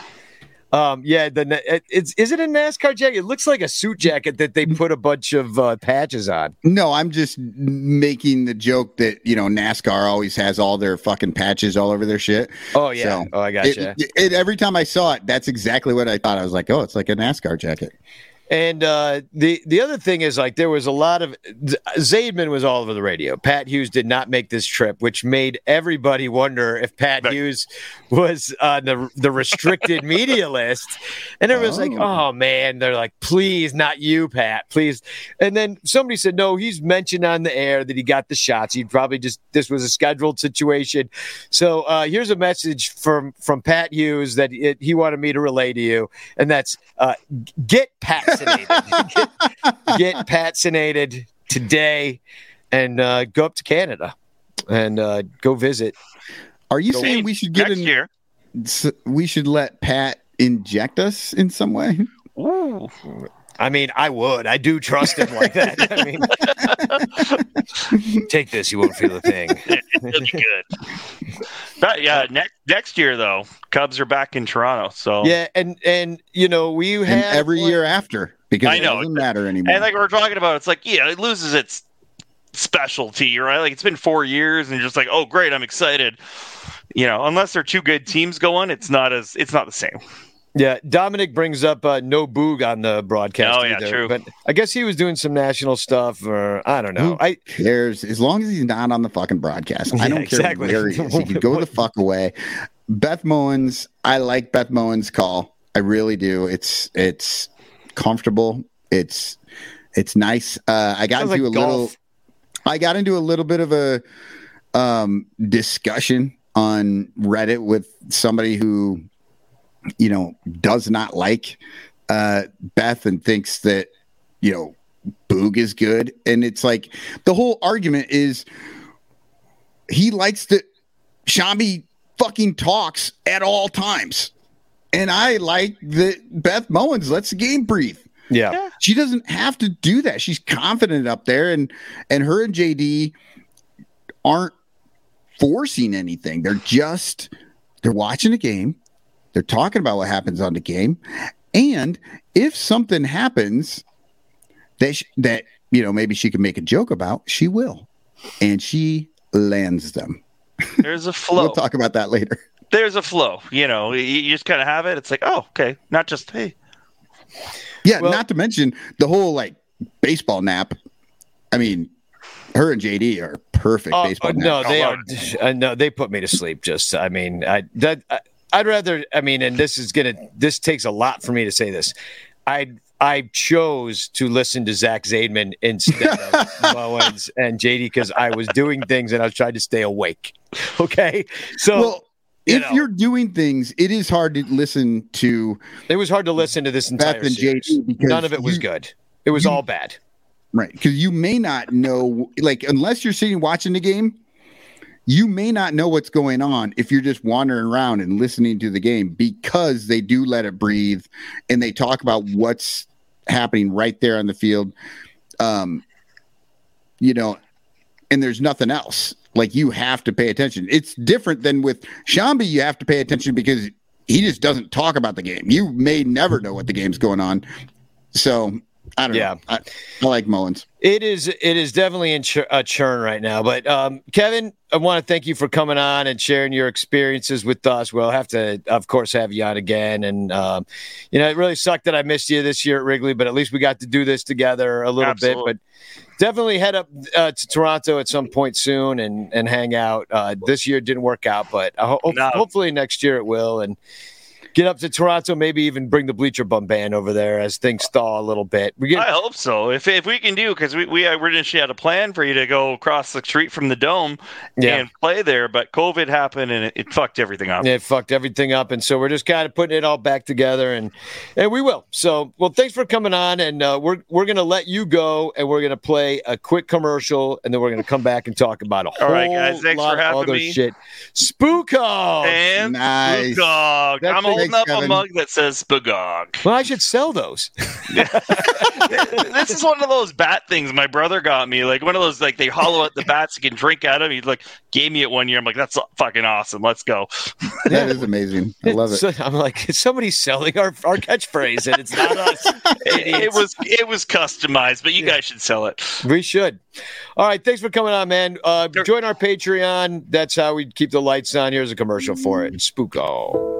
[SPEAKER 1] um, yeah, the it- it's is it a NASCAR jacket? It looks like a suit jacket that they put a bunch of uh, patches on.
[SPEAKER 3] No, I'm just making the joke that you know NASCAR always has all their fucking patches all over their shit.
[SPEAKER 1] Oh yeah.
[SPEAKER 3] So,
[SPEAKER 1] oh, I
[SPEAKER 3] It,
[SPEAKER 1] gotcha.
[SPEAKER 3] it- every time I saw it, that's exactly what I thought. I was like, oh, it's like a NASCAR jacket.
[SPEAKER 1] And uh, the the other thing is like there was a lot of Zaidman was all over the radio. Pat Hughes did not make this trip, which made everybody wonder if Pat
[SPEAKER 4] Right.
[SPEAKER 1] Hughes was on the the restricted media [LAUGHS] list. And everyone's like,
[SPEAKER 3] Oh.
[SPEAKER 1] "Oh man!" They're like, "Please, not you, Pat, please." And then somebody said, "No, he's mentioned on the air that he got the shots. He probably just this was a scheduled situation." So uh, here's a message from from Pat Hughes that it, he wanted me to relay to you, and that's uh, get vaccinated. get, get vaccinated today and uh, go up to Canada and uh, go visit.
[SPEAKER 3] Are you
[SPEAKER 1] Go
[SPEAKER 3] saying we should get
[SPEAKER 4] next
[SPEAKER 3] in?
[SPEAKER 4] year.
[SPEAKER 3] We should let Pat inject us in some way.
[SPEAKER 4] Ooh.
[SPEAKER 1] I mean, I would. I do trust him like that. I mean, [LAUGHS] take this, you won't feel a thing. [LAUGHS]
[SPEAKER 4] It'll be good. But yeah, next next year though, Cubs are back in Toronto. So
[SPEAKER 1] Yeah, and and you know we
[SPEAKER 3] And
[SPEAKER 1] had
[SPEAKER 3] every year after because
[SPEAKER 4] I
[SPEAKER 3] it
[SPEAKER 4] know.
[SPEAKER 3] doesn't matter anymore.
[SPEAKER 4] and like we're talking about, it's like yeah, it loses its specialty, right? Like it's been four years, and you're just like, oh great, I'm excited. You know, unless there are two good teams going, it's not as it's not the same.
[SPEAKER 1] Yeah, Dominic brings up uh, no boog on the broadcast.
[SPEAKER 4] Oh, yeah,
[SPEAKER 1] either,
[SPEAKER 4] true.
[SPEAKER 1] But I guess he was doing some national stuff, or I don't know.
[SPEAKER 3] Who
[SPEAKER 1] I
[SPEAKER 3] cares as long as he's not on the fucking broadcast. [LAUGHS]
[SPEAKER 1] Yeah,
[SPEAKER 3] I don't care
[SPEAKER 1] exactly.
[SPEAKER 3] where he is. He can go the [LAUGHS] fuck away. Beth Mowins, I like Beth Mowins' call. I really do. It's it's comfortable. It's it's nice. Uh, I got
[SPEAKER 1] Sounds
[SPEAKER 3] into
[SPEAKER 1] like
[SPEAKER 3] a little. I got into a little bit of a um, discussion on Reddit with somebody who, you know, does not like uh, Beth and thinks that, you know, Boog is good. And it's like the whole argument is he likes that Sciambi fucking talks at all times. And I like that Beth Mowins lets the game breathe
[SPEAKER 1] Yeah.
[SPEAKER 3] she doesn't have to do that. She's confident up there, and and her and JD aren't forcing anything. They're just they're watching the game. They're talking about what happens on the game, and if something happens that sh- that you know maybe she can make a joke about, she will, and she lands them.
[SPEAKER 4] There's a [LAUGHS] flow.
[SPEAKER 3] We'll talk about that later.
[SPEAKER 4] There's a flow. You know, you, you just kind of have it. It's like, oh, okay, not just hey.
[SPEAKER 3] Yeah,
[SPEAKER 1] Well-
[SPEAKER 3] not to mention the whole like baseball nap. I mean, her and JD are perfect
[SPEAKER 1] Oh,
[SPEAKER 3] baseball.
[SPEAKER 1] oh, no,
[SPEAKER 3] nap.
[SPEAKER 1] they
[SPEAKER 4] Oh,
[SPEAKER 1] are. [LAUGHS] Uh, no, they put me to sleep. Just, I mean, I that I, I'd rather. I mean, and this is gonna. This takes a lot for me to say this. I I chose to listen to Zach Zaidman instead of [LAUGHS] Bowens and JD because I was doing things and I was trying to stay awake. [LAUGHS] Okay, so
[SPEAKER 3] well,
[SPEAKER 1] you
[SPEAKER 3] if
[SPEAKER 1] know.
[SPEAKER 3] you're doing things, it is hard to listen to
[SPEAKER 1] it was hard to listen to this entire
[SPEAKER 3] Beth and
[SPEAKER 1] series.
[SPEAKER 3] JD because
[SPEAKER 1] None of it was
[SPEAKER 3] you-
[SPEAKER 1] good. It was
[SPEAKER 3] you-
[SPEAKER 1] all bad.
[SPEAKER 3] right because you may not know, like, unless you're sitting watching the game, you may not know what's going on if you're just wandering around and listening to the game because they do let it breathe and they talk about what's happening right there on the field. Um, you know, and there's nothing else. Like you have to pay attention. It's different than with Sciambi. You have to pay attention because he just doesn't talk about the game. You may never know what the game's going on. So I don't
[SPEAKER 1] Yeah.
[SPEAKER 3] know. I, I like Mowins.
[SPEAKER 1] It is. It is definitely in chur- a churn right now. But um, Kevin, I want to thank you for coming on and sharing your experiences with us. We'll have to, of course, have you on again. And um, you know, it really sucked that I missed you this year at Wrigley, but at least we got to do this together a little
[SPEAKER 4] Absolutely.
[SPEAKER 1] bit. But definitely head up uh, to Toronto at some point soon and and hang out. Uh, this year didn't work out, but ho-
[SPEAKER 4] No.
[SPEAKER 1] hopefully next year it will. And get up to Toronto, maybe even bring the Bleacher Bum band over there as things thaw a little bit. We get
[SPEAKER 4] I hope so. If if we can do, because we we originally had a plan for you to go across the street from the dome
[SPEAKER 1] Yeah.
[SPEAKER 4] and play there, but COVID happened and it, it fucked everything up.
[SPEAKER 1] It fucked everything up, and so we're just kind of putting it all back together, and and we will. So, well, thanks for coming on, and uh, we're we're gonna let you go, and we're gonna play a quick commercial, and then we're gonna come back and talk about a whole
[SPEAKER 4] All right, guys, thanks
[SPEAKER 1] lot
[SPEAKER 4] for
[SPEAKER 1] of
[SPEAKER 4] having
[SPEAKER 1] other
[SPEAKER 4] me.
[SPEAKER 1] shit. Spooko.
[SPEAKER 4] And
[SPEAKER 3] Nice.
[SPEAKER 4] Spugog.
[SPEAKER 1] That's
[SPEAKER 4] I'm
[SPEAKER 1] the-
[SPEAKER 4] holding
[SPEAKER 3] Thanks,
[SPEAKER 4] up a mug that says Spugog.
[SPEAKER 1] well, I should sell those. [LAUGHS]
[SPEAKER 4] this is one of those bat things my brother got me. Like one of those, like they hollow out the bats you can drink out of. He like gave me it one year. I'm like, that's fucking awesome. Let's go.
[SPEAKER 3] That is amazing. I love it.
[SPEAKER 1] So- I'm like, somebody's selling our, our catchphrase, and it's not us.
[SPEAKER 4] It, it was it was customized, but you
[SPEAKER 1] Yeah.
[SPEAKER 4] guys should sell it.
[SPEAKER 1] We should. All right. Thanks for coming on, man. Uh,
[SPEAKER 4] Sure.
[SPEAKER 1] join our Patreon. That's how we keep the lights on. Here's a commercial for it. Spooko.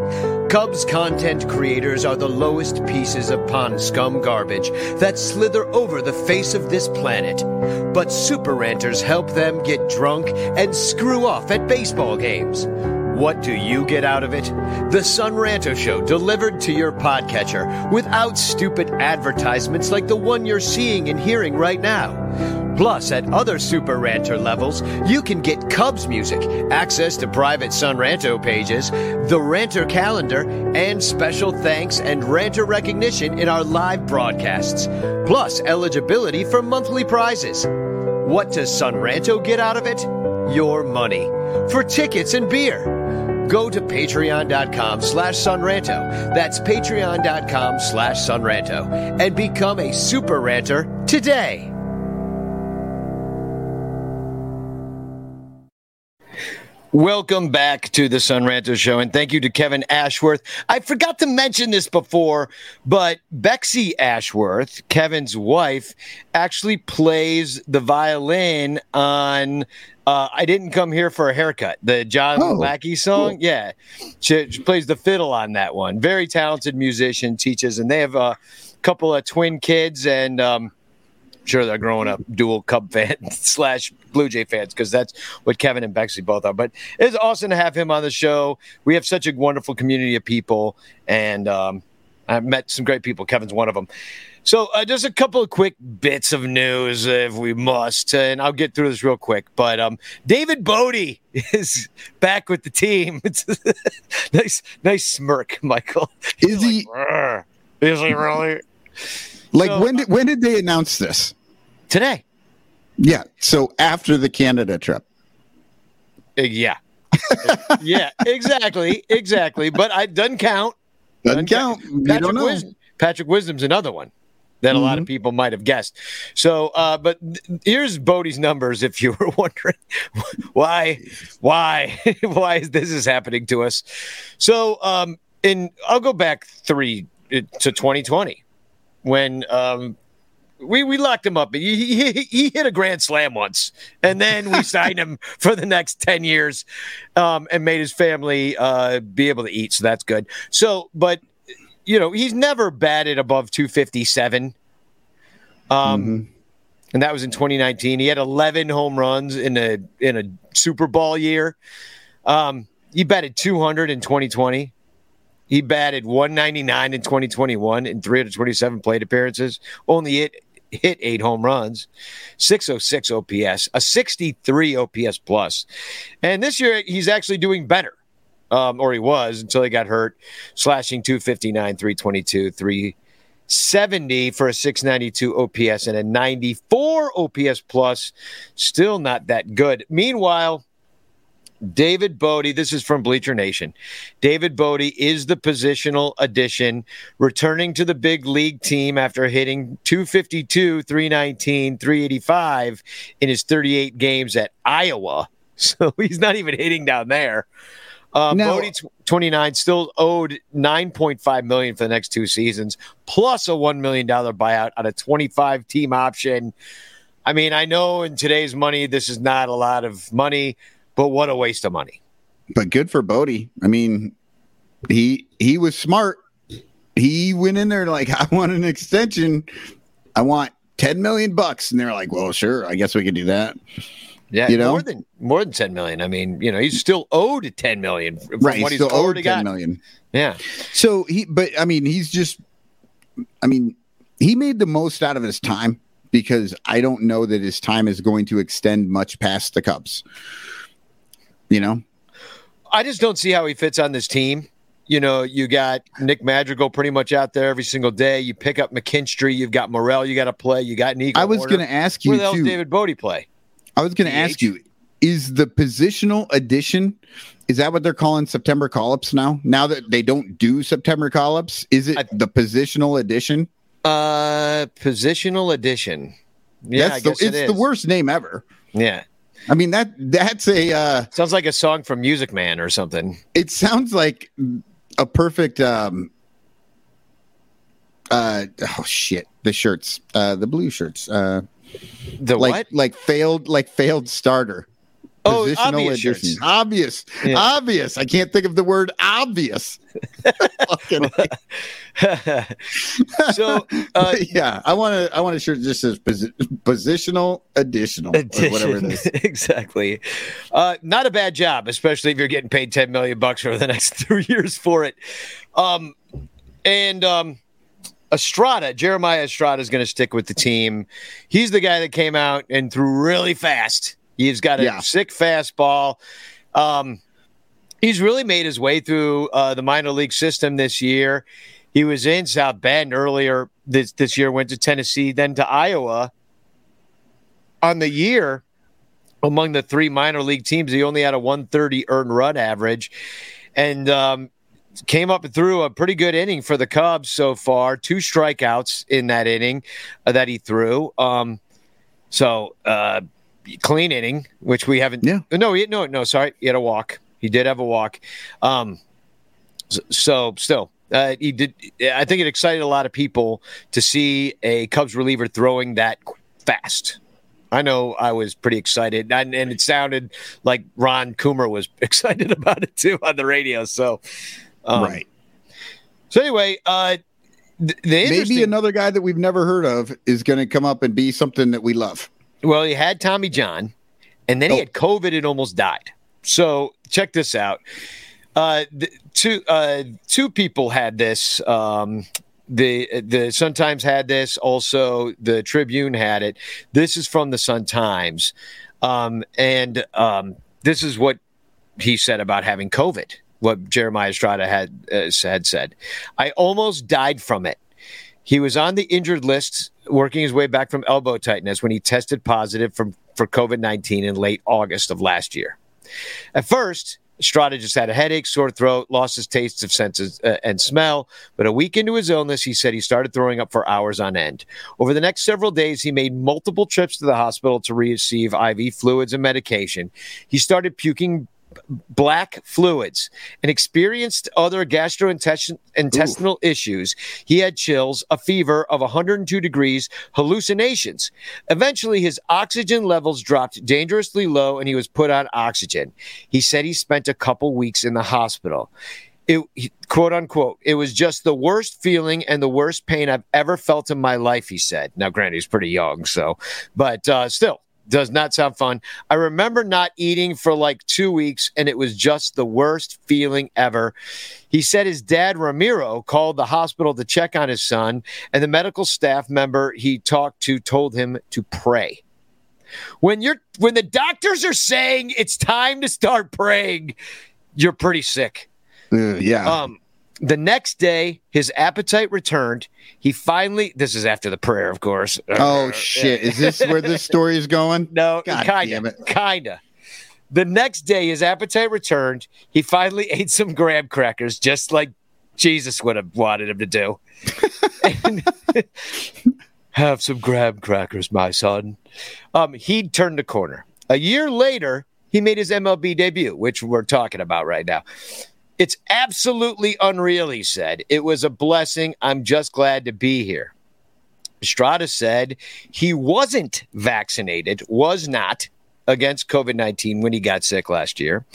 [SPEAKER 1] Cubs content creators are the lowest pieces of pond scum garbage that slither over the face of this planet. But super ranters help them get drunk and screw off at baseball games. What do you get out of it? The Son Ranto Show delivered to your podcatcher without stupid advertisements like the one you're seeing and hearing right now. Plus, at other Super Ranter levels, you can get Cubs music, access to private Son Ranto pages, the Ranter calendar, and special thanks and Ranter recognition in our live broadcasts, plus eligibility for monthly prizes. What does Son Ranto get out of it? Your money. For tickets and beer. Go to patreon.com slash sonranto. That's patreon.com slash sonranto. And become a super ranter today. Welcome back to the Son Ranto Show, and thank you to Kevin Ashworth. I forgot to mention this before, but Bexy Ashworth, Kevin's wife, actually plays the violin on uh, "I Didn't Come Here for a Haircut," the John
[SPEAKER 3] Oh,
[SPEAKER 1] Lackey song.
[SPEAKER 3] cool.
[SPEAKER 1] Yeah, she, she plays the fiddle on that one. Very talented musician, teaches, and they have a couple of twin kids, and um, sure they're growing up dual Cub fans [LAUGHS] slash Blue Jay fans because that's what Kevin and Bexley both are. But it's awesome to have him on the show. We have such a wonderful community of people, and um, I've met some great people. Kevin's one of them. So uh, just a couple of quick bits of news, if we must, and I'll get through this real quick. But um, David Bote [LAUGHS] is back with the team. [LAUGHS] It's nice, nice smirk, Michael.
[SPEAKER 3] Is he
[SPEAKER 1] Brr. Is he really
[SPEAKER 3] like
[SPEAKER 1] So-
[SPEAKER 3] when did when did they announce this?
[SPEAKER 1] today?
[SPEAKER 3] Yeah, so after the Canada trip.
[SPEAKER 1] Uh, yeah. [LAUGHS] yeah, exactly, exactly. But it doesn't count.
[SPEAKER 3] Doesn't
[SPEAKER 1] Doesn't
[SPEAKER 3] count. You
[SPEAKER 1] Patrick,
[SPEAKER 3] know.
[SPEAKER 1] Patrick Wisdom's another one that a lot of people might have guessed. So, uh, but th- here's Bote's numbers. If you were [LAUGHS] wondering why, why, [LAUGHS] why is this is happening to us? So, um, in I'll go back three uh, to 2020 when um, we we locked him up. He, he, he hit a grand slam once, and then we [LAUGHS] signed him for the next ten years, um, and made his family uh, be able to eat. So that's good. So, but you know, he's never batted above two fifty seven. Um,
[SPEAKER 3] Mhm.
[SPEAKER 1] and that was in 2019. He had 11 home runs in a in a Super Bowl year. Um, he batted 200 in 2020. He batted 199 in 2021 in 327 plate appearances. Only hit hit eight home runs, 606 OPS, a 63 OPS plus. and this year he's actually doing better. Um, or he was until he got hurt, slashing 259, 322, 370 for a 692 OPS and a 94 OPS plus. Still not that good. Meanwhile, David Bote, this is from Bleacher Nation. David Bote is the positional addition, returning to the big league team after hitting 252, 319, 385 in his 38 games at Iowa. [LAUGHS] So he's not even hitting down there. Uh,
[SPEAKER 3] Now-
[SPEAKER 1] Bote, 29, still owed 9.5 million for the next two seasons, plus a $1 million buyout on a 25 team option. I mean, I know in today's money, this is not a lot of money, but what a waste of money.
[SPEAKER 3] But good for Bote. I mean, he he was smart. He went in there like, [LAUGHS] I want an extension. I want 10 million bucks. And they're like, well, sure. I guess we could do that.
[SPEAKER 1] Yeah,
[SPEAKER 3] You know?
[SPEAKER 1] more than more than 10 million. I mean, you know, he's still owed 10 million from
[SPEAKER 3] Right.
[SPEAKER 1] what
[SPEAKER 3] He's still owed
[SPEAKER 1] already
[SPEAKER 3] 10
[SPEAKER 1] got.
[SPEAKER 3] million.
[SPEAKER 1] Yeah.
[SPEAKER 3] So he, but I mean, he's just, I mean, he made the most out of his time because I don't know that his time is going to extend much past the Cubs. You know,
[SPEAKER 1] I just don't see how he fits on this team. You know, you got Nick Madrigal pretty much out there every single day. You pick up McKinstry, you've got Morel, you got to play. You got Nico.
[SPEAKER 3] I was going to ask
[SPEAKER 1] Where
[SPEAKER 3] you
[SPEAKER 1] the hell. David Bote play?
[SPEAKER 3] I was going to ask you: Is the positional addition? Is that what they're calling September call-ups now? Now that they don't do September call-ups, is it
[SPEAKER 1] I-
[SPEAKER 3] the positional addition?
[SPEAKER 1] Uh, positional addition. Yeah,
[SPEAKER 3] the, it's the worst name ever.
[SPEAKER 1] Yeah,
[SPEAKER 3] I mean that that's a. Uh,
[SPEAKER 1] sounds like a song from Music Man or something.
[SPEAKER 3] it sounds like a perfect. Um, uh oh shit the shirts uh the blue shirts uh
[SPEAKER 1] The
[SPEAKER 3] like
[SPEAKER 1] what?
[SPEAKER 3] like failed like failed starter
[SPEAKER 1] Oh, obvious
[SPEAKER 3] addition.
[SPEAKER 1] shirts.
[SPEAKER 3] obvious
[SPEAKER 1] Yeah.
[SPEAKER 3] obvious i can't think of the word obvious [LAUGHS] Fucking-
[SPEAKER 1] so, [LAUGHS] uh,
[SPEAKER 3] yeah i want to i want a shirt that just says posi- positional additional or whatever it is [LAUGHS]
[SPEAKER 1] exactly. Uh, not a bad job, especially if you're getting paid 10 million bucks for the next three years for it. Um, and um, Estrada, Jeremiah Estrada is going to stick with the team. He's the guy that came out and threw really fast. He's got a
[SPEAKER 3] Yeah.
[SPEAKER 1] sick fastball. Um, he's really made his way through uh, the minor league system this year. He was in South Bend earlier this this year. Went to Tennessee, then to Iowa. On the year, among the three minor league teams, he only had a 130 earned run average. and um, came up and threw a pretty good inning for the Cubs so far. Two strikeouts in that inning uh, that he threw. Um, so uh, clean inning, which we haven't.
[SPEAKER 3] Yeah.
[SPEAKER 1] No, he, no, no. Sorry, he had a walk. He did have a walk. Um, so still, uh, he did. I think it excited a lot of people to see a Cubs reliever throwing that fast. I know I was pretty excited, and, and it sounded like Ron Coomer was [LAUGHS] excited about it too on the radio. So, um,
[SPEAKER 3] right.
[SPEAKER 1] So anyway, uh, the, the
[SPEAKER 3] Maybe another guy that we've never heard of is going to come up and be something that we love.
[SPEAKER 1] Well, he had Tommy John, and then he
[SPEAKER 3] Oh.
[SPEAKER 1] had COVID and almost died. So check this out. Uh, the, two uh, two people had this. Um, the the Sun Times had this. Also, the Tribune had it. This is from the Sun Times, um, and um, this is what he said about having COVID. What Jeremiah Estrada had uh, had said. I almost died from it. He was on the injured list, working his way back from elbow tightness when he tested positive from, for COVID 19 in late August of last year. At first, Estrada just had a headache, sore throat, lost his taste of senses uh, and smell. But a week into his illness, he said he started throwing up for hours on end. Over the next several days, he made multiple trips to the hospital to receive IV fluids and medication. He started puking black fluids and experienced other gastrointestinal issues. He had chills, a fever of 102 degrees, hallucinations. Eventually, his oxygen levels dropped dangerously low and he was put on oxygen. He said he spent a couple weeks in the hospital. It, quote unquote, it was just the worst feeling and the worst pain I've ever felt in my life, he said. Now, granted, he's pretty young, so, but uh, still, does not sound fun. I remember not eating for like two weeks, and it was just the worst feeling ever. He said his dad, Ramiro, called the hospital to check on his son, and the medical staff member he talked to told him to pray. When you're when the doctors are saying it's time to start praying, you're pretty sick.
[SPEAKER 3] Uh, yeah.
[SPEAKER 1] Um, the next day, his appetite returned. He finally, this is after the prayer, of course.
[SPEAKER 3] oh shit! Is this [LAUGHS] where this story is going?
[SPEAKER 1] No,
[SPEAKER 3] God
[SPEAKER 1] kinda,
[SPEAKER 3] it.
[SPEAKER 1] kind of. The next day, his appetite returned. He finally [LAUGHS] ate some graham crackers, just like Jesus would have wanted him to do. [LAUGHS] And- have some graham crackers, my son. Um, he'd turned the corner. A year later, he made his MLB debut, which we're talking about right now. It's absolutely unreal, he said. It was a blessing. I'm just glad to be here. Estrada said he wasn't vaccinated, was not against COVID 19 when he got sick last year.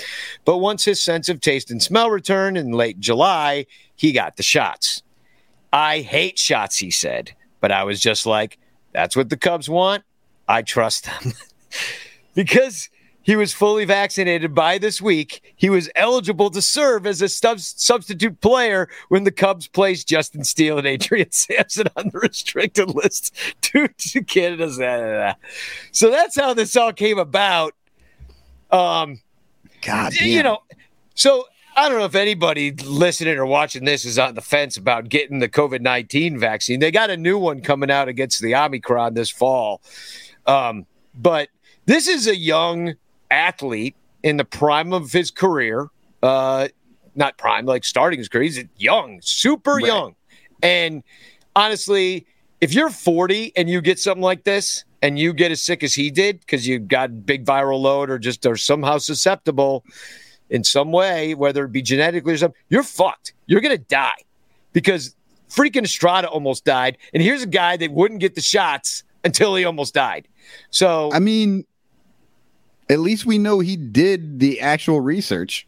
[SPEAKER 1] But once his sense of taste and smell returned in late July, he got the shots. I hate shots, he said. But I was just like, that's what the Cubs want. I trust them. [LAUGHS] because he was fully vaccinated by this week, he was eligible to serve as a sub- substitute player when the Cubs placed Justin Steele and Adrian [LAUGHS] Sampson on the restricted list due to Canada's. So that's how this all came about. Um,
[SPEAKER 3] God
[SPEAKER 1] you know, so I don't know if anybody listening or watching this is on the fence about getting the COVID 19 vaccine. They got a new one coming out against the Omicron this fall. Um, but this is a young athlete in the prime of his career. Uh, not prime, like starting his career. He's young, super
[SPEAKER 3] Right.
[SPEAKER 1] young. And honestly, if you're 40 and you get something like this and you get as sick as he did because you got big viral load or just are somehow susceptible in some way, whether it be genetically or something, you're fucked. You're going to die because freaking Estrada almost died. And here's a guy that wouldn't get the shots until he almost died. So,
[SPEAKER 3] I mean, at least we know he did the actual research.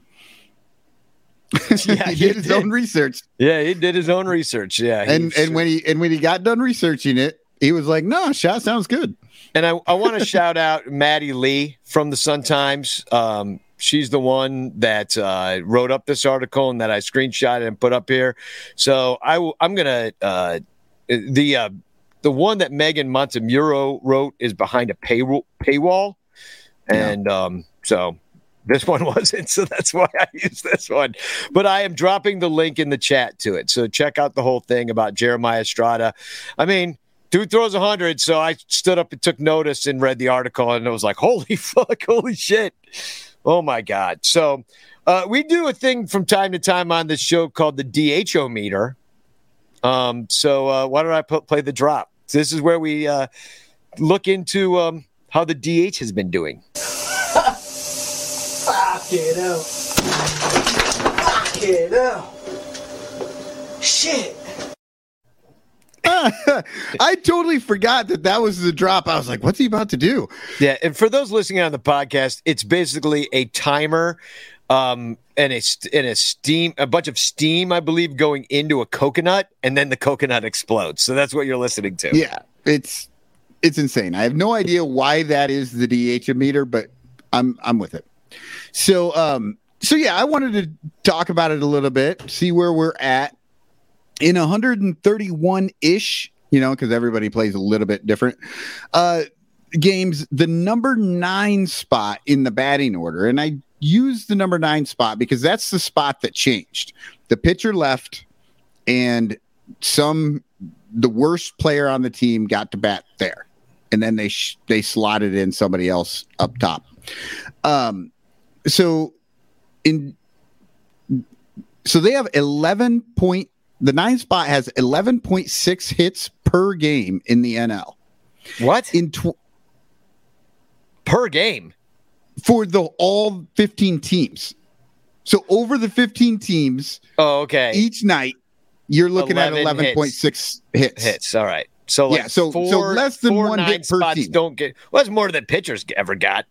[SPEAKER 1] Yeah, [LAUGHS]
[SPEAKER 3] he
[SPEAKER 1] he
[SPEAKER 3] did his
[SPEAKER 1] did.
[SPEAKER 3] own research,
[SPEAKER 1] yeah, he did his own research. Yeah.
[SPEAKER 3] and and when he and when he got done researching it, he was like, "No, shot sounds good."
[SPEAKER 1] And I, I want to shout out Maddie Lee from the Sun Times. Um, she's the one that uh, wrote up this article and that I screenshotted and put up here. So I, w- I'm gonna uh, the uh, the one that Meghan Montemurro wrote is behind a paywall paywall, and um, so this one [LAUGHS] wasn't. So that's why I used this one. But I am dropping the link in the chat to it. So check out the whole thing about Jeremiah Estrada. I mean, dude throws 100 so i stood up and took notice and read the article and it was like [LAUGHS] holy fuck holy shit Oh my God. So uh, we do a thing from time to time on this show called the DHO meter. Um, so uh, why don't I put, play the drop? So This is where we uh, look into um, how the DH has been doing.
[SPEAKER 2] Fuck it out. Fuck it out. Shit. [LAUGHS]
[SPEAKER 3] I totally forgot that that was the drop. I was like, what's he about to do?
[SPEAKER 1] Yeah, and for those listening on the podcast, it's basically a timer um and a and a steam a bunch of steam I believe going into a coconut and then the coconut explodes. So that's what you're listening to.
[SPEAKER 3] Yeah, it's it's insane. I have no idea why that is the DH meter, but I'm I'm with it. So um so yeah, I wanted to talk about it a little bit, see where we're at in 131 ish, you know, because everybody plays a little bit different. Uh games, the number nine spot in the batting order, and I use the number nine spot because that's the spot that changed. The pitcher left, and some the worst player on the team got to bat there, and then they sh- they slotted in somebody else up top. Um, so in so they have eleven point. The nine spot has eleven point six hits per game in the NL.
[SPEAKER 1] What?
[SPEAKER 3] In tw-
[SPEAKER 1] per game
[SPEAKER 3] for the all 15 teams. So over the 15 teams,
[SPEAKER 1] oh okay,
[SPEAKER 3] each night you're looking at
[SPEAKER 1] 11
[SPEAKER 3] 11.6 hits.
[SPEAKER 1] hits. All right. So like
[SPEAKER 3] Yeah, so- so less than
[SPEAKER 1] four
[SPEAKER 3] one hit per
[SPEAKER 1] spots
[SPEAKER 3] team.
[SPEAKER 1] Don't get well, that's more than pitchers ever got.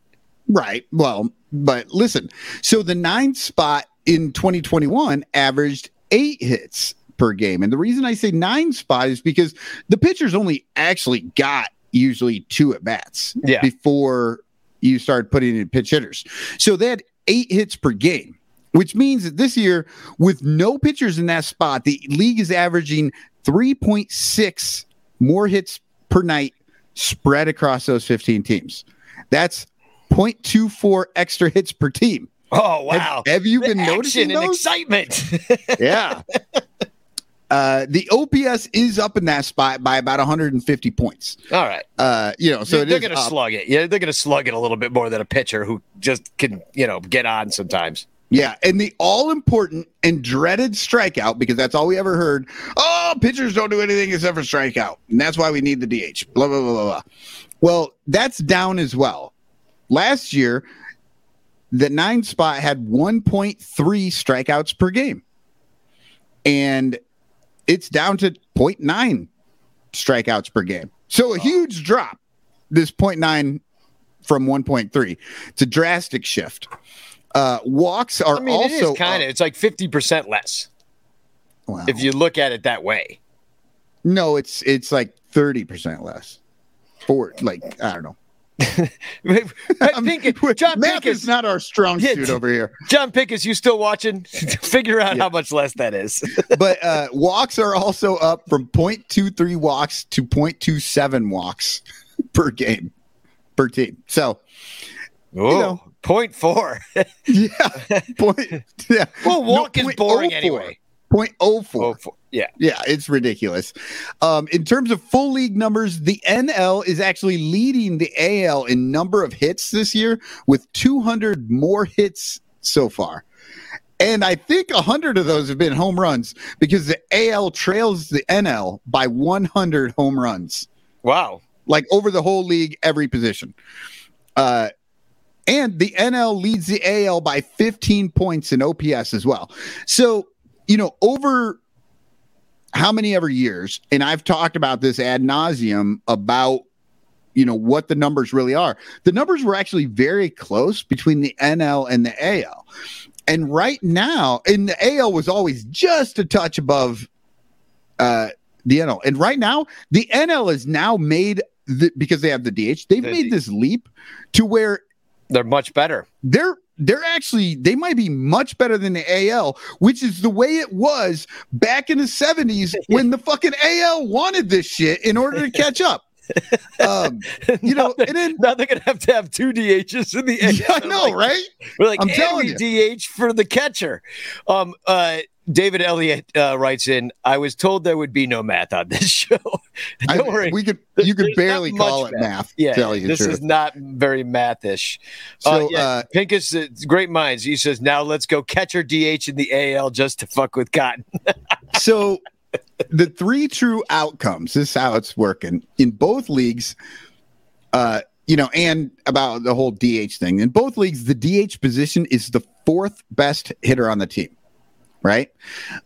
[SPEAKER 3] Right. Well, but listen. So the nine spot in 2021 averaged eight hits per game. And the reason I say nine spot is because the pitchers only actually got usually two at bats
[SPEAKER 1] Yeah.
[SPEAKER 3] before you start putting in pitch hitters. So they had eight hits per game, which means that this year, with no pitchers in that spot, the league is averaging 3.6 more hits per night spread across those 15 teams. That's 0.24 extra hits per team.
[SPEAKER 1] Oh wow.
[SPEAKER 3] Have, you
[SPEAKER 1] The
[SPEAKER 3] been noticing those?
[SPEAKER 1] excitement. [LAUGHS]
[SPEAKER 3] yeah. Uh, the OPS is up in that spot by about 150 points.
[SPEAKER 1] All right.
[SPEAKER 3] Uh, you know, so
[SPEAKER 1] So they're going to slug it. Yeah, they're going to slug it a little bit more than a pitcher who just can, you know, get on sometimes.
[SPEAKER 3] Yeah, and the all important and dreaded strikeout because that's all we ever heard. Oh, pitchers don't do anything except for strikeout, and that's why we need the DH. Blah blah blah blah. blah. Well, that's down as well. Last year, the nine spot had 1.3 strikeouts per game, and it's down to 0.9 strikeouts per game. So a huge drop. This 0.9 from 1.3. It's a drastic shift. Uh, walks are
[SPEAKER 1] I mean,
[SPEAKER 3] also
[SPEAKER 1] kind of, it's like 50% less
[SPEAKER 3] Wow.
[SPEAKER 1] if you look at it that way.
[SPEAKER 3] No, it's it's like thirty percent less. For like I don't know. [LAUGHS]
[SPEAKER 1] Pincus, [LAUGHS] John
[SPEAKER 3] Math
[SPEAKER 1] Pincus,
[SPEAKER 3] is not our strong
[SPEAKER 1] Yeah,
[SPEAKER 3] suit over here.
[SPEAKER 1] John Pincus, you still watching? [LAUGHS] Figure out
[SPEAKER 3] Yeah.
[SPEAKER 1] how much less that is.
[SPEAKER 3] But uh, walks are also up from 0.23 walks to 0.27 walks per game per team. So
[SPEAKER 1] Oh,
[SPEAKER 3] know.
[SPEAKER 1] Point four. [LAUGHS]
[SPEAKER 3] yeah, point yeah.
[SPEAKER 1] well, walk
[SPEAKER 3] No,
[SPEAKER 1] is boring
[SPEAKER 3] 0.04.
[SPEAKER 1] anyway.
[SPEAKER 3] 0.04.
[SPEAKER 1] Oh, four. Yeah.
[SPEAKER 3] Yeah, it's ridiculous. Um, in terms of full league numbers, the NL is actually leading the AL in number of hits this year with 200 more hits so far. And I think 100 of those have been home runs because the AL trails the NL by 100 home runs,
[SPEAKER 1] Wow.
[SPEAKER 3] like over the whole league, every position. Uh, and the NL leads the AL by 15 points in OPS as well. So, you know, over how many ever years, and I've talked about this ad nauseum about you know what the numbers really are. The numbers were actually very close between the NL and the AL. And right now, and the AL was always just a touch above uh the NL. And right now, the NL has now made the, because they have the DH, they've
[SPEAKER 1] The
[SPEAKER 3] made
[SPEAKER 1] D-
[SPEAKER 3] this leap to where
[SPEAKER 1] They're much better.
[SPEAKER 3] they're they're actually they might be much better than the AL, which is the way it was back in the 70s [LAUGHS] when the fucking AL wanted this shit in order to catch up. Um, [LAUGHS] you know,
[SPEAKER 1] now, they're,
[SPEAKER 3] and then
[SPEAKER 1] now they're gonna have to have two DHs in the [LAUGHS]
[SPEAKER 3] yeah, I know,
[SPEAKER 1] Like,
[SPEAKER 3] right?
[SPEAKER 1] We're like,
[SPEAKER 3] I'm
[SPEAKER 1] I'm
[SPEAKER 3] telling
[SPEAKER 1] you. DH for the catcher. Um, uh, David Elliott uh, writes in, I was told there would be no math on this [LAUGHS] show. Don't worry.
[SPEAKER 3] we could you could barely call it math.
[SPEAKER 1] Yeah,
[SPEAKER 3] you the
[SPEAKER 1] this is not very mathish.
[SPEAKER 3] So,
[SPEAKER 1] uh, yeah,
[SPEAKER 3] uh,
[SPEAKER 1] Pincus, uh, great minds. He says, now let's go catcher DH in the AL just to fuck with Cotton. [LAUGHS]
[SPEAKER 3] so the three true outcomes this is how it's working in both leagues uh you know and about the whole dh thing in both leagues the dh position is the fourth best hitter on the team right?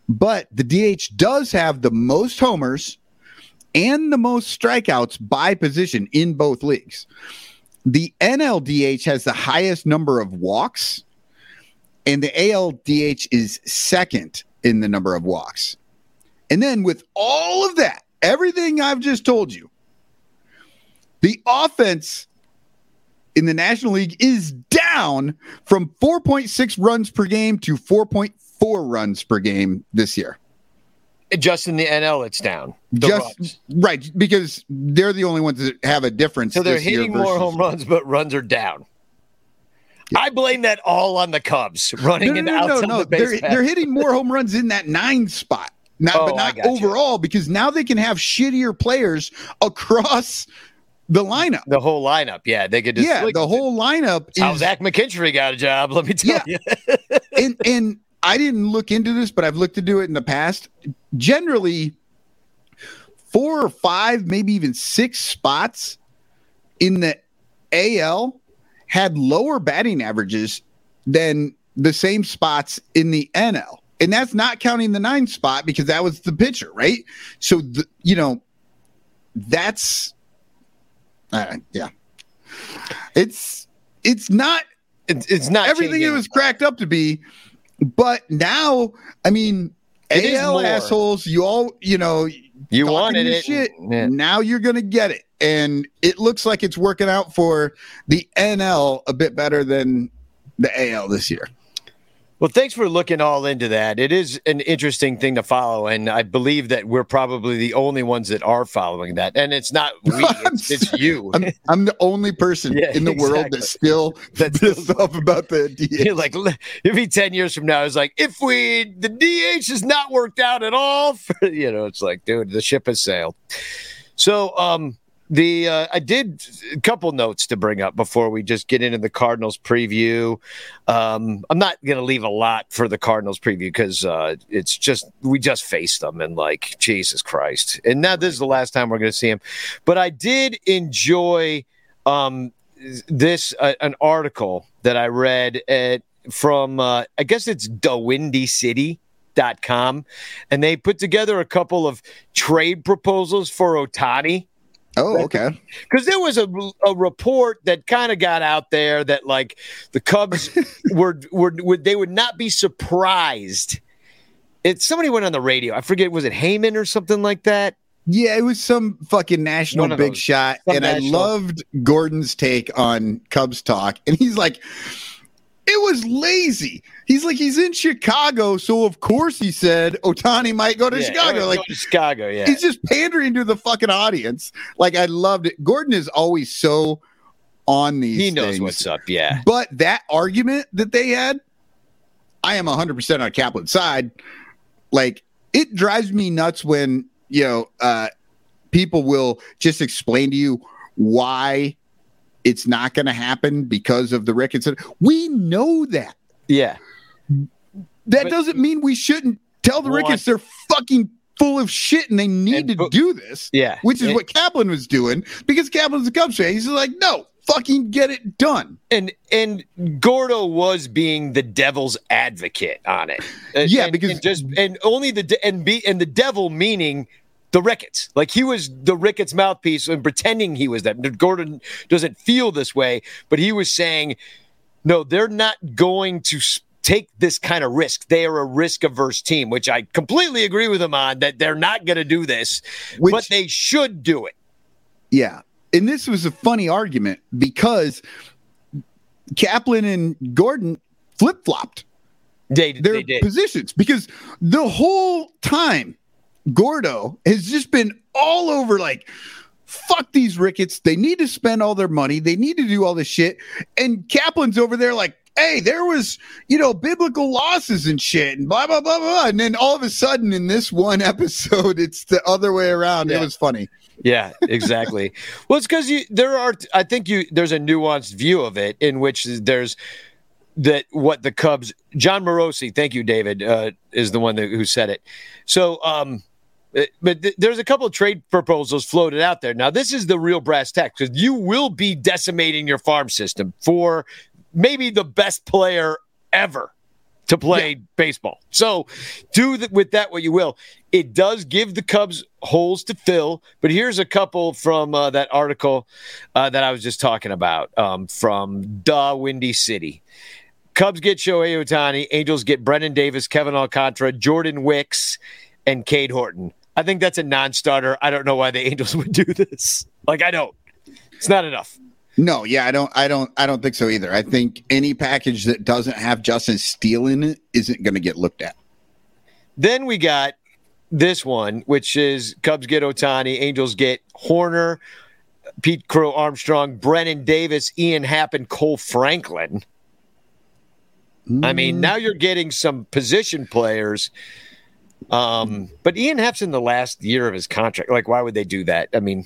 [SPEAKER 3] But the dh does have the most homers and the most strikeouts by position in both leagues. The nldh has the highest number of walks and the aldh is second in the number of walks. And then with all of that, everything I've just told you, the offense in the National League is down from 4.6 runs per game to 4.4 runs per game this year.
[SPEAKER 1] just in the NL, it's down. The
[SPEAKER 3] Just
[SPEAKER 1] runs.
[SPEAKER 3] right because they're the only ones that have a difference.
[SPEAKER 1] So they're hitting more home runs, but runs are down. I blame that all on the Cubs running
[SPEAKER 3] No, no,
[SPEAKER 1] and
[SPEAKER 3] no, no,
[SPEAKER 1] outside
[SPEAKER 3] no.
[SPEAKER 1] the
[SPEAKER 3] They're, they're hitting more home runs in that nine spot. Not,
[SPEAKER 1] Oh,
[SPEAKER 3] but not
[SPEAKER 1] got you.
[SPEAKER 3] overall because now they can have shittier players across the lineup.
[SPEAKER 1] the whole lineup. Yeah, they could just
[SPEAKER 3] yeah,
[SPEAKER 1] like,
[SPEAKER 3] the whole lineup
[SPEAKER 1] that's how
[SPEAKER 3] is
[SPEAKER 1] Zach McKinstry got a job. Let me tell
[SPEAKER 3] Yeah.
[SPEAKER 1] you. [LAUGHS]
[SPEAKER 3] and and I didn't look into this, but I've looked into it in the past. Generally, four or five, maybe even six spots in the AL had lower batting averages than the same spots in the NL. And that's not counting the nine spot because that was the pitcher, right? So, the, you know, that's, uh, yeah. It's, it's not
[SPEAKER 1] It's, it's not
[SPEAKER 3] everything it was cracked up to be. But now, I mean,
[SPEAKER 1] It
[SPEAKER 3] AL assholes, you all, you know,
[SPEAKER 1] You wanted it.
[SPEAKER 3] Shit.
[SPEAKER 1] Yeah.
[SPEAKER 3] Now you're gonna get it, and it looks like it's working out for the NL a bit better than the AL this year.
[SPEAKER 1] Well, thanks for looking all into that. It is an interesting thing to follow, and I believe that we're probably the only ones that are following that. And it's not [LAUGHS] we; it's, it's you. [LAUGHS]
[SPEAKER 3] I'm, I'm the only person
[SPEAKER 1] Yeah,
[SPEAKER 3] in the world that still [LAUGHS]
[SPEAKER 1] That's
[SPEAKER 3] pissed off about the DH.
[SPEAKER 1] You're like if he ten years from now is like, if we the DH has not worked out at all, for, you know, it's like, dude, the ship has sailed. So, um, the uh, I did a couple notes to bring up before we just get into the Cardinals preview. Um, I'm not going to leave a lot for the Cardinals preview because uh, it's just we just faced them and like Jesus Christ, and now this is the last time we're going to see him. But I did enjoy um, this uh, an article that I read at, from uh, I guess it's thewindycity.com and they put together a couple of trade proposals for Ohtani
[SPEAKER 3] Oh, okay.
[SPEAKER 1] because there was a, a report that kind of got out there that like the Cubs [LAUGHS] were, were would they would not be surprised. It somebody went on the radio. I forget was it Heyman or something like that.
[SPEAKER 3] Yeah, it was some fucking national big
[SPEAKER 1] those.
[SPEAKER 3] shot.
[SPEAKER 1] Some
[SPEAKER 3] and I loved Gordon's take on Cubs talk. And he's like, it was lazy. He's like, he's in Chicago. So, of course, he said Ohtani might go to
[SPEAKER 1] Yeah,
[SPEAKER 3] Chicago. Like,
[SPEAKER 1] to Chicago, yeah.
[SPEAKER 3] he's just pandering to the fucking audience. Like, I loved it. Gordon is always so on these
[SPEAKER 1] He knows
[SPEAKER 3] things.
[SPEAKER 1] what's up, yeah.
[SPEAKER 3] But that argument that they had, I am 100% on Kaplan's side. Like, it drives me nuts when, you know, uh, people will just explain to you why it's not going to happen because of the Ricketts. We know that.
[SPEAKER 1] Yeah.
[SPEAKER 3] That
[SPEAKER 1] But-
[SPEAKER 3] doesn't mean we shouldn't tell the
[SPEAKER 1] What?
[SPEAKER 3] Ricketts they're fucking full of shit and they need
[SPEAKER 1] And
[SPEAKER 3] to
[SPEAKER 1] bu-
[SPEAKER 3] do this.
[SPEAKER 1] Yeah.
[SPEAKER 3] Which is
[SPEAKER 1] It-
[SPEAKER 3] what Kaplan was doing because Kaplan's a Cubs fan. He's like, no, fucking get it done.
[SPEAKER 1] and and Gordo was being the devil's advocate on it. Uh, [LAUGHS]
[SPEAKER 3] Yeah,
[SPEAKER 1] and-
[SPEAKER 3] because-
[SPEAKER 1] and just and only the de- and be and the devil meaning the Ricketts. Like he was the Ricketts mouthpiece and pretending he was that. Gordon doesn't feel this way, but he was saying, no, they're not going to s- take this kind of risk. They are a risk averse team, which I completely agree with them on that they're not going to do this,
[SPEAKER 3] Which-
[SPEAKER 1] but they should do it.
[SPEAKER 3] Yeah. And this was a funny argument because Kaplan and Gordon flip flopped their
[SPEAKER 1] they did.
[SPEAKER 3] positions because the whole time Gordo has just been all over like, fuck these Ricketts. They need to spend all their money. They need to do all this shit. And Kaplan's over there like, hey, there was, you know, biblical losses and shit and blah, blah, blah, blah. And then all of a sudden in this one [LAUGHS] episode, it's the other way around.
[SPEAKER 1] Yeah.
[SPEAKER 3] It was funny.
[SPEAKER 1] Yeah, exactly. [LAUGHS] well, it's because you there are. I think you there's a nuanced view of it in which there's that what the Cubs. Jon Morosi, thank you, David, uh, is the one that, who said it. So, um, but th- there's a couple of trade proposals floated out there. Now, this is the real brass tacks because you will be decimating your farm system for maybe the best player ever to play baseball. So do th- with that what you will. It does give the Cubs holes to fill, but here's a couple from uh, that article uh, that I was just talking about um, from Da Windy City. Cubs get Shohei Ohtani, Angels get Brennen Davis, Kevin Alcantara, Jordan Wicks, and Cade Horton. I think that's a non-starter. I don't know why the Angels [LAUGHS] would do this. Like I don't. It's not enough.
[SPEAKER 3] No, yeah, I don't, I don't, I don't think so either. I think any package that doesn't have Justin Steele in it isn't going to get looked at.
[SPEAKER 1] Then we got this one, which is Cubs get Ohtani, Angels get Hoerner, Pete Crow Armstrong, Brennen Davis, Ian Happ, and Cole Franklin. I mean, hmm. now you're getting some position players. Um, but Ian Happ's in the last year of his contract. Like, why would they do that? I mean,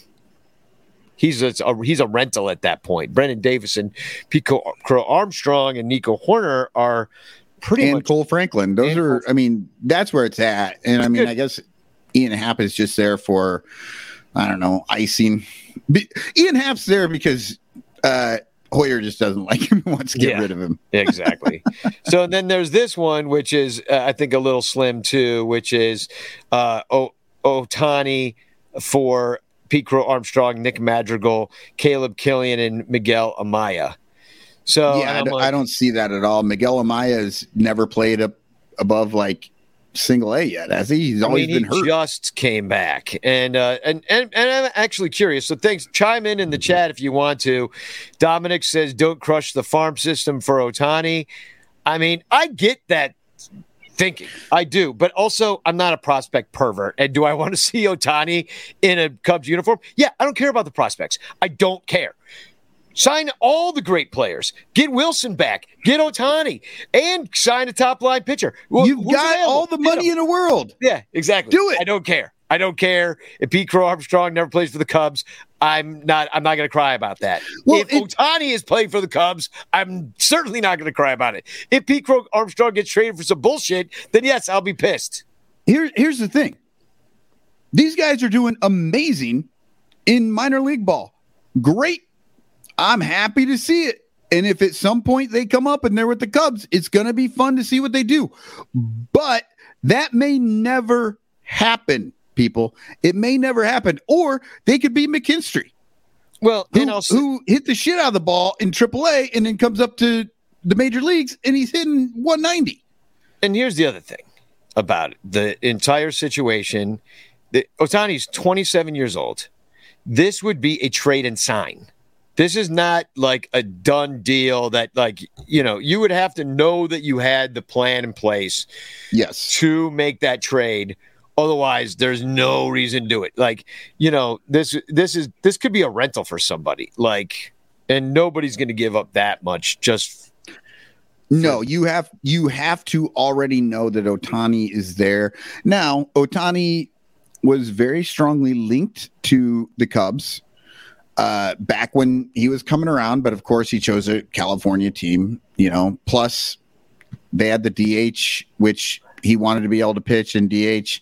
[SPEAKER 1] he's a, he's a rental at that point. Brendan Davis and Pete Crow Armstrong and Nico Hoerner are pretty
[SPEAKER 3] and
[SPEAKER 1] much
[SPEAKER 3] Cole Franklin. Those are, I mean, that's where it's at. And I mean,
[SPEAKER 1] Good.
[SPEAKER 3] I guess Ian Happ is just there for, I don't know, icing. Be- Ian Happ's there because uh, Hoyer just doesn't like him [LAUGHS] and wants to get
[SPEAKER 1] Yeah.
[SPEAKER 3] rid of him. [LAUGHS]
[SPEAKER 1] exactly. so then there's this one, which is uh, I think a little slim too, which is uh, o- Ohtani for Pete Crow Armstrong, Nick Madrigal, Caleb Killian, and Miguel Amaya. So
[SPEAKER 3] yeah, I don't,
[SPEAKER 1] like,
[SPEAKER 3] I don't see that at all. Miguel Amaya has never played up above like single A yet, has he? He's
[SPEAKER 1] I
[SPEAKER 3] always
[SPEAKER 1] mean,
[SPEAKER 3] been
[SPEAKER 1] he
[SPEAKER 3] hurt.
[SPEAKER 1] just came back, and, uh, and and and I'm actually curious. So, thanks. Chime in in the chat if you want to. Dominic says, "Don't crush the farm system for Ohtani." I mean, I get that thinking, I do, but also I'm not a prospect pervert. And do I want to [LAUGHS] see Ohtani in a Cubs uniform? Yeah, I don't care about the prospects. I don't care. Sign all the great players. Get Willson back. Get Ohtani, and sign a top line pitcher. Who-
[SPEAKER 3] You've got
[SPEAKER 1] available?
[SPEAKER 3] all the money in the world.
[SPEAKER 1] Yeah, exactly.
[SPEAKER 3] Do it.
[SPEAKER 1] I don't care. I don't care if Pete Crow Armstrong never plays for the Cubs. I'm not. I'm not going to cry about that.
[SPEAKER 3] Well,
[SPEAKER 1] if
[SPEAKER 3] it-
[SPEAKER 1] Ohtani is playing for the Cubs, I'm certainly not going to cry about it. If Pete Crow Armstrong gets traded for some bullshit, then yes, I'll be pissed.
[SPEAKER 3] Here, here's the thing. These guys are doing amazing in minor league ball. Great. I'm happy to see it. And if at some point they come up and they're with the Cubs, it's going to be fun to see what they do. But that may never happen, people. It may never happen. Or they could be McKinstry,
[SPEAKER 1] Well,
[SPEAKER 3] who,
[SPEAKER 1] I'll
[SPEAKER 3] who hit the shit out of the ball in AAA and then comes up to the major leagues and he's hitting 190.
[SPEAKER 1] and here's the other thing about it. the entire situation. The, Ohtani's 27 years old. This would be a trade and sign. This is not like a done deal that, like, you know, you would have to know that you had the plan in place
[SPEAKER 3] Yes.
[SPEAKER 1] to make that trade. Otherwise, there's no reason to do it. Like, you know, this this is this could be a rental for somebody. Like, and nobody's going to give up that much just
[SPEAKER 3] No, you have you have to already know that Ohtani is there. Now, Ohtani was very strongly linked to the Cubs uh back when he was coming around, but of course he chose a California team, you know. Plus they had the DH which he wanted to be able to pitch in DH.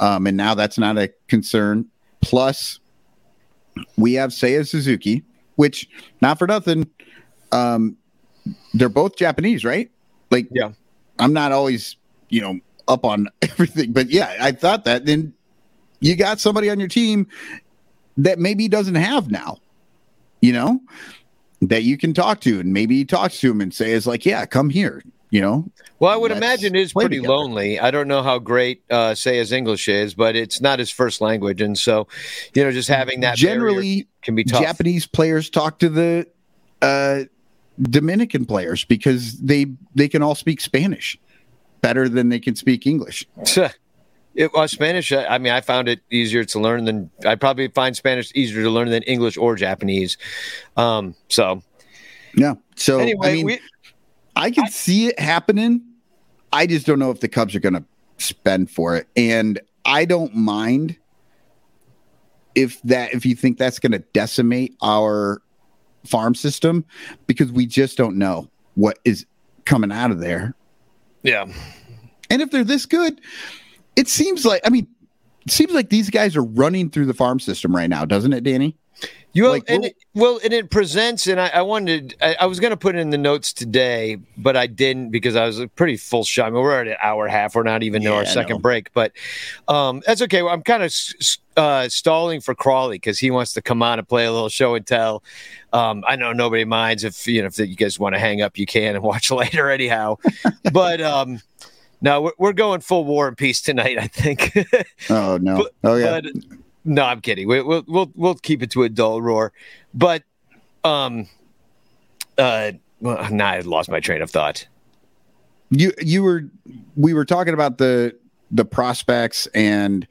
[SPEAKER 3] Um and now that's not a concern. Plus we have Seiya Suzuki, which not for nothing um they're both Japanese, right? Like,
[SPEAKER 1] Yeah.
[SPEAKER 3] I'm not always, you know, up on [LAUGHS] everything, but yeah, I thought that. Then you got somebody on your team that maybe he doesn't have now, you know, that you can talk to, and maybe he talks to him and says like, "Yeah, come here," you know.
[SPEAKER 1] Well, I would imagine it's pretty
[SPEAKER 3] together.
[SPEAKER 1] lonely. I don't know how great uh, say his English is, but it's not his first language, and so you know, just having that
[SPEAKER 3] Generally,
[SPEAKER 1] can be tough.
[SPEAKER 3] Japanese players talk to the uh, Dominican players because they they can all speak Spanish better than they can speak English. [LAUGHS]
[SPEAKER 1] It, uh, Spanish. I I mean, I found it easier to learn than I probably find Spanish easier to learn than English or Japanese. Um, so
[SPEAKER 3] Yeah. So
[SPEAKER 1] anyway,
[SPEAKER 3] I mean,
[SPEAKER 1] we,
[SPEAKER 3] I can see it happening. I just don't know if the Cubs are going to spend for it, and I don't mind if that if you think that's going to decimate our farm system because we just don't know what is coming out of there.
[SPEAKER 1] yeah,
[SPEAKER 3] And if they're this good, it seems like I mean, it seems like these guys are running through the farm system right now, doesn't it, Danny?
[SPEAKER 1] You
[SPEAKER 3] Like,
[SPEAKER 1] and it, well, and it presents, and I, I wanted, I, I was going to put in the notes today, but I didn't because I was a pretty full shot. I mean, we're at an hour and a half. We're not even in
[SPEAKER 3] Yeah,
[SPEAKER 1] our second break, but um, that's okay. I'm kind of uh, stalling for Crawly because he wants to come on and play a little show and tell. Um, I know nobody minds if you know if you guys want to hang up, you can and watch [LAUGHS] later anyhow. but um, no, we're, we're going full war and peace tonight. I think. [LAUGHS]
[SPEAKER 3] Oh no.
[SPEAKER 1] But-
[SPEAKER 3] oh yeah.
[SPEAKER 1] But no, I'm kidding. We, we'll we'll we'll keep it to a dull roar. But um, uh, well, now I lost my train of thought.
[SPEAKER 3] you you were we were talking about the the prospects and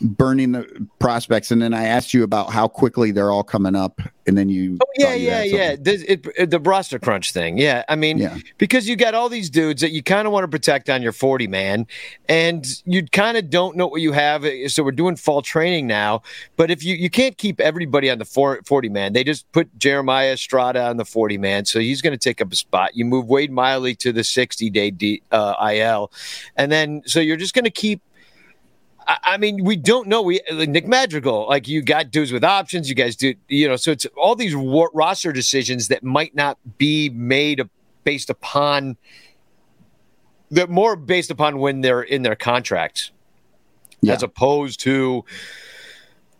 [SPEAKER 3] burning the prospects and then i asked you about how quickly they're all coming up and then you
[SPEAKER 1] Oh yeah,
[SPEAKER 3] you
[SPEAKER 1] yeah, yeah. This, it, it- the roster crunch thing. Yeah, I mean,
[SPEAKER 3] Yeah.
[SPEAKER 1] because you got all these dudes that you kind of want to protect on your 40 man, and you kind of don't know what you have. So we're doing fall training now, but if you you can't keep everybody on the 40 man, they just put Jeremiah Estrada on the 40 man, so he's going to take up a spot. You move Wade Miley to the 60 day D, uh, IL, and then so you're just going to keep. I I mean, we don't know. We like Nick Madrigal, like you got dudes with options. You guys do, you know. So it's all these wa- roster decisions that might not be made based upon that more based upon when they're in their contracts,
[SPEAKER 3] Yeah.
[SPEAKER 1] as opposed to,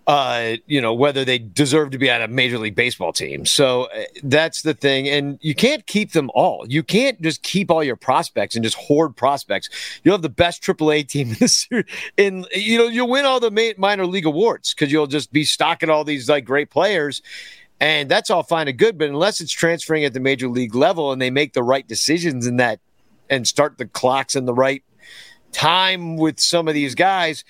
[SPEAKER 1] uh, you know, whether they deserve to be on a major league baseball team. So uh, that's the thing, and you can't keep them all. You can't just keep all your prospects and just hoard prospects. You'll have the best AAA team [LAUGHS] in the series, in you know you'll win all the ma- minor league awards because you'll just be stocking all these like great players. And that's all fine and good, but unless it's transferring at the major league level and they make the right decisions in that and start the clocks in the right time with some of these guys,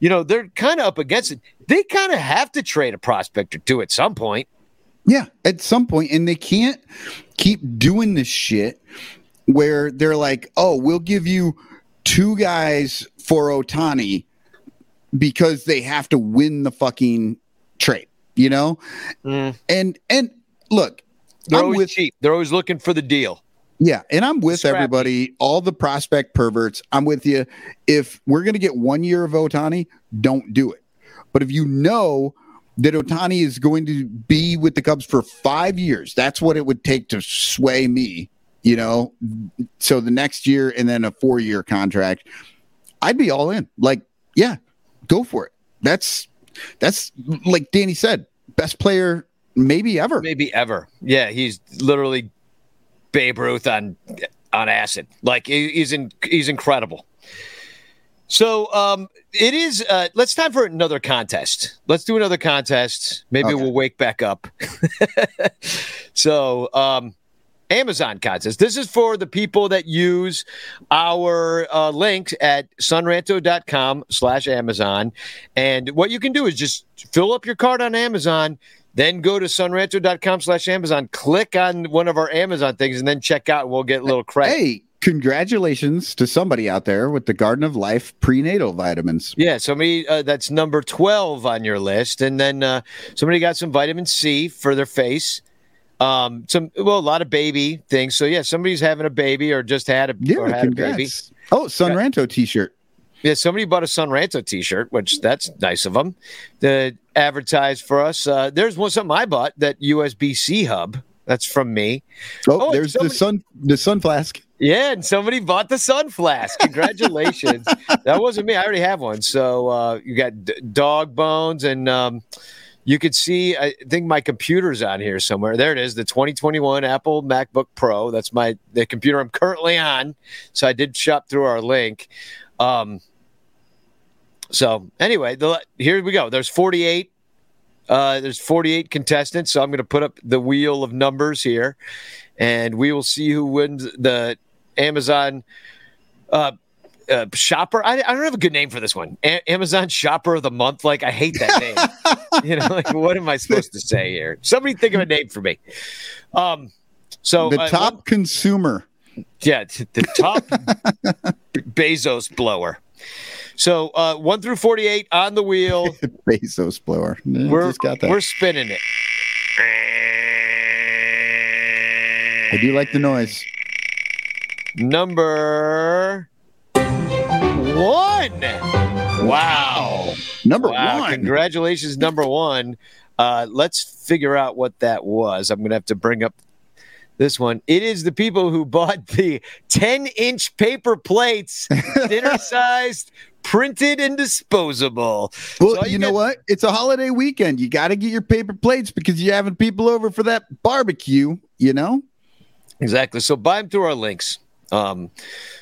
[SPEAKER 1] you know, they're kind of up against it. They kind of have to trade a prospect or two at some point.
[SPEAKER 3] yeah at some point and they can't keep doing this shit where they're like oh we'll give you two guys for Ohtani because they have to win the fucking trade you know mm. and and look
[SPEAKER 1] They're
[SPEAKER 3] I'm
[SPEAKER 1] always
[SPEAKER 3] with
[SPEAKER 1] cheap. They're always looking for the deal.
[SPEAKER 3] Yeah, and I'm with
[SPEAKER 1] Scrappy.
[SPEAKER 3] everybody, all the prospect perverts. I'm with you. If we're going to get one year of Ohtani, don't do it. But if you know that Ohtani is going to be with the Cubs for five years, that's what it would take to sway me, you know? So the next year and then a four year contract, I'd be all in. Like, yeah, go for it. That's, that's like Danny said, best player maybe ever.
[SPEAKER 1] Maybe ever. Yeah, he's literally Babe Ruth on on acid. Like he's in, he's incredible. So um, it is. Uh, let's time for another contest. Let's do another contest. Maybe
[SPEAKER 3] Okay.
[SPEAKER 1] we'll wake back up. [LAUGHS] so um, Amazon contest. This is for the people that use our uh, link at sonranto.com slash Amazon. And what you can do is just fill up your card on Amazon, then go to sonranto.com slash Amazon, click on one of our Amazon things, and then check out. We'll get a little credit.
[SPEAKER 3] Hey, congratulations to somebody out there with the Garden of Life prenatal vitamins.
[SPEAKER 1] Yeah, somebody uh, that's number 12 on your list. And then uh, somebody got some vitamin C for their face. Um, some, well, a lot of baby things. So, yeah, somebody's having a baby or just had a, or
[SPEAKER 3] Yeah,
[SPEAKER 1] had a baby.
[SPEAKER 3] Oh, Son Ranto t-shirt.
[SPEAKER 1] Yeah, somebody bought a Son Ranto T-shirt, which that's nice of them to advertise for us. Uh, there's one something I bought that USB C hub. That's from me.
[SPEAKER 3] Oh,
[SPEAKER 1] Oh,
[SPEAKER 3] there's
[SPEAKER 1] somebody-
[SPEAKER 3] the sun the sun flask.
[SPEAKER 1] Yeah, and somebody bought the Sun Flask. Congratulations! [LAUGHS] that wasn't me. I already have one. So uh, you got d- dog bones, and um, you could see. I think my computer's on here somewhere. There it is, the 2021 Apple MacBook Pro. That's my the computer I'm currently on. So I did shop through our link. Um, so anyway, the, here we go. There's 48. Uh, there's 48 contestants. So I'm going to put up the wheel of numbers here, and we will see who wins the Amazon uh, uh, shopper. I, I don't have a good name for this one. A- Amazon shopper of the month. Like I hate that name. [LAUGHS] you know, like what am I supposed to say here? Somebody think of a name for me. Um, so
[SPEAKER 3] the
[SPEAKER 1] uh,
[SPEAKER 3] top
[SPEAKER 1] one-
[SPEAKER 3] consumer.
[SPEAKER 1] yeah, the top [LAUGHS] Bezos blower. So uh, one through forty-eight on the wheel. [LAUGHS]
[SPEAKER 3] Bezos blower.
[SPEAKER 1] We're
[SPEAKER 3] Just got that.
[SPEAKER 1] we're spinning it.
[SPEAKER 3] I do like the noise.
[SPEAKER 1] Number one. Wow.
[SPEAKER 3] Number
[SPEAKER 1] Wow,
[SPEAKER 3] one.
[SPEAKER 1] Congratulations, number one. Uh, let's figure out what that was. I'm going to have to bring up this one. It is the people who bought the 10 inch paper plates, [LAUGHS] dinner sized, printed, and disposable.
[SPEAKER 3] Well,
[SPEAKER 1] So
[SPEAKER 3] you, know what? It's a holiday weekend. You got to get your paper plates because you're having people over for that barbecue. You know,
[SPEAKER 1] Exactly. So buy them through our links. Um,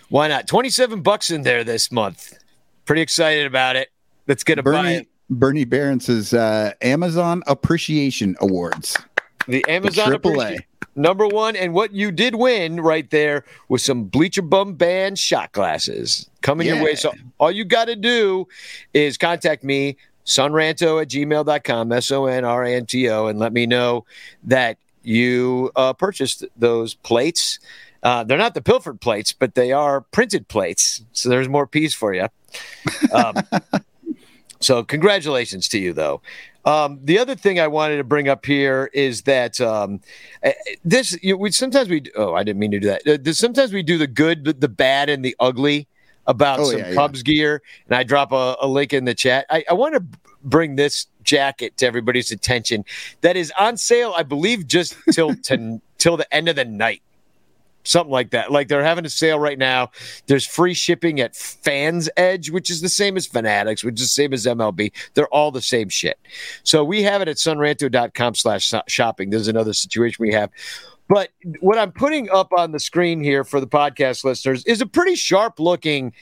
[SPEAKER 1] why not? 27 bucks in there this month. Pretty excited about it. Let's get a buy
[SPEAKER 3] Bernie
[SPEAKER 1] it.
[SPEAKER 3] Bernie Barron uh, Amazon Appreciation Awards.
[SPEAKER 1] The Amazon
[SPEAKER 3] Triple
[SPEAKER 1] appreci-
[SPEAKER 3] A.
[SPEAKER 1] number one, and what you did win right there was some Bleacher Bum Band shot glasses coming your way. So all you got to do is contact me, sonranto at gmail.com, S O N R A N T O, and let me know that you uh, purchased those plates. Uh, they're not the pilfered plates, but they are printed plates. So there's more P's for you. Um, [LAUGHS] so congratulations to you, though. Um, the other thing I wanted to bring up here is that um, eh, this you, we sometimes we oh I didn't mean to do that. Uh, sometimes we do the good, the, bad, and the ugly about
[SPEAKER 3] Oh,
[SPEAKER 1] some
[SPEAKER 3] yeah, yeah.
[SPEAKER 1] Cubs gear, and I drop a, a link in the chat. I, I want to bring this jacket to everybody's attention that is on sale, I believe, just till [LAUGHS] to, till the end of the night. Something like that. Like they're having a sale right now. There's free shipping at Fans Edge, which is the same as Fanatics, which is the same as MLB. They're all the same shit. So we have it at sonranto.com slash shopping. There's another situation we have. But what I'm putting up on the screen here for the podcast listeners is a pretty sharp looking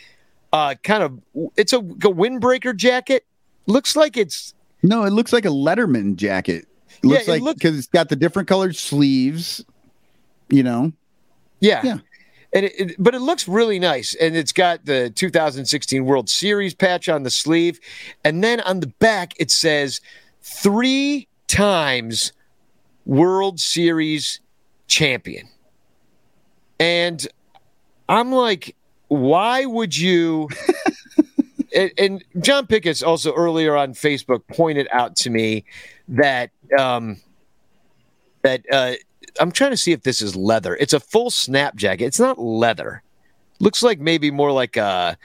[SPEAKER 1] uh, kind of it's a, a windbreaker jacket. Looks like it's
[SPEAKER 3] No, it looks like a Letterman jacket. It
[SPEAKER 1] Yeah,
[SPEAKER 3] looks
[SPEAKER 1] it
[SPEAKER 3] like
[SPEAKER 1] look-
[SPEAKER 3] because it's got the different colored sleeves. You know,
[SPEAKER 1] Yeah.
[SPEAKER 3] Yeah.
[SPEAKER 1] And it, it- but it looks really nice. And it's got the 2016 World Series patch on the sleeve. And then on the back, it says three times World Series champion. And I'm like, why would you? [LAUGHS] and, and John Pickett's also earlier on Facebook pointed out to me that um, that uh, I'm trying to see if this is leather. It's a full snap jacket. It's not leather. Looks like maybe more like a.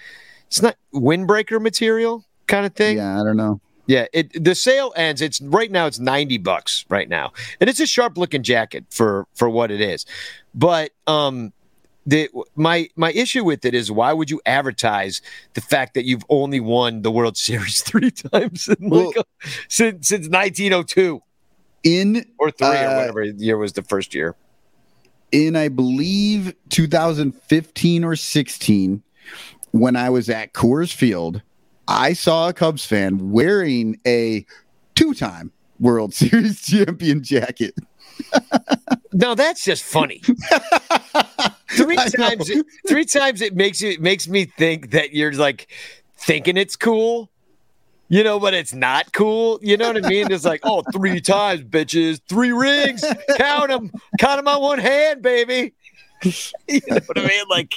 [SPEAKER 1] It's not windbreaker material kind of thing.
[SPEAKER 3] yeah, I don't know.
[SPEAKER 1] Yeah, it the sale ends. It's right now. It's ninety bucks right now, and it's a sharp looking jacket for for what it is. But um, the my my issue with it is why would you advertise the fact that you've only won the World Series [LAUGHS] three times in like
[SPEAKER 3] Well-
[SPEAKER 1] since since nineteen oh two
[SPEAKER 3] In
[SPEAKER 1] or three or
[SPEAKER 3] Uh,
[SPEAKER 1] whatever year was the first year.
[SPEAKER 3] in I believe 2015 or 16, when I was at Coors Field, I saw a Cubs fan wearing a two-time World [LAUGHS] Series champion jacket.
[SPEAKER 1] No, that's just funny. [LAUGHS] three
[SPEAKER 3] I
[SPEAKER 1] times, it, three times it makes you it makes me think that you're like thinking it's cool, you know, but it's not cool. You know what I mean? It's like, oh, three [LAUGHS] times, bitches, three rings, count them, count them on one hand, baby. [LAUGHS] you know what I mean? Like,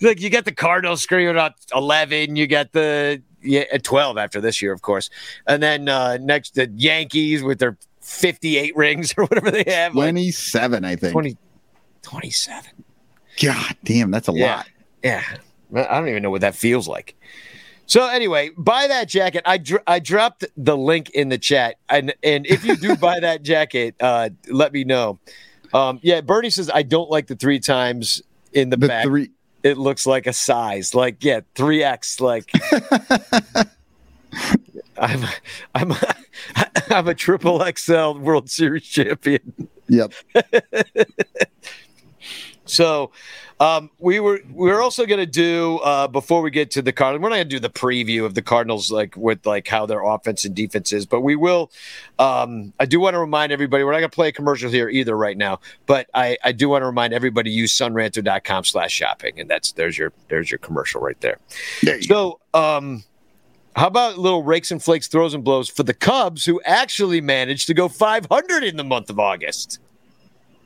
[SPEAKER 1] like you got the Cardinals screaming out eleven, you got the yeah twelve after this year, of course, and then uh next the Yankees with their fifty-eight rings [LAUGHS] or whatever they have. like,
[SPEAKER 3] 27, I think.
[SPEAKER 1] 20, 27.
[SPEAKER 3] God damn, that's a
[SPEAKER 1] Yeah.
[SPEAKER 3] lot.
[SPEAKER 1] Yeah. I don't even know what that feels like. So anyway, buy that jacket. I dr- I dropped the link in the chat, and and if you do [LAUGHS] buy that jacket, uh, let me know. Um, yeah, Bernie says I don't like the three times in the,
[SPEAKER 3] The
[SPEAKER 1] back.
[SPEAKER 3] three.
[SPEAKER 1] It looks like a size, like yeah, three X. Like [LAUGHS] I'm I'm [LAUGHS] I'm a triple XL World Series champion.
[SPEAKER 3] Yep.
[SPEAKER 1] So um, we were we were also going to do uh, before we get to the Cardinals. We're not going to do the preview of the Cardinals like with like how their offense and defense is, but we will. Um, I do want to remind everybody we're not going to play a commercial here either right now, but I, I do want to remind everybody use sonranto.com slash shopping, and that's there's your there's your commercial right there.
[SPEAKER 3] There you
[SPEAKER 1] So um, how about little rakes and flakes, throws and blows for the Cubs, who actually managed to go 500 in the month of August?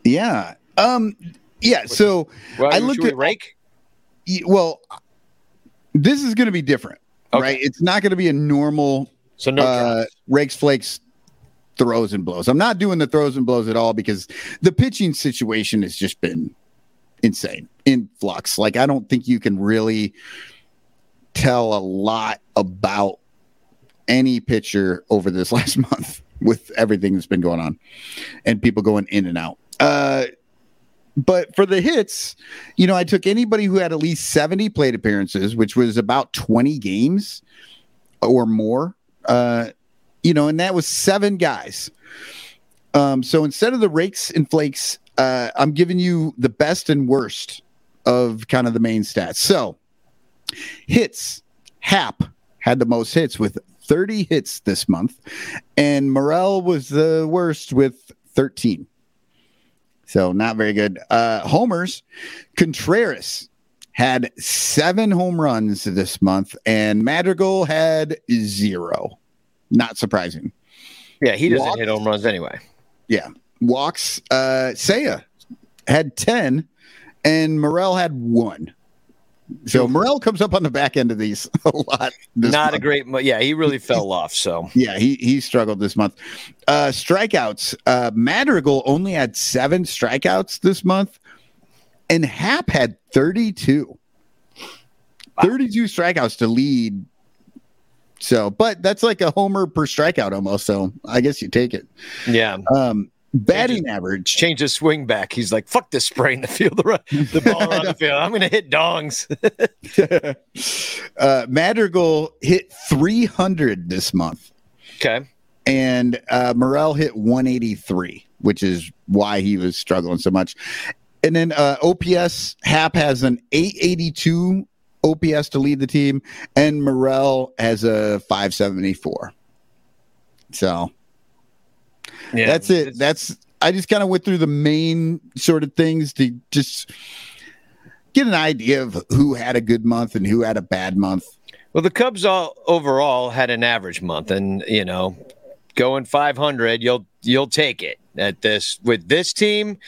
[SPEAKER 3] Yeah. Um. Yeah. So
[SPEAKER 1] Well,
[SPEAKER 3] I looked at-
[SPEAKER 1] rake.
[SPEAKER 3] well, this is going to be different,
[SPEAKER 1] Okay.
[SPEAKER 3] right? It's not going to be a normal
[SPEAKER 1] So no
[SPEAKER 3] uh, rakes, flakes, throws and blows. I'm not doing the throws and blows at all because the pitching situation has just been insane in flux. Like I don't think you can really tell a lot about any pitcher over this [LAUGHS] last month with everything that's been going on and people going in and out. Uh, but for the hits, you know, I took anybody who had at least 70 plate appearances, which was about 20 games or more. Uh, you know, and that was seven guys. Um, so instead of the rakes and flakes, uh, I'm giving you the best and worst of kind of the main stats. So hits, Happ had the most hits with 30 hits this month, and Morel was the worst with 13. So not very good. Uh, homers, Contreras had seven home runs this month, and Madrigal had zero. Not surprising.
[SPEAKER 1] Yeah, he doesn't
[SPEAKER 3] Walk-
[SPEAKER 1] hit home runs anyway.
[SPEAKER 3] Yeah. Walks, uh, Seiya had 10, and Morel had one. So Morel comes up on the back end of these [LAUGHS] a lot.
[SPEAKER 1] Not a great, yeah, he really fell off. So
[SPEAKER 3] Yeah, he he struggled this month. Uh strikeouts. Uh Madrigal only had seven strikeouts this month, and Happ had 32. 32 strikeouts to lead. So, but that's like a homer per strikeout almost. So I guess you take it.
[SPEAKER 1] yeah,
[SPEAKER 3] Um batting average.
[SPEAKER 1] change his swing back. He's like, "Fuck this spray in the field, [LAUGHS] the, the [LAUGHS] ball around the field. I'm gonna hit dongs." [LAUGHS]
[SPEAKER 3] uh Madrigal hit 300 this month.
[SPEAKER 1] okay,
[SPEAKER 3] and uh, Morel hit 183, which is why he was struggling so much. And then uh, OPS, Happ has an 882 OPS to lead the team, and Morel has a 574. So
[SPEAKER 1] yeah,
[SPEAKER 3] that's it. That's I just kind of went through the main sort of things to just get an idea of who had a good month and who had a bad month.
[SPEAKER 1] Well, the Cubs all overall had an average month, and you know, going 500, you'll you'll take it at this with this team.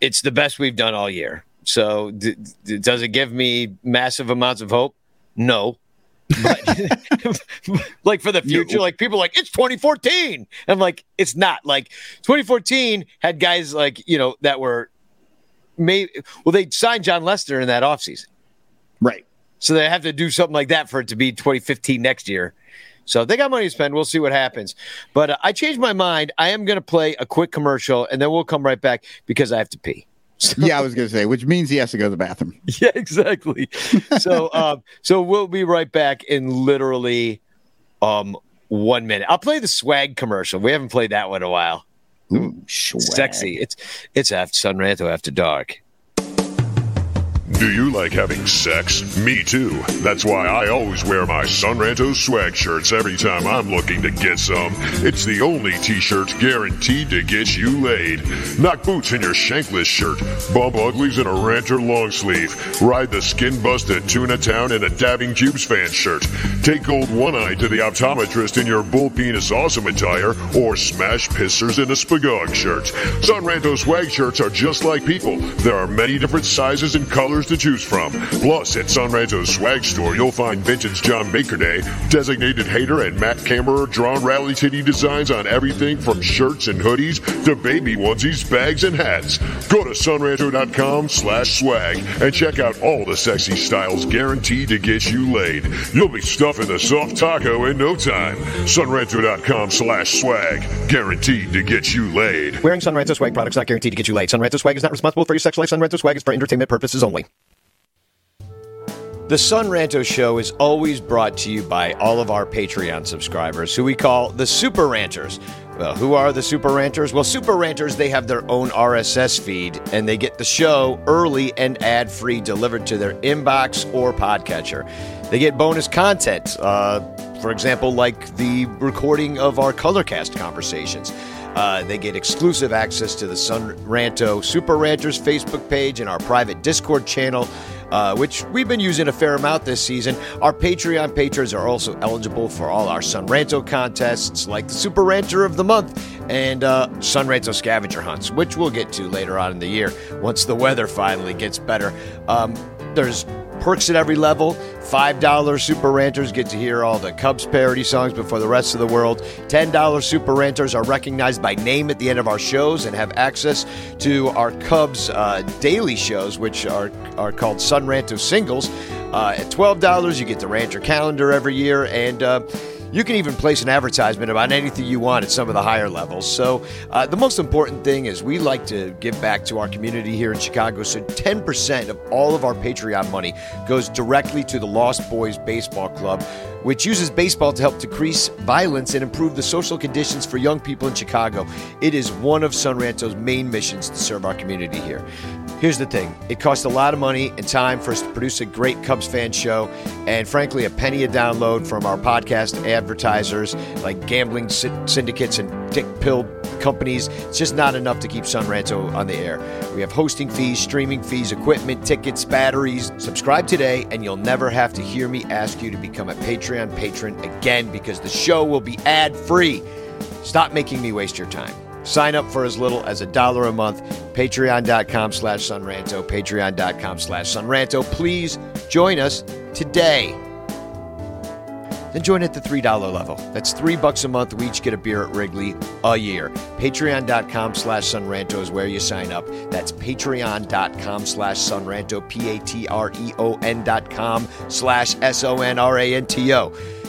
[SPEAKER 1] It's the best we've done all year. So, d- d- does it give me massive amounts of hope? No. But [LAUGHS] like for the future, like people are like it's 2014. I'm like it's not. Like 2014 had guys like you know that were maybe well they signed Jon Lester in that offseason.
[SPEAKER 3] Right.
[SPEAKER 1] So they have to do something like that for it to be 2015 next year. So they got money to spend. We'll see what happens. But uh, I changed my mind. I am going to play a quick commercial and then we'll come right back because I have to pee.
[SPEAKER 3] Yeah, I was going to say, which means he has to go to the bathroom. [LAUGHS]
[SPEAKER 1] yeah, exactly. So [LAUGHS] um, so we'll be right back in literally um one minute. I'll play the swag commercial. We haven't played that one in a while.
[SPEAKER 3] Ooh.
[SPEAKER 1] Sexy. It's it's after Son Ranto after dark.
[SPEAKER 5] Do you like having sex? Me too. That's why I always wear my Son Ranto swag shirts every time I'm looking to get some. It's the only t-shirt guaranteed to get you laid. Knock boots in your shankless shirt. Bump uglies in a ranter long sleeve. Ride the skin busted tuna town in a dabbing cubes fan shirt. Take gold one eye to the optometrist in your bull penis awesome attire or smash pissers in a spagog shirt. Son Ranto swag shirts are just like people. There are many different sizes and colors to choose from. Plus, at Son Ranto's swag store, you'll find vintage John Baker Day, designated hater, and Matt Cameron drawn rally titty designs on everything from shirts and hoodies to baby onesies, bags, and hats. Go to sonranto.com slash swag and check out all the sexy styles guaranteed to get you laid. You'll be stuffing the soft taco in no time. Sonranto.com slash swag, guaranteed to get you laid.
[SPEAKER 6] Wearing Son Ranto swag products not guaranteed to get you laid. Son Ranto swag is not responsible for your sex life. Son Ranto swag is for entertainment purposes only.
[SPEAKER 1] The Sun Ranto Show is always brought to you by all of our Patreon subscribers, who we call the Super Ranters. Well, who are the Super Ranters? Well, Super Ranters, they have their own RSS feed and they get the show early and ad free delivered to their inbox or podcatcher. They get bonus content, uh, for example, like the recording of our Colorcast conversations. Uh, they get exclusive access to the Sun Ranto Super Ranters Facebook page and our private Discord channel uh, which we've been using a fair amount this season. Our Patreon patrons are also eligible for all our Sun Ranto contests, like the Super Ranter of the Month and uh, Sun Ranto scavenger hunts, which we'll get to later on in the year once the weather finally gets better. Um, there's perks at every level. $5 Super Ranters get to hear all the Cubs parody songs before the rest of the world. $10 Super Ranters are recognized by name at the end of our shows and have access to our Cubs uh, daily shows, which are, are called Sun Ranto Singles. Uh, at $12, you get the Ranter calendar every year and uh, you can even place an advertisement about anything you want at some of the higher levels. So, uh, the most important thing is we like to give back to our community here in Chicago. So, 10% of all of our Patreon money goes directly to the Lost Boys Baseball Club, which uses baseball to help decrease violence and improve the social conditions for young people in Chicago. It is one of Sun Ranto's main missions to serve our community here. Here's the thing it costs a lot of money and time for us to produce a great Cubs fan show, and frankly, a penny a download from our podcast advertisers like gambling syndicates and dick pill companies. It's just not enough to keep Sun Ranto on the air. We have hosting fees, streaming fees, equipment, tickets, batteries. Subscribe today, and you'll never have to hear me ask you to become a Patreon patron again because the show will be ad free. Stop making me waste your time. Sign up for as little as a dollar a month. Patreon.com slash Sonranto. Patreon.com slash Sonranto. Please join us today. Then join at the $3 level. That's three bucks a month. We each get a beer at Wrigley a year. Patreon.com slash Sonranto is where you sign up. That's patreon.com slash Sonranto, P-A-T-R-E-O-N dot com slash S-O-N-R-A-N-T-O.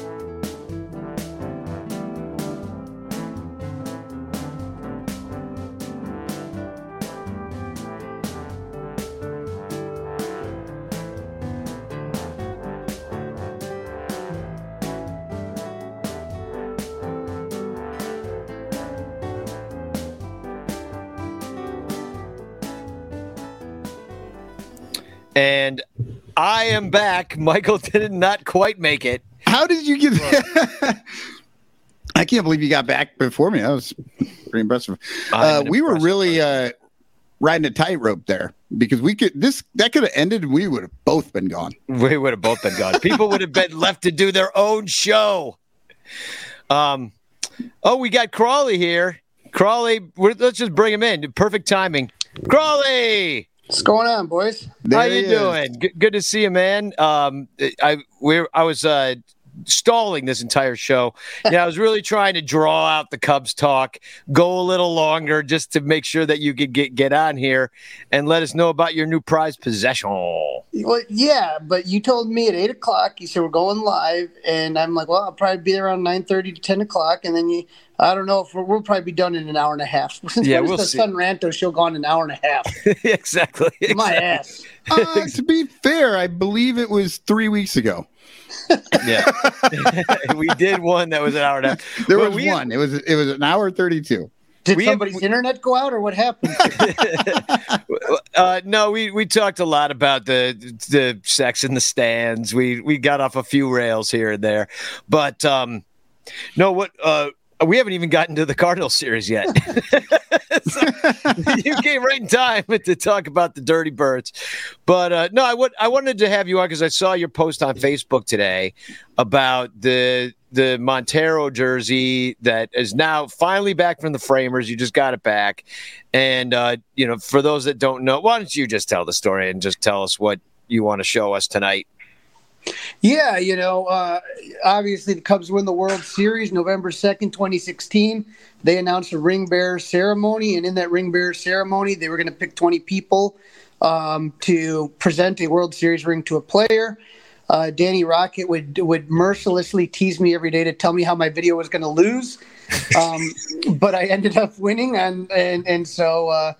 [SPEAKER 1] Am back. Michael [LAUGHS] did not quite make it.
[SPEAKER 3] How did you get that? [LAUGHS] I can't believe you got back before me. That was pretty impressive. Uh, we were really uh, riding a tightrope there because we could this that could have ended and we would have both been gone.
[SPEAKER 1] We would have both been gone. People would have [LAUGHS] been left to do their own show. Um, oh, we got Crawly here. Crawly, let's just bring him in. Perfect timing. Crawly.
[SPEAKER 7] What's going on, boys?
[SPEAKER 1] There How you doing? Good, good, to see you, man. Um, I we I was uh, stalling this entire show. Yeah, I was really trying to draw out the Cubs talk, go a little longer, just to make sure that you could get get on here and let us know about your new prize possession.
[SPEAKER 7] Well, yeah, but you told me at eight o'clock. You said we're going live, and I'm like, well, I'll probably be there around nine thirty to ten o'clock, and then you I don't know if we will probably be done in an hour and a half. [LAUGHS] Since yeah, we'll the see. Sun Ranto show gone an hour and a half?
[SPEAKER 1] exactly, [LAUGHS] exactly.
[SPEAKER 7] My ass.
[SPEAKER 3] Uh, to be fair, I believe it was three weeks ago.
[SPEAKER 1] Yeah, [LAUGHS] we did one that was an hour and a half.
[SPEAKER 3] There well, was one. Had... It was it was an hour thirty two.
[SPEAKER 7] Did we somebody's have, internet go out, or what happened? [LAUGHS]
[SPEAKER 1] uh, no, we we talked a lot about the the sex in the stands. We we got off a few rails here and there, but um, no, what uh, we haven't even gotten to the Cardinal series yet. [LAUGHS] so, [LAUGHS] you came right in time [LAUGHS] to talk about the Dirty Birds, but uh, no, I would I wanted to have you on because I saw your post on Facebook today about the the Montero jersey that is now finally back from the framers. You just got it back, and uh, you know, for those that don't know, why don't you just tell the story and just tell us what you want to show us tonight?
[SPEAKER 7] Yeah, you know, uh, obviously the Cubs win the World Series November 2nd, 2016. They announced a ring bearer ceremony, and in that ring bearer ceremony, they were going to pick 20 people um, to present a World Series ring to a player. Uh, Danny Rockett would would mercilessly tease me every day to tell me how my video was going to lose, um, [LAUGHS] but I ended up winning, and and and so uh,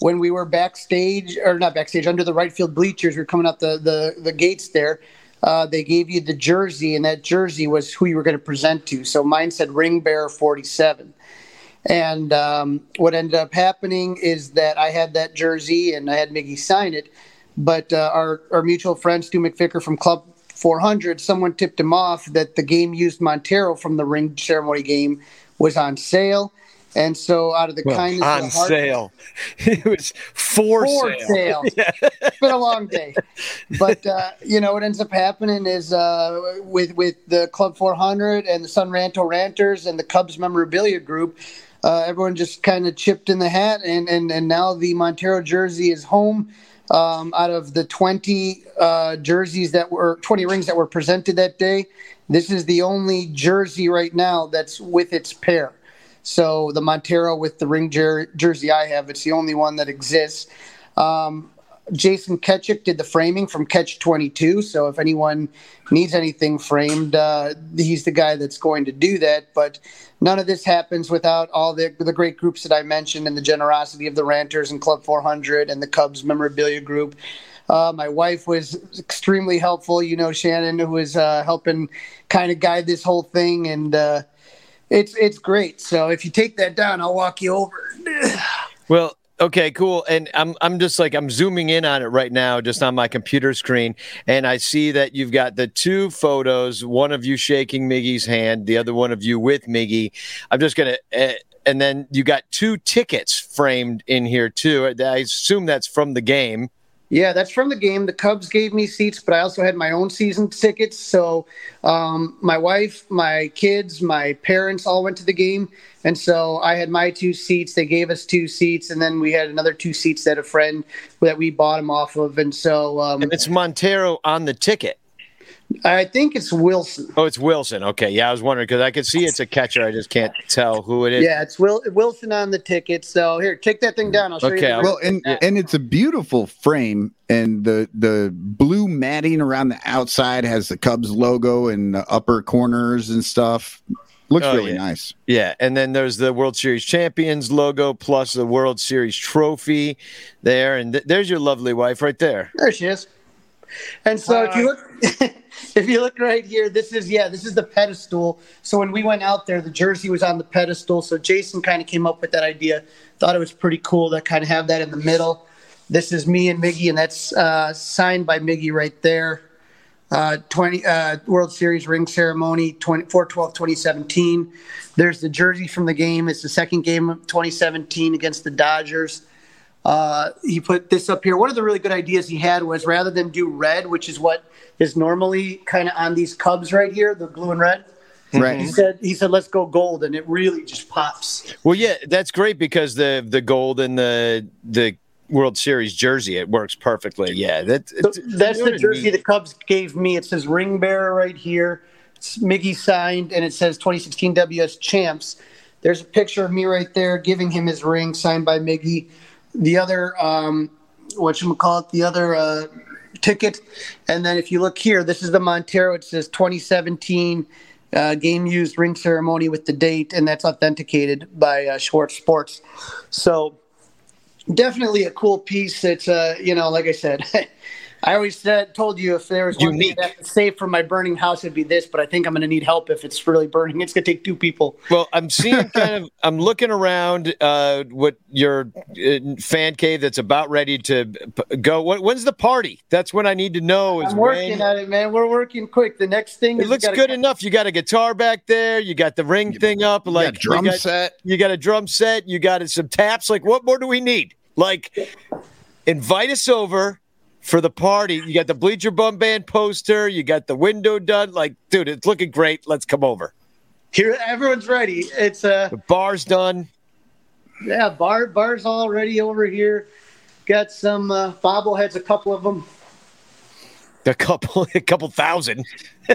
[SPEAKER 7] when we were backstage or not backstage under the right field bleachers, we are coming out the the the gates there uh, they gave you the jersey, and that jersey was who you were going to present to. So mine said Ring Bearer 47. And um, what ended up happening is that I had that jersey and I had Miggy sign it. But uh, our, our mutual friend, Stu McVicker from Club 400, someone tipped him off that the game used Montero from the ring ceremony game was on sale. And so, out of the
[SPEAKER 1] Well,
[SPEAKER 7] kindness
[SPEAKER 1] on
[SPEAKER 7] of the heart,
[SPEAKER 1] sale. [LAUGHS] it was for,
[SPEAKER 7] for
[SPEAKER 1] sale.
[SPEAKER 7] sale. [LAUGHS] it's been a long day, but uh, you know what ends up happening is uh, with with the Club 400 and the Sun Ranto Ranters and the Cubs memorabilia group. Uh, everyone just kind of chipped in the hat, and, and and now the Montero jersey is home. Um, out of the 20 uh, jerseys that were 20 rings that were presented that day, this is the only jersey right now that's with its pair. So the Montero with the ring jer- jersey I have, it's the only one that exists. Um, Jason Kechik did the framing from Catch 22. So if anyone needs anything framed, uh, he's the guy that's going to do that. But none of this happens without all the, the great groups that I mentioned and the generosity of the Ranters and Club 400 and the Cubs memorabilia group. Uh, my wife was extremely helpful. You know, Shannon, who was uh, helping kind of guide this whole thing. And, uh, it's it's great. So if you take that down, I'll walk you over. [SIGHS]
[SPEAKER 1] Well, okay, cool. And I'm I'm just like I'm zooming in on it right now, just on my computer screen, and I see that you've got the two photos, one of you shaking Miggy's hand, the other one of you with Miggy. I'm just gonna. Uh, and then you got two tickets framed in here too. I assume that's from the game.
[SPEAKER 7] Yeah, that's from the game. The Cubs gave me seats, but I also had my own season tickets. So um, my wife, my kids, my parents all went to the game. And so I had my two seats. They gave us two seats. And then we had another two seats that a friend that we bought them off of. And so um,
[SPEAKER 1] And it's Montero on the ticket.
[SPEAKER 7] I think it's Willson.
[SPEAKER 1] Oh, it's Willson. Okay, yeah, I was wondering because I could see it's a catcher. I just can't tell who it is.
[SPEAKER 7] Yeah, it's Will, Willson on the ticket. So here, take that thing down. I'll show
[SPEAKER 1] Okay,
[SPEAKER 7] you. the-
[SPEAKER 3] Well, and and it's a beautiful frame, and the the blue matting around the outside has the Cubs logo in the upper corners and stuff. Looks
[SPEAKER 1] Oh,
[SPEAKER 3] really
[SPEAKER 1] yeah.
[SPEAKER 3] nice.
[SPEAKER 1] Yeah, and then there's the World Series champions logo plus the World Series trophy there, and th- there's your lovely wife right there.
[SPEAKER 7] There she is. And so if you look [LAUGHS] if you look right here, this is yeah, this is the pedestal. So when we went out there, the jersey was on the pedestal. So Jason kind of came up with that idea. Thought it was pretty cool to kind of have that in the middle. This is me and Miggy, and that's uh, signed by Miggy right there. Uh, 20 uh, World Series ring ceremony 20, 412 2017. There's the jersey from the game. It's the second game of 2017 against the Dodgers uh, he put this up here. One of the really good ideas he had was rather than do red, which is what is normally kind of on these Cubs right here, the blue and red.
[SPEAKER 3] Right.
[SPEAKER 7] He said he said let's go gold, and it really just pops.
[SPEAKER 1] Well, yeah, that's great because the the gold and the the World Series jersey it works perfectly. Yeah, that,
[SPEAKER 7] So that's the jersey the Cubs gave me. It says ring bearer right here. It's Miggy signed, and it says 2016 WS champs. There's a picture of me right there giving him his ring signed by Miggy. The other, um, what you call it, the other uh, ticket. And then if you look here, this is the Montero. It says 2017 uh, game used ring ceremony with the date, and that's authenticated by uh, Schwartz Sports. So definitely a cool piece. It's uh, you know, like I said, [LAUGHS] I always said, told you if there was one
[SPEAKER 1] Unique.
[SPEAKER 7] thing I could save from my burning house, it'd be this. But I think I'm going to need help if it's really burning. It's going to take two people.
[SPEAKER 1] Well, I'm seeing kind of. I'm looking around uh, what your uh, fan cave that's about ready to p- go. What, when's the party? That's when I need to know. Is
[SPEAKER 7] I'm working
[SPEAKER 1] when.
[SPEAKER 7] at it, man. We're working quick. The next thing
[SPEAKER 1] It
[SPEAKER 7] is
[SPEAKER 1] looks
[SPEAKER 7] we gotta-
[SPEAKER 1] good enough. You got a guitar back there. You got the ring thing up.
[SPEAKER 3] You
[SPEAKER 1] Like
[SPEAKER 3] got drum
[SPEAKER 1] you got,
[SPEAKER 3] set.
[SPEAKER 1] You got a drum set. You got some taps. Like what more do we need? Like invite us over for the party. You got the Bleacher Bum Band poster. You got the window done. Like, dude, it's looking great. Let's come over.
[SPEAKER 7] Here, everyone's ready. It's uh,
[SPEAKER 1] The bar's done.
[SPEAKER 7] yeah, bar bars all ready over here. Got some uh, bobbleheads, a couple of them.
[SPEAKER 1] A couple, [LAUGHS] a couple thousand. [LAUGHS]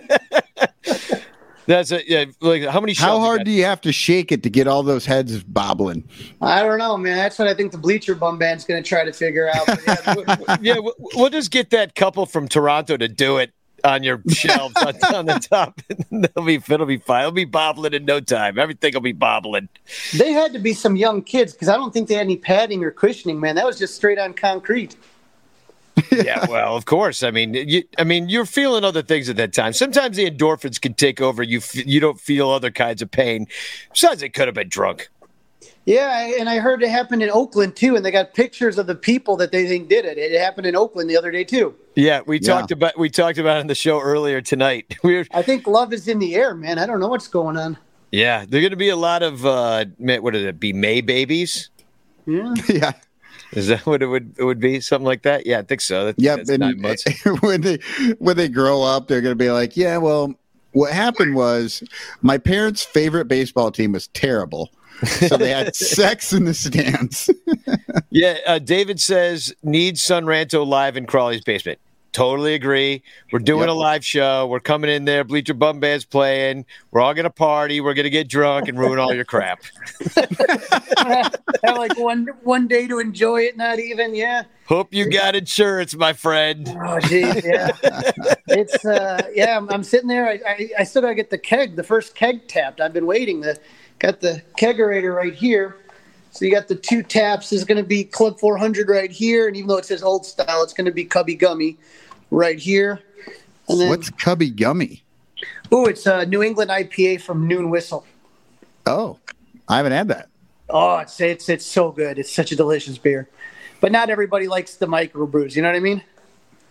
[SPEAKER 1] That's a yeah. Like how many?
[SPEAKER 3] How
[SPEAKER 1] shells you
[SPEAKER 3] hard do you have to shake it to get all those heads bobbling?
[SPEAKER 7] I don't know, man. That's what I think the Bleacher Bum Band's going to try to figure out. But yeah, [LAUGHS]
[SPEAKER 1] yeah, we'll, we'll just get that couple from Toronto to do it on your shelves on, [LAUGHS] on the top. [LAUGHS] it'll be it'll be fine. It'll be bobbling in no time. Everything will be bobbling.
[SPEAKER 7] They had to be some young kids because I don't think they had any padding or cushioning, man. That was just straight on concrete. [LAUGHS]
[SPEAKER 1] Yeah, well, of course. I mean, you, I mean, you're feeling other things at that time. Sometimes the endorphins can take over. You f- you don't feel other kinds of pain. Besides, it could have been drunk.
[SPEAKER 7] Yeah, and I heard it happened in Oakland too, and they got pictures of the people that they think did it. It happened in Oakland the other day too.
[SPEAKER 1] Yeah, we
[SPEAKER 3] Yeah.
[SPEAKER 1] talked about we talked about it on the show earlier tonight. We [LAUGHS] were,
[SPEAKER 7] I think love is in the air, man. I don't know what's going on.
[SPEAKER 1] yeah, there're going to be a lot of uh, what would it be? May babies?
[SPEAKER 7] Yeah. [LAUGHS]
[SPEAKER 3] yeah.
[SPEAKER 1] Is that what it would it would be? Something like that? Yeah, I think so. That's,
[SPEAKER 3] Yep. And
[SPEAKER 1] nine months. [LAUGHS]
[SPEAKER 3] when they when they grow up, they're going to be like, yeah, well, what happened was my parents' favorite baseball team was terrible, so they had [LAUGHS] sex in the stands. [LAUGHS]
[SPEAKER 1] Yeah, uh, David says needs Sun Ranto live in Crawly's basement. Totally agree. We're doing
[SPEAKER 3] Yep.
[SPEAKER 1] a live show. We're coming in there. Bleacher Bum Band's playing. We're all gonna party. We're gonna get drunk and ruin all your crap.
[SPEAKER 7] Have like one one day to enjoy it, not even. Yeah.
[SPEAKER 1] Hope you got insurance, my friend.
[SPEAKER 7] Oh, geez, yeah. it's uh, yeah. I'm, I'm sitting there. I, I I still gotta get the keg, the first keg tapped. I've been waiting. The got the kegerator right here. So you got the two taps. This is gonna be Club 400 right here, and even though it says old style, it's gonna be Cubby Gummy right here. And then
[SPEAKER 3] What's Cubby Gummy?
[SPEAKER 7] oh, it's a New England IPA from Noon Whistle.
[SPEAKER 3] Oh, I haven't had that.
[SPEAKER 7] Oh, it's it's it's so good. It's such a delicious beer. But not everybody likes the microbrews. You know what I mean?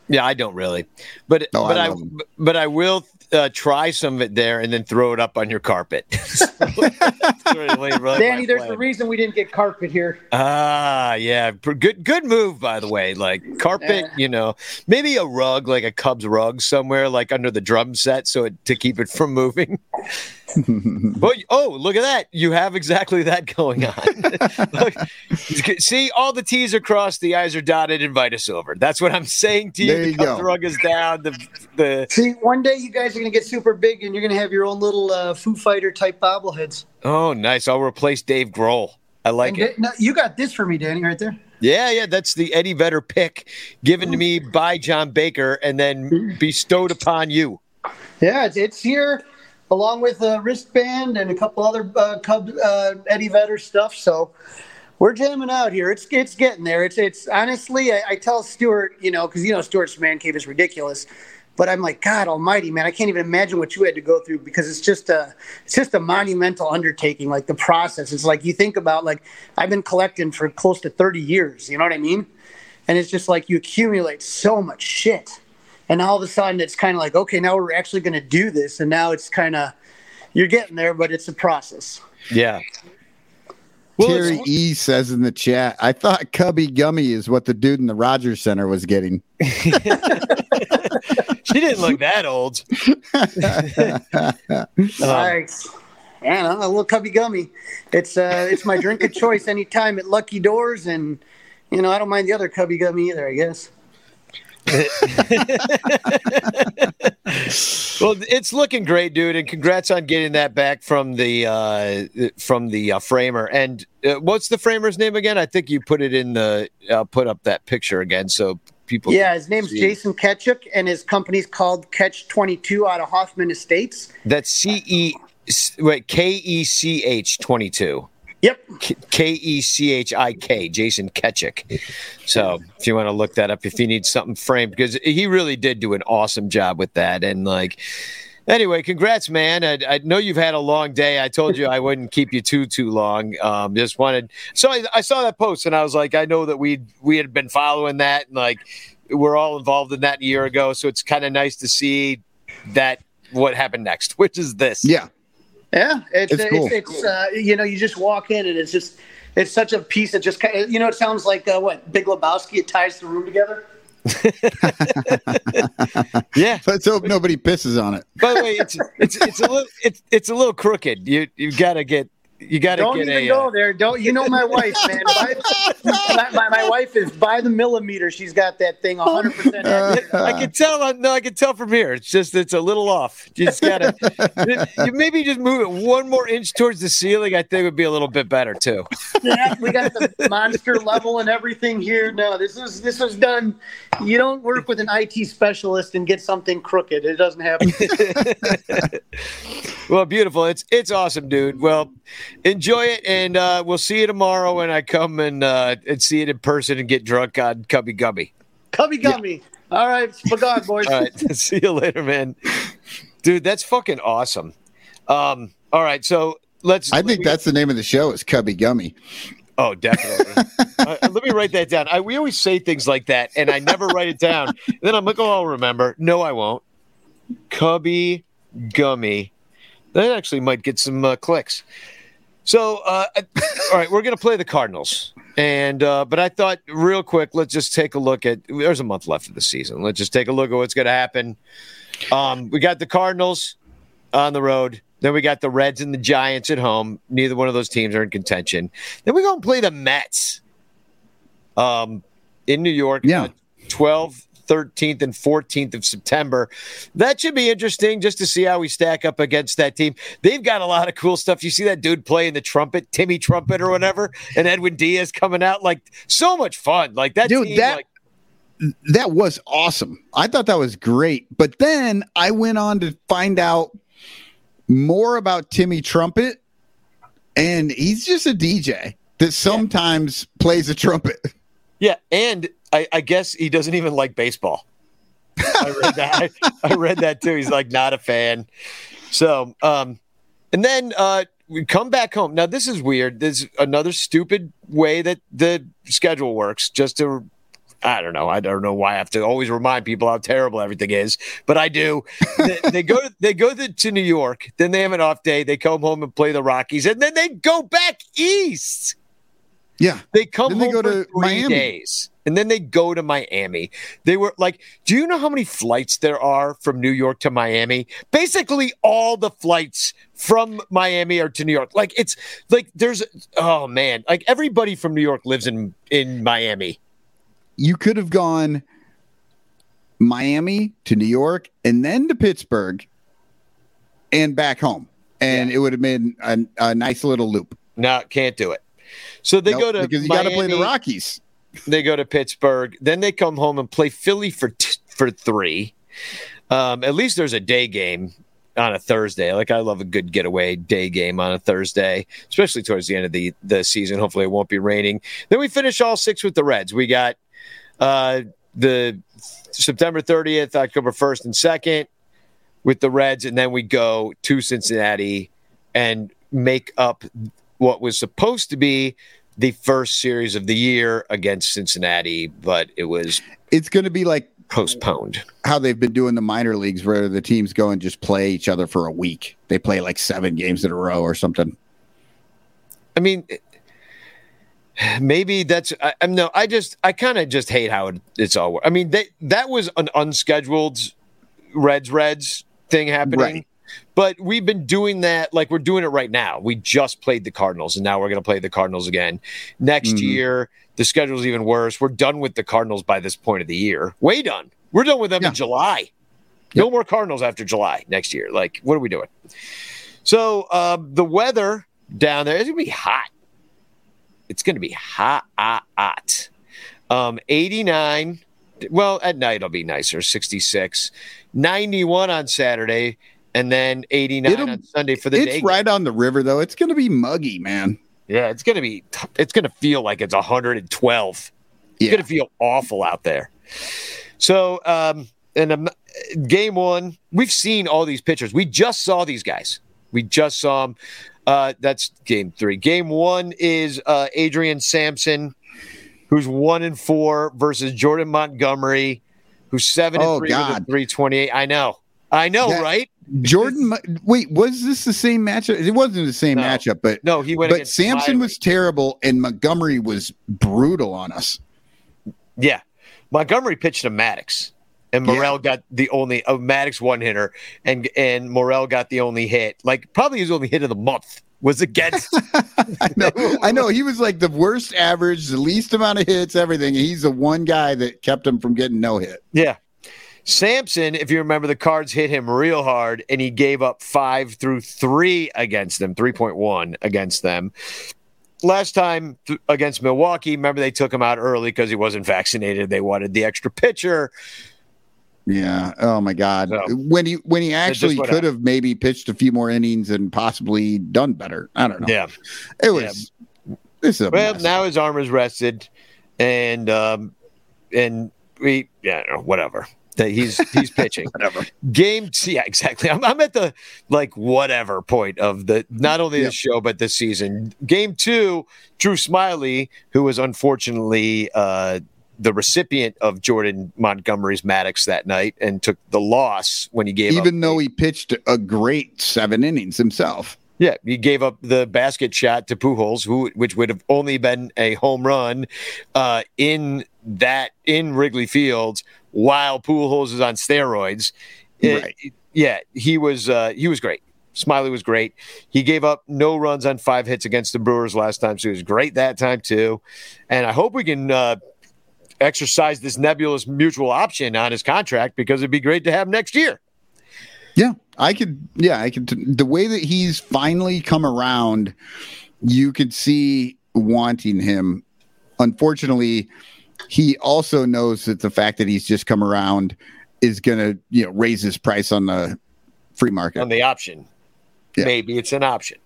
[SPEAKER 1] Yeah, I don't really, but
[SPEAKER 3] Oh,
[SPEAKER 1] but
[SPEAKER 3] I
[SPEAKER 1] I, but I will uh, try some of it there and then throw it up on your carpet. That's [LAUGHS] really- really
[SPEAKER 7] Danny, there's
[SPEAKER 1] plan.
[SPEAKER 7] a reason we didn't get carpet here.
[SPEAKER 1] Ah, yeah, good good move by the way. Like carpet,
[SPEAKER 7] Yeah.
[SPEAKER 1] you know, maybe a rug, like a Cubs rug somewhere, like under the drum set, so it, to keep it from moving. [LAUGHS] [LAUGHS] but oh, look at that! You have exactly that going on. [LAUGHS] Look, see, all the T's are crossed, the I's are dotted. Invite us over. That's what I'm saying to you.
[SPEAKER 3] There
[SPEAKER 1] the
[SPEAKER 3] you
[SPEAKER 1] Cubs
[SPEAKER 3] go.
[SPEAKER 1] rug is down. The the
[SPEAKER 7] See, one day you guys are going to get super big and you're going to have your own little uh, Foo Fighter type bobbleheads.
[SPEAKER 1] oh, nice. I'll replace Dave Grohl. I like
[SPEAKER 7] And
[SPEAKER 1] it.
[SPEAKER 7] no, you got this for me, Danny, right there.
[SPEAKER 1] Yeah, yeah, that's the Eddie Vedder pick given to me by John Baker and then bestowed upon you.
[SPEAKER 7] Yeah, it's, it's here along with a wristband and a couple other uh, Cub uh, Eddie Vedder stuff. So we're jamming out here. It's it's getting there. It's it's honestly, I, I tell Stuart, you know, because you know Stuart's man cave is ridiculous. But I'm like, God Almighty, man! I can't even imagine what you had to go through because it's just a, it's just a monumental undertaking. Like the process, it's like you think about, like I've been collecting for close to 30 years. You know what I mean? And it's just like you accumulate so much shit, and all of a sudden it's kind of like, okay, now we're actually going to do this, and now it's kind of, you're getting there, but it's a process.
[SPEAKER 1] Yeah. Well,
[SPEAKER 3] Terry E says in the chat, I thought Cubby Gummy is what the dude in the Rogers Center was getting. [LAUGHS] [LAUGHS]
[SPEAKER 1] she didn't look that old. [LAUGHS] Um,
[SPEAKER 7] Nice. Yeah, a little cubby gummy. It's uh, it's my drink of choice anytime at Lucky Doors, and you know I don't mind the other cubby gummy either. I guess. [LAUGHS]
[SPEAKER 1] well, it's looking great, dude, and congrats on getting that back from the uh, from the uh, framer. And uh, what's the framer's name again? I think you put it in the uh, put up that picture again so people.
[SPEAKER 7] Yeah, his name's
[SPEAKER 1] see.
[SPEAKER 7] Jason Kechik, and his company's called Catch Twenty Two out of Hoffman Estates.
[SPEAKER 1] That's C E wait K E C H twenty two.
[SPEAKER 7] Yep.
[SPEAKER 1] K E C H I K, Jason Kechik. So if you want to look that up, if you need something framed, because he really did do an awesome job with that. And like, anyway, congrats, man. I, I know you've had a long day. I told you I wouldn't keep you too too long. Um, just wanted. So I, I saw that post, and I was like, I know that we we had been following that, and like we're all involved in that a year ago. So it's kind of nice to see that what happened next, [LAUGHS] which is this.
[SPEAKER 3] Yeah.
[SPEAKER 7] Yeah, it's
[SPEAKER 3] It's
[SPEAKER 7] it's,
[SPEAKER 3] cool.
[SPEAKER 7] it's, uh, you know you just walk in and it's just it's such a piece that just kind of you know it sounds like uh, what Big Lebowski. It ties the room together. [LAUGHS]
[SPEAKER 1] Yeah.
[SPEAKER 3] Let's hope nobody pisses on it.
[SPEAKER 1] By the way, it's it's it's a little it's it's a little crooked. You you gotta get you gotta
[SPEAKER 7] Don't
[SPEAKER 1] get
[SPEAKER 7] even
[SPEAKER 1] a.
[SPEAKER 7] go
[SPEAKER 1] uh,
[SPEAKER 7] there. Don't you know my wife, man? [LAUGHS] My, my, my wife is by the millimeter. She's got that thing 100 percent.
[SPEAKER 1] I can tell. uh, No, I can tell from here. It's just it's a little off. You just gotta maybe just move it one more inch towards the ceiling. I think it would be a little bit better too.
[SPEAKER 7] Yeah, we got the monster level and everything here. No, this is this was done. You don't work with an IT specialist and get something crooked. It doesn't happen. [LAUGHS]
[SPEAKER 1] Well, beautiful. It's it's awesome, dude. Well, enjoy it, and uh, we'll see you tomorrow when I come and uh, and see it in person and get drunk on Cubby Gummy.
[SPEAKER 7] Cubby gummy. All right, spagog boys.
[SPEAKER 1] All right. [LAUGHS] See you later, man. Dude, that's fucking awesome. Um, all right. So let's.
[SPEAKER 3] I think that's the name of the show is Cubby Gummy.
[SPEAKER 1] Oh, definitely. [LAUGHS] uh, let me write that down. I, we always say things like that, and I never write it down. And then I'm like, oh, I'll remember. No, I won't. Cubby Gummy. That actually might get some uh, clicks. So, uh, [LAUGHS] all right, we're going to play the Cardinals. And, uh, but I thought, real quick, let's just take a look at. There's a month left of the season. Let's just take a look at what's going to happen. Um, we got the Cardinals on the road. Then we got the Reds and the Giants at home. Neither one of those teams are in contention. Then we go and play the Mets um, in New York.
[SPEAKER 3] Yeah.
[SPEAKER 1] 12, 13th, and 14th of September. That should be interesting just to see how we stack up against that team. They've got a lot of cool stuff. You see that dude playing the trumpet, Timmy Trumpet or whatever, and Edwin Diaz coming out. Like, so much fun. Like, that
[SPEAKER 3] Dude,
[SPEAKER 1] team,
[SPEAKER 3] that-
[SPEAKER 1] like,
[SPEAKER 3] That was awesome. I thought that was great. But then I went on to find out more about Timmy Trumpet, and he's just a DJ that sometimes plays a trumpet.
[SPEAKER 1] Yeah, and I, I guess he doesn't even like baseball. I read that. I, I read that too. He's like not a fan. So, um, and then uh, we come back home. Now this is weird. There's another stupid way that the schedule works. Just to, I don't know. I don't know why I have to always remind people how terrible everything is, but I do. they, they go. They go to, to New York. Then they have an off day. They come home and play the Rockies, and then they go back east.
[SPEAKER 3] Yeah.
[SPEAKER 1] They come
[SPEAKER 3] Then they go
[SPEAKER 1] for
[SPEAKER 3] to
[SPEAKER 1] three
[SPEAKER 3] Miami.
[SPEAKER 1] days, and then they go to Miami. They were like, "Do you know how many flights there are from New York to Miami? Basically, all the flights from Miami are to New York. Like it's like there's oh man, like everybody from New York lives in in Miami.
[SPEAKER 3] You could have gone Miami to New York and then to Pittsburgh and back home. And it would have been a, a nice little loop.
[SPEAKER 1] No, can't do it. So they
[SPEAKER 3] Nope,
[SPEAKER 1] go to
[SPEAKER 3] because you got to play the Rockies.
[SPEAKER 1] They go to Pittsburgh, then they come home and play Philly for t- for three. Um, at least there's a day game on a Thursday. Like I love a good getaway day game on a Thursday, especially towards the end of the the season. Hopefully, it won't be raining. Then we finish all six with the Reds. We got uh, the September 30th, October 1st, and 2nd with the Reds, and then we go to Cincinnati and make up what was supposed to be the first series of the year against Cincinnati, but it was
[SPEAKER 3] It's going to be like
[SPEAKER 1] postponed.
[SPEAKER 3] how they've been doing the minor leagues where the teams go and just play each other for a week. They play like seven games in a row or something.
[SPEAKER 1] I mean, maybe that's I, I'm no. I just I kind of just hate how it, it's all. I mean, they, that was an unscheduled Reds Reds thing happening.
[SPEAKER 3] Right.
[SPEAKER 1] But we've been doing that like we're doing it right now. We just played the Cardinals and now we're going to play the Cardinals again. Next
[SPEAKER 3] Mhm.
[SPEAKER 1] year, the schedule's even worse. We're done with the Cardinals by this point of the year. Way done. We're done with them
[SPEAKER 3] Yeah.
[SPEAKER 1] in July. No more Cardinals after July next year. Like, what are we doing? So, um, the weather down there is going to be hot. It's going to be hot, hot, hot. Um, 89. Well, at night it'll be nicer, 66. 91 on Saturday, and then 89
[SPEAKER 3] It'll-
[SPEAKER 1] on Sunday for the
[SPEAKER 3] it's
[SPEAKER 1] day.
[SPEAKER 3] right on the river though. It's going to be muggy, man.
[SPEAKER 1] Yeah, it's gonna be. It's gonna feel like it's 112. It's
[SPEAKER 3] Yeah.
[SPEAKER 1] gonna feel awful out there. So, um, and um, game one, we've seen all these pitchers. We just saw these guys. We just saw them. Uh, that's game three. Game one is uh, Adrian Sampson, who's one and four versus Jordan Montgomery, who's seven and
[SPEAKER 3] Oh,
[SPEAKER 1] three with a
[SPEAKER 3] God.
[SPEAKER 1] 328. I know. I know,
[SPEAKER 3] That-
[SPEAKER 1] right?
[SPEAKER 3] Jordan, wait, was this the same matchup? It wasn't the same
[SPEAKER 1] No.
[SPEAKER 3] matchup, but
[SPEAKER 1] No, he went
[SPEAKER 3] but Sampson
[SPEAKER 1] Miley.
[SPEAKER 3] was terrible and Montgomery was brutal on us.
[SPEAKER 1] Yeah. Montgomery pitched to Maddux. And
[SPEAKER 3] Yeah.
[SPEAKER 1] Morel got the only uh, Maddux one hitter, and and Morel got the only hit. Like probably his only hit of the month was against. [LAUGHS]
[SPEAKER 3] I know, I know. He was like the worst average, the least amount of hits, everything. He's the one guy that kept him from getting no hit.
[SPEAKER 1] yeah, Sampson. If you remember, the Cards hit him real hard, and he gave up five through three against them, three point one against them. Last time th- against Milwaukee, remember they took him out early because he wasn't vaccinated. They wanted the extra pitcher.
[SPEAKER 3] Yeah. Oh my God.
[SPEAKER 1] So-
[SPEAKER 3] when he when he actually could have maybe pitched a few more innings and possibly done better. I don't know.
[SPEAKER 1] Yeah.
[SPEAKER 3] It was. This is a
[SPEAKER 1] Well,
[SPEAKER 3] mess.
[SPEAKER 1] now his arm is rested, and um, and we yeah, I don't know, whatever. That he's he's pitching. [LAUGHS]
[SPEAKER 3] Whatever.
[SPEAKER 1] Game, yeah, exactly. I'm, I'm at the like whatever point of the not only the show but the season. Game two, Drew Smyly, who was unfortunately uh, the recipient of Jordan Montgomery's Maddux that night and took the loss when he gave up
[SPEAKER 3] Even though he pitched a great seven innings himself.
[SPEAKER 1] Yeah, he gave up the basket shot to Pujols, who which would have only been a home run uh, in that in Wrigley Field while Pujols is on steroids. It- yeah, he was uh, he was great. Smyly was great. He gave up no runs on five hits against the Brewers last time, so he was great that time too. And I hope we can uh, exercise this nebulous mutual option on his contract because it'd be great to have next year.
[SPEAKER 3] Yeah, I could. Yeah, I could. The way that he's finally come around, you could see wanting him. Unfortunately, he also knows that the fact that he's just come around is going to, you know, raise his price on the free market.
[SPEAKER 1] On the option,
[SPEAKER 3] Yeah.
[SPEAKER 1] maybe it's an option.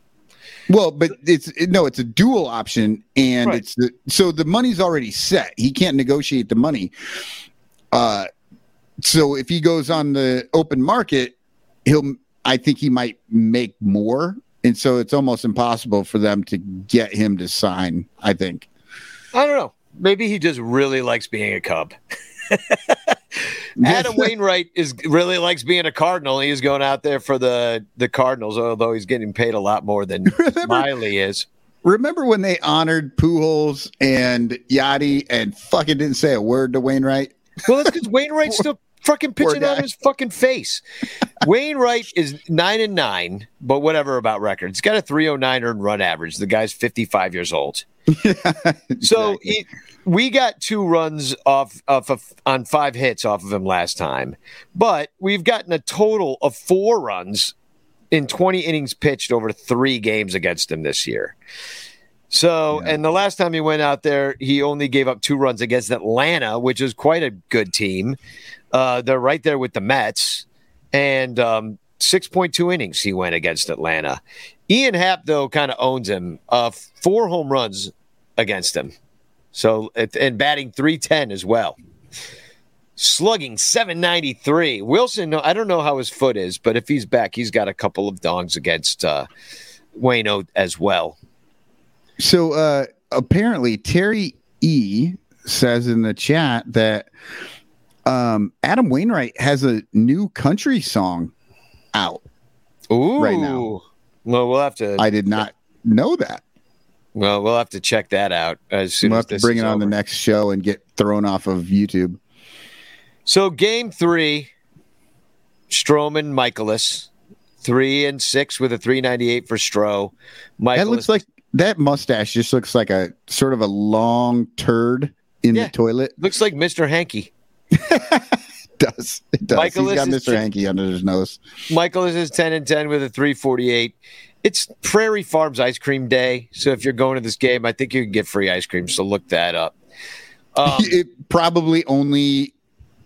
[SPEAKER 3] Well, but it's it, no, it's a dual option, and
[SPEAKER 1] Right.
[SPEAKER 3] it's the so the money's already set. He can't negotiate the money. Uh, so if he goes on the open market, he'll. I think he might make more, and so it's almost impossible for them to get him to sign. I think.
[SPEAKER 1] I don't know. Maybe he just really likes being a Cub. [LAUGHS] Adam Wainwright is really likes being a Cardinal. He's going out there for the the Cardinals, although he's getting paid a lot more than [LAUGHS] Miley is.
[SPEAKER 3] Remember when they honored Pujols and Yadi and fucking didn't say a word to Wainwright?
[SPEAKER 1] Well, that's because Wainwright's [LAUGHS] still fucking
[SPEAKER 3] Poor
[SPEAKER 1] pitching out
[SPEAKER 3] guy.
[SPEAKER 1] his fucking face. Wainwright is nine and nine, but whatever about records. He's got a 309 earned run average. The guy's 55 years old. [LAUGHS] So he, we got two runs off, off of, on five hits off of him last time, but we've gotten a total of four runs in 20 innings pitched over three games against him this year. So, and the last time he went out there, he only gave up two runs against Atlanta, which is quite a good team. Uh, they're right there with the Mets, and um, 6.2 innings he went against Atlanta. Ian Happ, though, kind of owns him. Uh, four home runs against him. So, and batting 310 as well. Slugging 793. Willson, I don't know how his foot is, but if he's back, he's got a couple of dongs against uh, Wayno as well.
[SPEAKER 3] So uh apparently Terry E says in the chat that um Adam Wainwright has a new country song out.
[SPEAKER 1] Ooh.
[SPEAKER 3] Right now.
[SPEAKER 1] Well, we'll have to.
[SPEAKER 3] I did not know that.
[SPEAKER 1] well, we'll have to check that out as soon
[SPEAKER 3] We'll
[SPEAKER 1] as
[SPEAKER 3] have to bring it on the next show and get thrown off of YouTube.
[SPEAKER 1] So game three, Stroman, Mikolas, three and six with a three ninety eight for Stro. Mikolas,
[SPEAKER 3] That looks like that mustache just looks like a sort of a long turd in
[SPEAKER 1] Yeah.
[SPEAKER 3] the toilet.
[SPEAKER 1] looks like Mr. Hanky.
[SPEAKER 3] It [LAUGHS] does. It does.
[SPEAKER 1] Mikolas
[SPEAKER 3] He's got Mr. Hanky under his nose.
[SPEAKER 1] Michael is ten and ten with a three forty eight. It's Prairie Farms ice cream day, so if you're going to this game, I think you can get free ice cream. So look that up. Um, [LAUGHS]
[SPEAKER 3] it probably only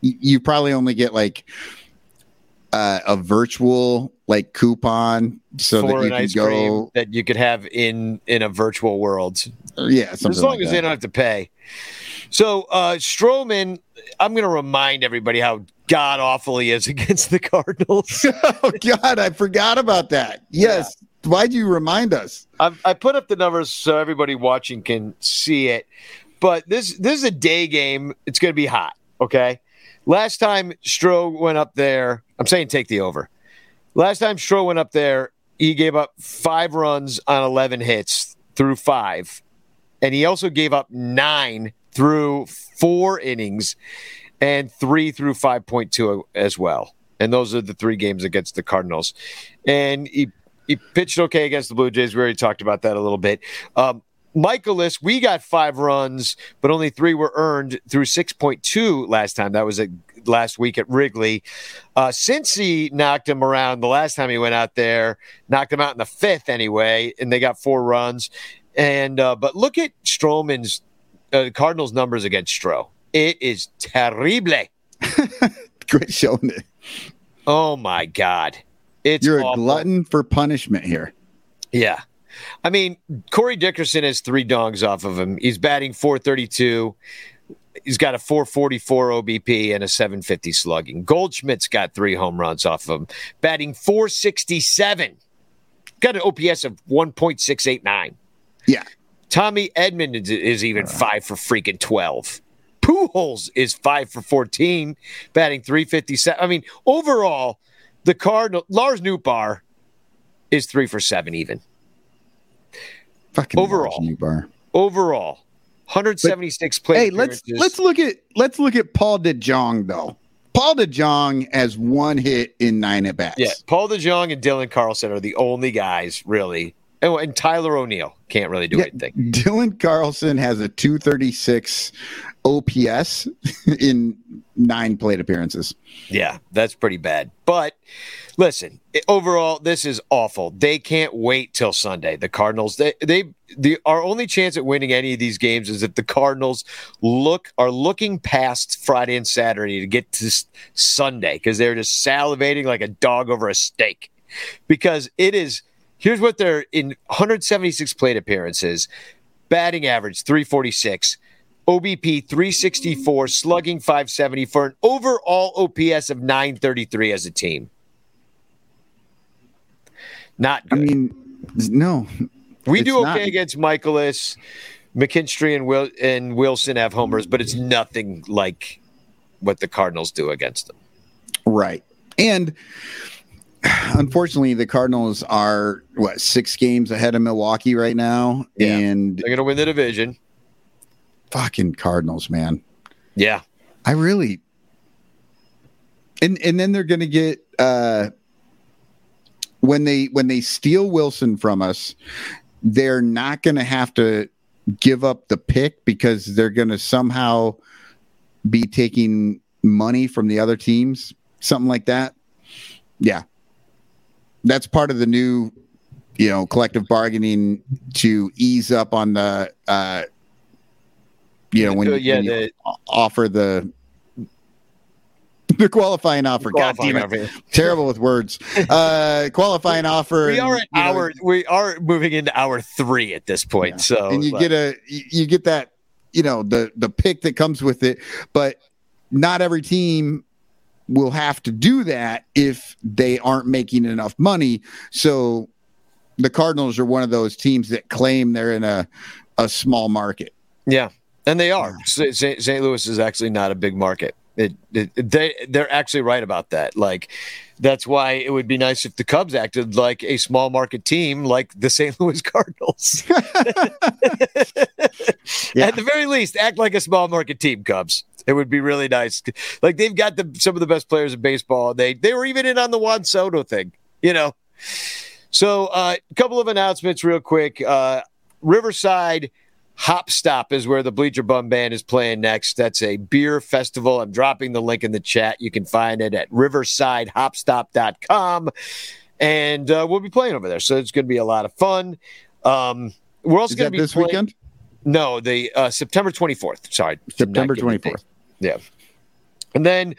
[SPEAKER 3] you probably only get like uh, a virtual like coupon so that you can go
[SPEAKER 1] that you could have in in a virtual world.
[SPEAKER 3] yeah
[SPEAKER 1] as long
[SPEAKER 3] like
[SPEAKER 1] as
[SPEAKER 3] that.
[SPEAKER 1] they don't have to pay. So uh Stroman, I'm going to remind everybody how god awful he is [LAUGHS] against the Cardinals. [LAUGHS]
[SPEAKER 3] oh god i forgot about that yes why'd you remind us
[SPEAKER 1] I, I put up the numbers so everybody watching can see it. But this this is a day game. It's going to be hot. Okay. Last time Stro went up there, I'm saying take the over. Last time Stro went up there, he gave up five runs on 11 hits through five. And he also gave up nine through four innings and three through 5.2 as well. And those are the three games against the Cardinals. And he, he pitched okay against the Blue Jays. We already talked about that a little bit. Um, Mikolas, we got five runs, but only three were earned through 6.2 last time. That was at last week at Wrigley. Uh, since he knocked him around the last time he went out there, knocked him out in the fifth anyway, and they got four runs. And uh, but look at Stroman's uh, Cardinals numbers against Stro. It is terrible. [LAUGHS]
[SPEAKER 3] great showing it
[SPEAKER 1] Oh my god, it's
[SPEAKER 3] you're a glutton for punishment here
[SPEAKER 1] Yeah. I mean, Corey Dickerson has three dongs off of him. He's batting 432. he's got a 444 OBP and a 750 slugging. Goldschmidt's got three home runs off of him, batting 467. Got an OPS of 1.689.
[SPEAKER 3] Yeah.
[SPEAKER 1] Tommy Edman is, is even uh. five for freaking 12. Pujols is five for 14, batting 357. I mean, overall, the Cardinal Lars Nootbaar is three for seven, even
[SPEAKER 3] Fucking
[SPEAKER 1] Overall. Overall. 176 plays.
[SPEAKER 3] Hey, let's let's look at let's look at Paul DeJong though. Paul DeJong has one hit in nine at bats.
[SPEAKER 1] Yeah, Paul DeJong and Dylan Carlson are the only guys really. Oh, and Tyler O'Neill can't really do
[SPEAKER 3] Yeah,
[SPEAKER 1] anything.
[SPEAKER 3] Dylan Carlson has a 236 OPS [LAUGHS] in nine plate appearances.
[SPEAKER 1] Yeah, that's pretty bad. But listen, overall, this is awful. They can't wait till Sunday. The Cardinals, they they the our only chance at winning any of these games is if the Cardinals look are looking past Friday and Saturday to get to Sunday because they're just salivating like a dog over a steak. Because it is here's what they're in 176 plate appearances, batting average 346. OBP 364, slugging 570 for an overall OPS of 933 as a team. Not
[SPEAKER 3] I mean, no.
[SPEAKER 1] we do okay
[SPEAKER 3] not-
[SPEAKER 1] against Mikolas, McKinstry, and Will and Willson have homers, but it's nothing like what the Cardinals do against them.
[SPEAKER 3] Right. And [SIGHS] unfortunately, the Cardinals are what six games ahead of Milwaukee right now.
[SPEAKER 1] Yeah.
[SPEAKER 3] And
[SPEAKER 1] They're going to win the division.
[SPEAKER 3] fucking Cardinals, man.
[SPEAKER 1] Yeah,
[SPEAKER 3] I really and and then they're gonna get uh when they when they steal Willson from us, they're not gonna have to give up the pick because they're gonna somehow be taking money from the other teams, something like that. Yeah. That's part of the new, you know, collective bargaining to ease up on the uh you know when,
[SPEAKER 1] Uh, yeah,
[SPEAKER 3] when you
[SPEAKER 1] the-
[SPEAKER 3] offer the the qualifying offer. God damn it.
[SPEAKER 1] offer.
[SPEAKER 3] Terrible with words. Uh qualifying [LAUGHS] offer.
[SPEAKER 1] we are at
[SPEAKER 3] you know,
[SPEAKER 1] hour. We are moving into hour three at this point.
[SPEAKER 3] Yeah.
[SPEAKER 1] So
[SPEAKER 3] and you
[SPEAKER 1] like,
[SPEAKER 3] get a you get that you know the the pick that comes with it but not every team will have to do that if they aren't making enough money so the cardinals are one of those teams that claim they're in a a small market
[SPEAKER 1] Yeah, and they are. St. St. Louis is actually not a big market. It, it, they they're actually right about that. Like that's why it would be nice if the Cubs acted like a small market team, like the St. [LAUGHS] Louis Cardinals. [LAUGHS] [LAUGHS]
[SPEAKER 3] Yeah.
[SPEAKER 1] At the very least, act like a small market team, Cubs. It would be really nice. Like they've got the, some of the best players in baseball. They they were even in on the Juan Soto thing, you know. So a uh, couple of announcements, real quick. Uh, Riverside Hop Stop is where the Bleacher Bum Band is playing next. That's a beer festival. I'm dropping the link in the chat. You can find it at riversidehopstop.com. And uh, we'll be playing over there. So it's going to be a lot of fun. Um, we're also going to be
[SPEAKER 3] this
[SPEAKER 1] playing-
[SPEAKER 3] weekend
[SPEAKER 1] No, the uh, September 24th. Sorry.
[SPEAKER 3] september
[SPEAKER 1] Not giving the
[SPEAKER 3] 24th
[SPEAKER 1] date. Yeah. And then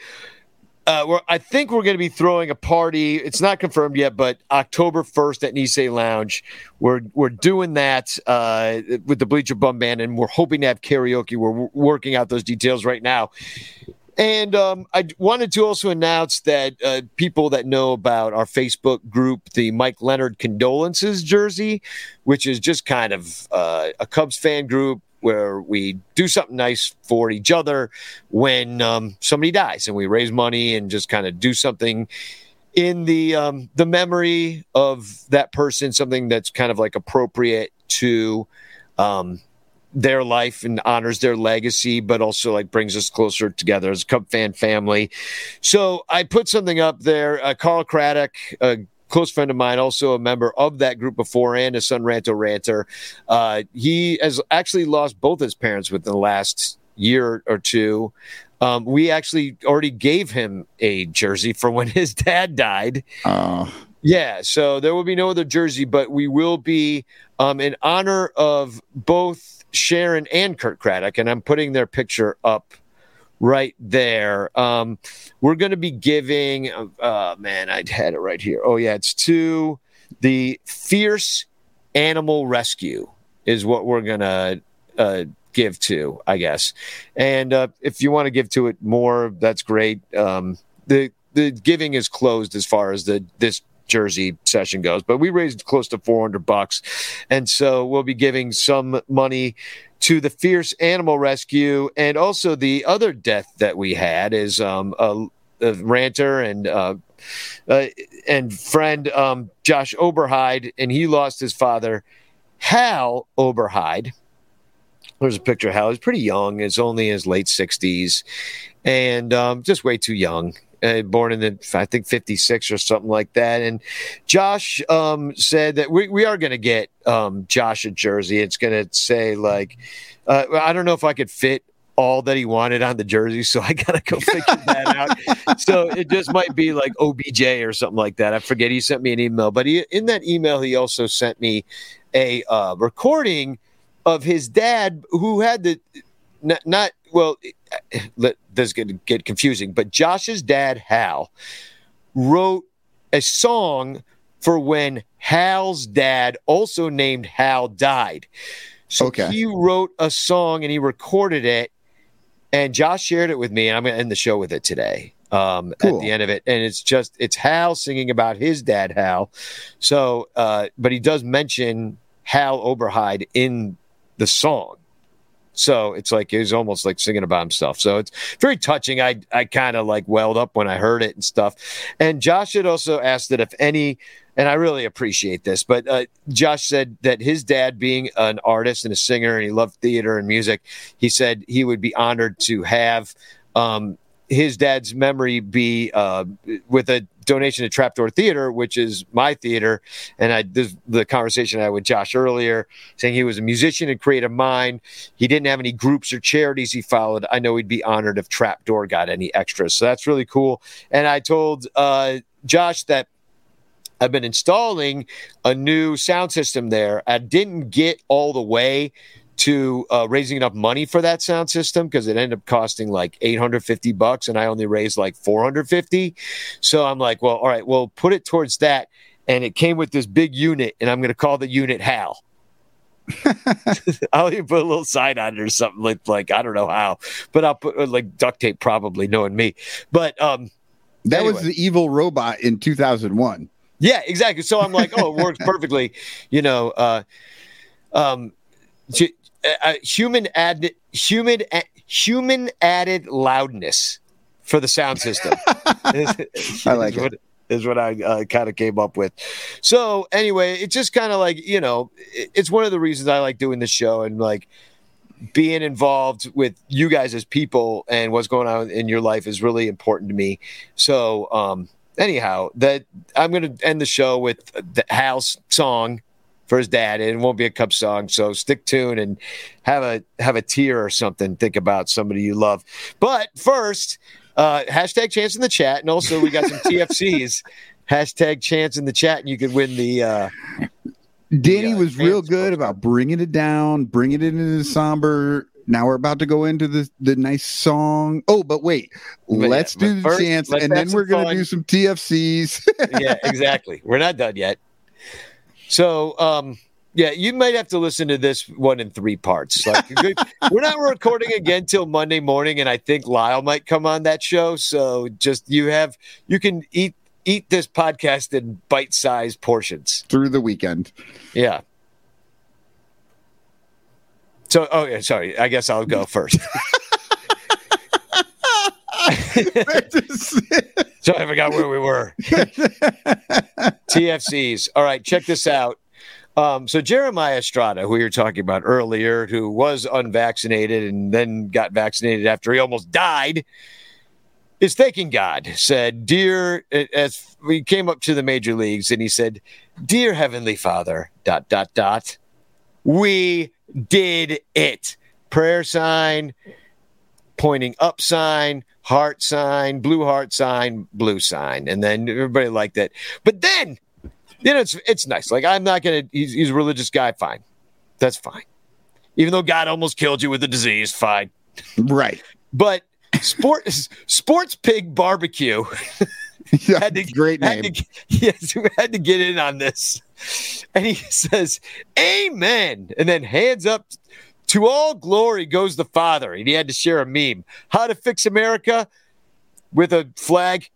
[SPEAKER 1] uh, I think we're going to be throwing a party. It's not confirmed yet, but October 1st at Nisei Lounge. We're we're doing that uh, with the Bleacher Bum Band, and we're hoping to have karaoke. We're w- working out those details right now. And um, I wanted to also announce that uh, people that know about our Facebook group, the Mike Leonard Condolences jersey, which is just kind of uh, a Cubs fan group where we do something nice for each other when um, somebody dies, and we raise money and just kind of do something in the um, the memory of that person, something that's kind of like appropriate to um, their life and honors their legacy, but also like brings us closer together as a Cub fan family. So I put something up there. Uh, Carl Craddock, a close friend of mine, also a member of that group before, and a Son Ranto ranter. Uh, he has actually lost both his parents within the last year or two. Um, we actually already gave him a jersey for when [LAUGHS] his dad died.
[SPEAKER 3] uh
[SPEAKER 1] Yeah, so there will be no other jersey, but we will be um, in honor of both Sharon and Kurt Craddock, and I'm putting their picture up right there. Um, we're going to be giving, uh, man, I had it right here. Oh, yeah, it's to the Fierce Animal Rescue, is what we're going to uh, give to, I guess. And uh, if you want to give to it more, that's great. Um, the the giving is closed as far as the this jersey session goes, but we raised close to 400 bucks. And so we'll be giving some money to the Fierce Animal Rescue. And also the other death that we had is um, a, a ranter and uh, uh, and friend um, Josh Oberheide, and he lost his father, Hal Oberheide. There's a picture of Hal. He's pretty young. He's only in his late 60s and um, just way too young. Uh, born in the, I think, 56 or something like that. And Josh um, said that we, we are going to get um, Josh a jersey. It's going to say, like, uh, I don't know if I could fit all that he wanted on the jersey, so I gotta go [LAUGHS] figure that out. So it just might be like OBJ or something like that. I forget. He sent me an email, but he in that email he also sent me a uh, recording of his dad who had the not, not well. Let, this is going to get confusing, but Josh's dad Hal wrote a song for when Hal's dad, also named Hal, died. So
[SPEAKER 3] Okay.
[SPEAKER 1] he wrote a song and he recorded it, and Josh shared it with me, and I'm going to end the show with it today. Um,
[SPEAKER 3] Cool.
[SPEAKER 1] At the end of it, and it's just it's Hal singing about his dad Hal. So, uh, but he does mention Hal Oberheide in the song. So it's like he's almost like singing about himself. So it's very touching. I I kind of like welled up when I heard it and stuff. And Josh had also asked that if any, and I really appreciate this, but uh, Josh said that his dad, being an artist and a singer, and he loved theater and music, he said he would be honored to have um, his dad's memory be uh, with a donation to Trapdoor Theater, which is my theater. And I this, the conversation I had with Josh earlier, saying he was a musician and creative mind. He didn't have any groups or charities he followed. I know he'd be honored if Trapdoor got any extras. So that's really cool. And I told uh, Josh that I've been installing a new sound system there. I didn't get all the way to uh, raising enough money for that sound system because it ended up costing like 850 bucks and I only raised like 450. So I'm like, well, all right, well, put it towards that. And it came with this big unit, and I'm going to call the unit Hal. [LAUGHS] I'll even put a little sign on it or something like, like I don't know how, but I'll put uh, like duct tape, probably knowing me. But um,
[SPEAKER 3] That was the evil robot in 2001.
[SPEAKER 1] Yeah, exactly. So I'm like, oh, it works [LAUGHS] perfectly. You know, uh, um, uh, human added human human added loudness for the sound system. [LAUGHS]
[SPEAKER 3] I like it.
[SPEAKER 1] Is what I uh, kind of came up with. So anyway, it's just kind of like you know, it- it's one of the reasons I like doing this show and like being involved with you guys as people and what's going on in your life is really important to me. So, um, anyhow, that I'm going to end the show with the Hal's song for his dad. and It won't be a cup song, so stick tuned and have a have a tear or something. Think about somebody you love. But first, uh, hashtag chance in the chat, and also we got some [LAUGHS] TFCs. Hashtag chance in the chat, and you could win the. Uh,
[SPEAKER 3] Danny
[SPEAKER 1] Yeah,
[SPEAKER 3] was real good about bringing it down, bringing it into the somber. Now we're about to go into the the nice song. Oh, but wait,
[SPEAKER 1] But
[SPEAKER 3] let's
[SPEAKER 1] but
[SPEAKER 3] do the
[SPEAKER 1] first,
[SPEAKER 3] chance, and then we're gonna do some TFCs.
[SPEAKER 1] yeah, [LAUGHS] exactly. We're not done yet. So, um, yeah, you might have to listen to this one in three parts. Like, [LAUGHS] we're not recording again till Monday morning, and I think Lyle might come on that show. So, just you have you can eat eat this podcast in bite sized portions.
[SPEAKER 3] through the weekend.
[SPEAKER 1] Yeah. So, oh yeah, sorry. I guess I'll go [LAUGHS] first. Sorry, I forgot where we were. [LAUGHS] TFCs. All right, check this out. Um, so Jeremiah Estrada, who we were talking about earlier, who was unvaccinated and then got vaccinated after he almost died, is thanking God. Said, "Dear," as we came up to the major leagues, and he said, "Dear Heavenly Father." Dot dot dot. We did it. Prayer sign, pointing up sign, heart sign, blue heart sign, blue sign, and then everybody liked it. But then, you know, it's it's nice. Like I'm not gonna. He's, he's a religious guy. Fine, that's fine. Even though God almost killed you with the disease, fine.
[SPEAKER 3] right.
[SPEAKER 1] But sport sports pig barbecue [LAUGHS]
[SPEAKER 3] Yeah,
[SPEAKER 1] had to
[SPEAKER 3] great
[SPEAKER 1] had
[SPEAKER 3] name.
[SPEAKER 1] to- yes, [LAUGHS] we had to get in on this. And he says, Amen. And then hands up To all glory goes the Father. And he had to share a meme. How to fix America with a flag.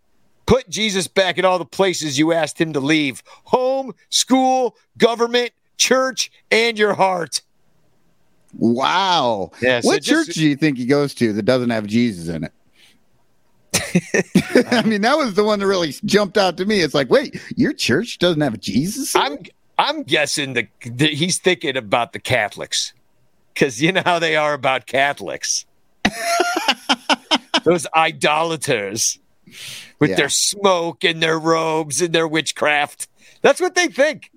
[SPEAKER 1] Put Jesus back in all the places you asked him to leave home, school, government, church, and your heart.
[SPEAKER 3] Wow.
[SPEAKER 1] Yeah, so
[SPEAKER 3] what
[SPEAKER 1] just-
[SPEAKER 3] church do you think he goes to that doesn't have Jesus in it? [LAUGHS] [LAUGHS] I mean, that was the one that really jumped out to me. It's like, wait, your church doesn't have Jesus? in
[SPEAKER 1] I'm
[SPEAKER 3] it?
[SPEAKER 1] I'm guessing that he's thinking about the Catholics because you know how they are about Catholics. [LAUGHS] Those idolaters with
[SPEAKER 3] Yeah.
[SPEAKER 1] their smoke and their robes and their witchcraft. That's what they think.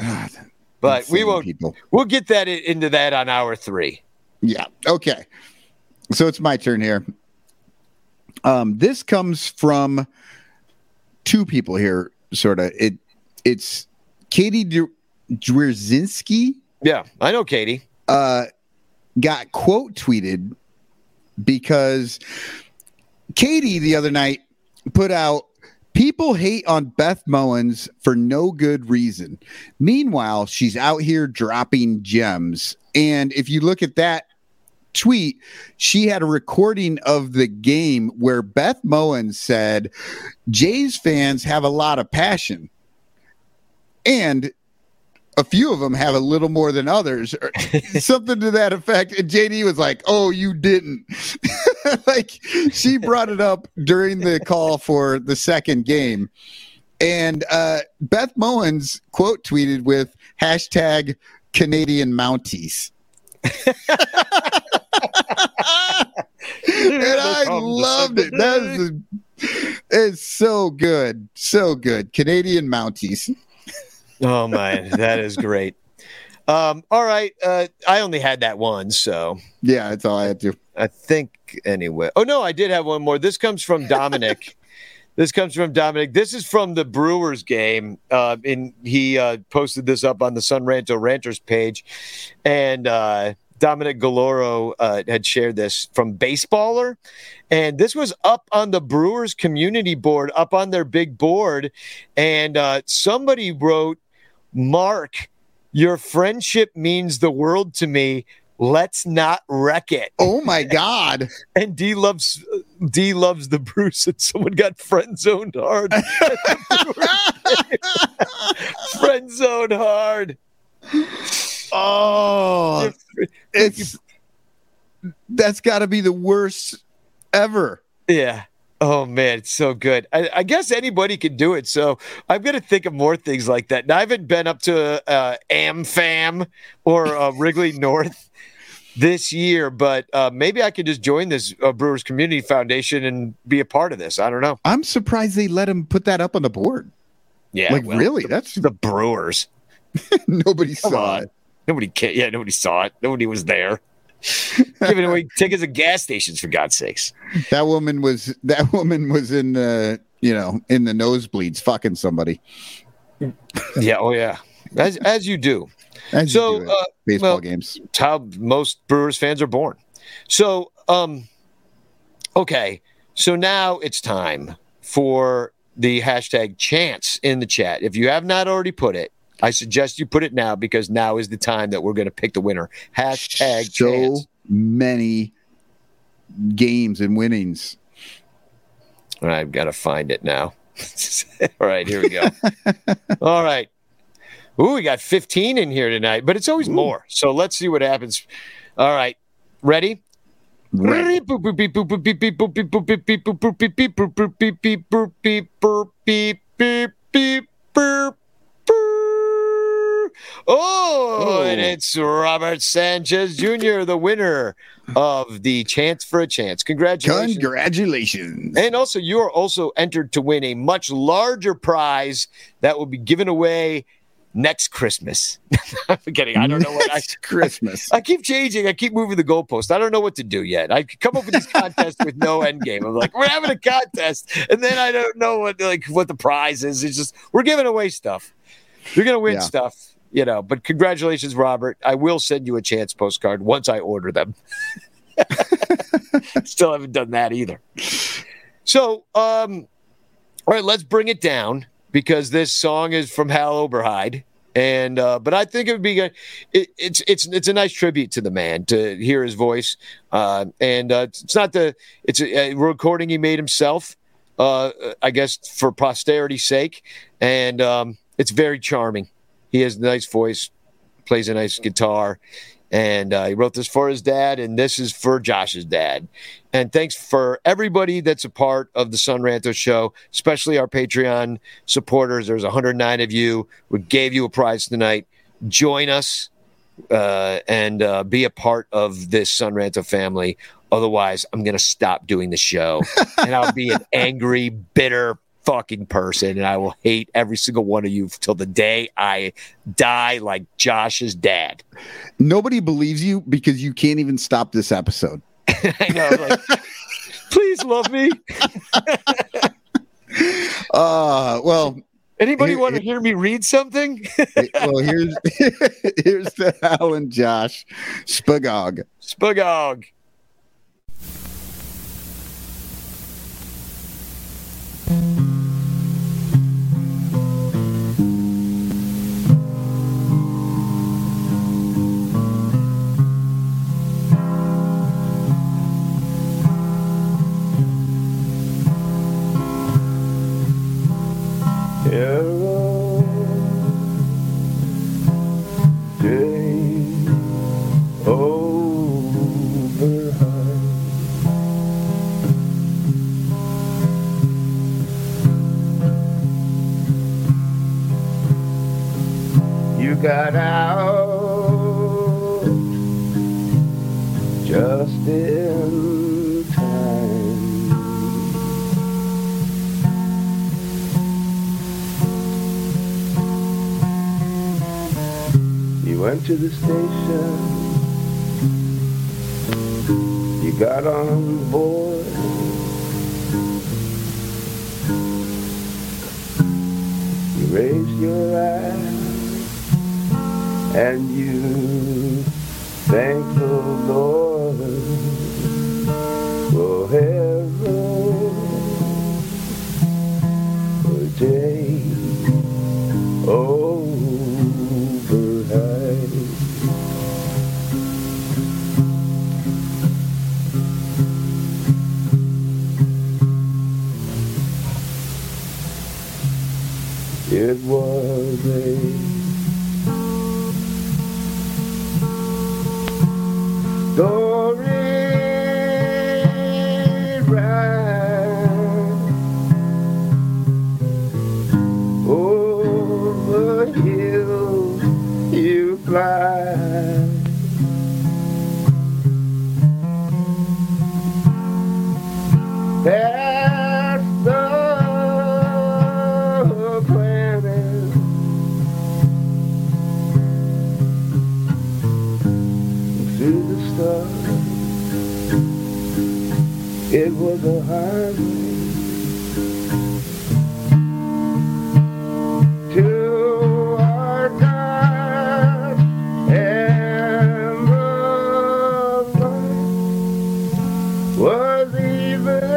[SPEAKER 3] Ah,
[SPEAKER 1] But we won't.
[SPEAKER 3] People.
[SPEAKER 1] We'll get that into that on hour three.
[SPEAKER 3] Yeah. Okay. So it's my turn here. Um, this comes from two people here, sort of. It it's Katie Dr- Dwerzinski
[SPEAKER 1] Yeah, I know, Katie.
[SPEAKER 3] Uh, got quote tweeted because Katie the other night put out people hate on Beth Mowins for no good reason. Meanwhile, she's out here dropping gems. And if you look at that tweet, she had a recording of the game where Beth Mowins said, Jays fans have a lot of passion. And a few of them have a little more than others, or [LAUGHS] something to that effect. And JD was like, "Oh, you didn't." [LAUGHS] like she brought it up during the call for the second game, and uh, Beth Mowins quote tweeted with hashtag Canadian Mounties. [LAUGHS] and I loved it. That is it's so good, so good. Canadian Mounties.
[SPEAKER 1] Oh my, that is great. Um, all right, uh, I only had that one, so
[SPEAKER 3] Yeah, that's all I had to.
[SPEAKER 1] I think anyway. Oh no, I did have one more. This comes from Dominic. [LAUGHS] this comes from Dominic. This is from the Brewers game, uh, and he uh, posted this up on the Son Ranto Ranters page, and uh, Dominic Galoro uh, had shared this from Baseballer, and this was up on the Brewers community board, up on their big board, and uh, somebody wrote, "Mark, your friendship means the world to me." Let's not wreck it.
[SPEAKER 3] Oh my god. [LAUGHS]
[SPEAKER 1] And D loves D loves the Bruce, and someone got friend zoned hard. [LAUGHS] friend zoned hard.
[SPEAKER 3] Oh, it's that's got to be the worst ever.
[SPEAKER 1] Yeah. Oh man, it's so good. I, I guess anybody can do it. So I'm gonna think of more things like that. Now I haven't been up to uh, AmFam or uh, Wrigley [LAUGHS] North this year, but uh, maybe I could just join this uh, Brewers Community Foundation and be a part of this. I don't know.
[SPEAKER 3] I'm surprised they let him put that up on the board.
[SPEAKER 1] Yeah,
[SPEAKER 3] like
[SPEAKER 1] well,
[SPEAKER 3] really, that's
[SPEAKER 1] the Brewers. [LAUGHS]
[SPEAKER 3] nobody
[SPEAKER 1] Come
[SPEAKER 3] saw
[SPEAKER 1] on.
[SPEAKER 3] it.
[SPEAKER 1] Nobody ca- yeah, nobody saw it. Nobody was there. [LAUGHS] Giving away tickets at gas stations for God's sakes.
[SPEAKER 3] That woman was that woman was in the you know in the nosebleeds fucking somebody.
[SPEAKER 1] Yeah, oh yeah. As as you do.
[SPEAKER 3] As you
[SPEAKER 1] So
[SPEAKER 3] do
[SPEAKER 1] uh,
[SPEAKER 3] baseball
[SPEAKER 1] well,
[SPEAKER 3] games.
[SPEAKER 1] How most Brewers fans are born. So, um, okay. So now it's time for the hashtag chance in the chat. If you have not already put it, I suggest you put it now because now is the time that we're going to pick the winner. Hashtag
[SPEAKER 3] so
[SPEAKER 1] chance.
[SPEAKER 3] many games and winnings.
[SPEAKER 1] All right, I've got to find it now. All right, here we go. All right. Ooh, we got 15 in here tonight, but it's always more. So let's see what happens. All right. Ready?
[SPEAKER 3] Right.
[SPEAKER 1] Oh, and
[SPEAKER 3] Oh.
[SPEAKER 1] it's Robert Sanchez Jr., the winner of the Chance for a Chance. Congratulations.
[SPEAKER 3] Congratulations.
[SPEAKER 1] And also, you are also entered to win a much larger prize that will be given away next Christmas. [LAUGHS] I'm kidding. I don't know what I,
[SPEAKER 3] Next Christmas. [LAUGHS]
[SPEAKER 1] I keep changing. I keep moving the goalpost. I don't know what to do yet. I come up with these contests with no end game. I'm like, we're having a contest, and then I don't know what like what the prize is. It's just we're giving away stuff. You're gonna win
[SPEAKER 3] Yeah.
[SPEAKER 1] stuff, you know. But congratulations, Robert. I will send you a chance postcard once I order them. [LAUGHS] Still haven't done that either. So, um, all right, let's bring it down because this song is from Hal Oberheide, And uh, but I think it would be. It, it's it's it's a nice tribute to the man to hear his voice. Uh, and uh, it's not the it's a, a recording he made himself. Uh, I guess for posterity's sake, and um, it's very charming. He has a nice voice, plays a nice guitar, and uh, he wrote this for his dad, and this is for Josh's dad. And thanks for everybody that's a part of the Son Ranto show, especially our Patreon supporters. There's 109 of you. We gave you a prize tonight. Join us uh, and uh, be a part of this Son Ranto family. Otherwise, I'm going to stop doing the show and I'll be an [LAUGHS] angry, bitter fucking person and I will hate every single one of you till the day I die like Josh's dad.
[SPEAKER 3] Nobody believes you because you can't even stop this episode. [LAUGHS]
[SPEAKER 1] I know. Like, [LAUGHS] please love me. [LAUGHS]
[SPEAKER 3] Uh, well,
[SPEAKER 1] Anybody
[SPEAKER 3] Here-
[SPEAKER 1] want to hear me read something?
[SPEAKER 3] well, here's here's the Alan Josh Spagog.
[SPEAKER 1] Spugog.
[SPEAKER 2] Hello, It was a highway to our God. And the light was even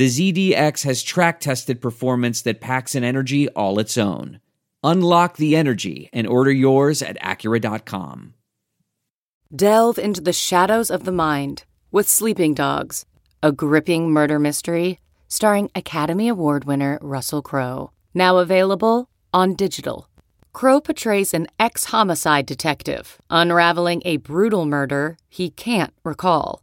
[SPEAKER 8] the ZDX has track tested performance that packs an energy all its own. Unlock the energy and order yours at Acura.com.
[SPEAKER 9] Delve into the shadows of the mind with Sleeping Dogs, a gripping murder mystery starring Academy Award winner Russell Crowe. Now available on digital. Crowe portrays an ex homicide detective unraveling a brutal murder he can't recall.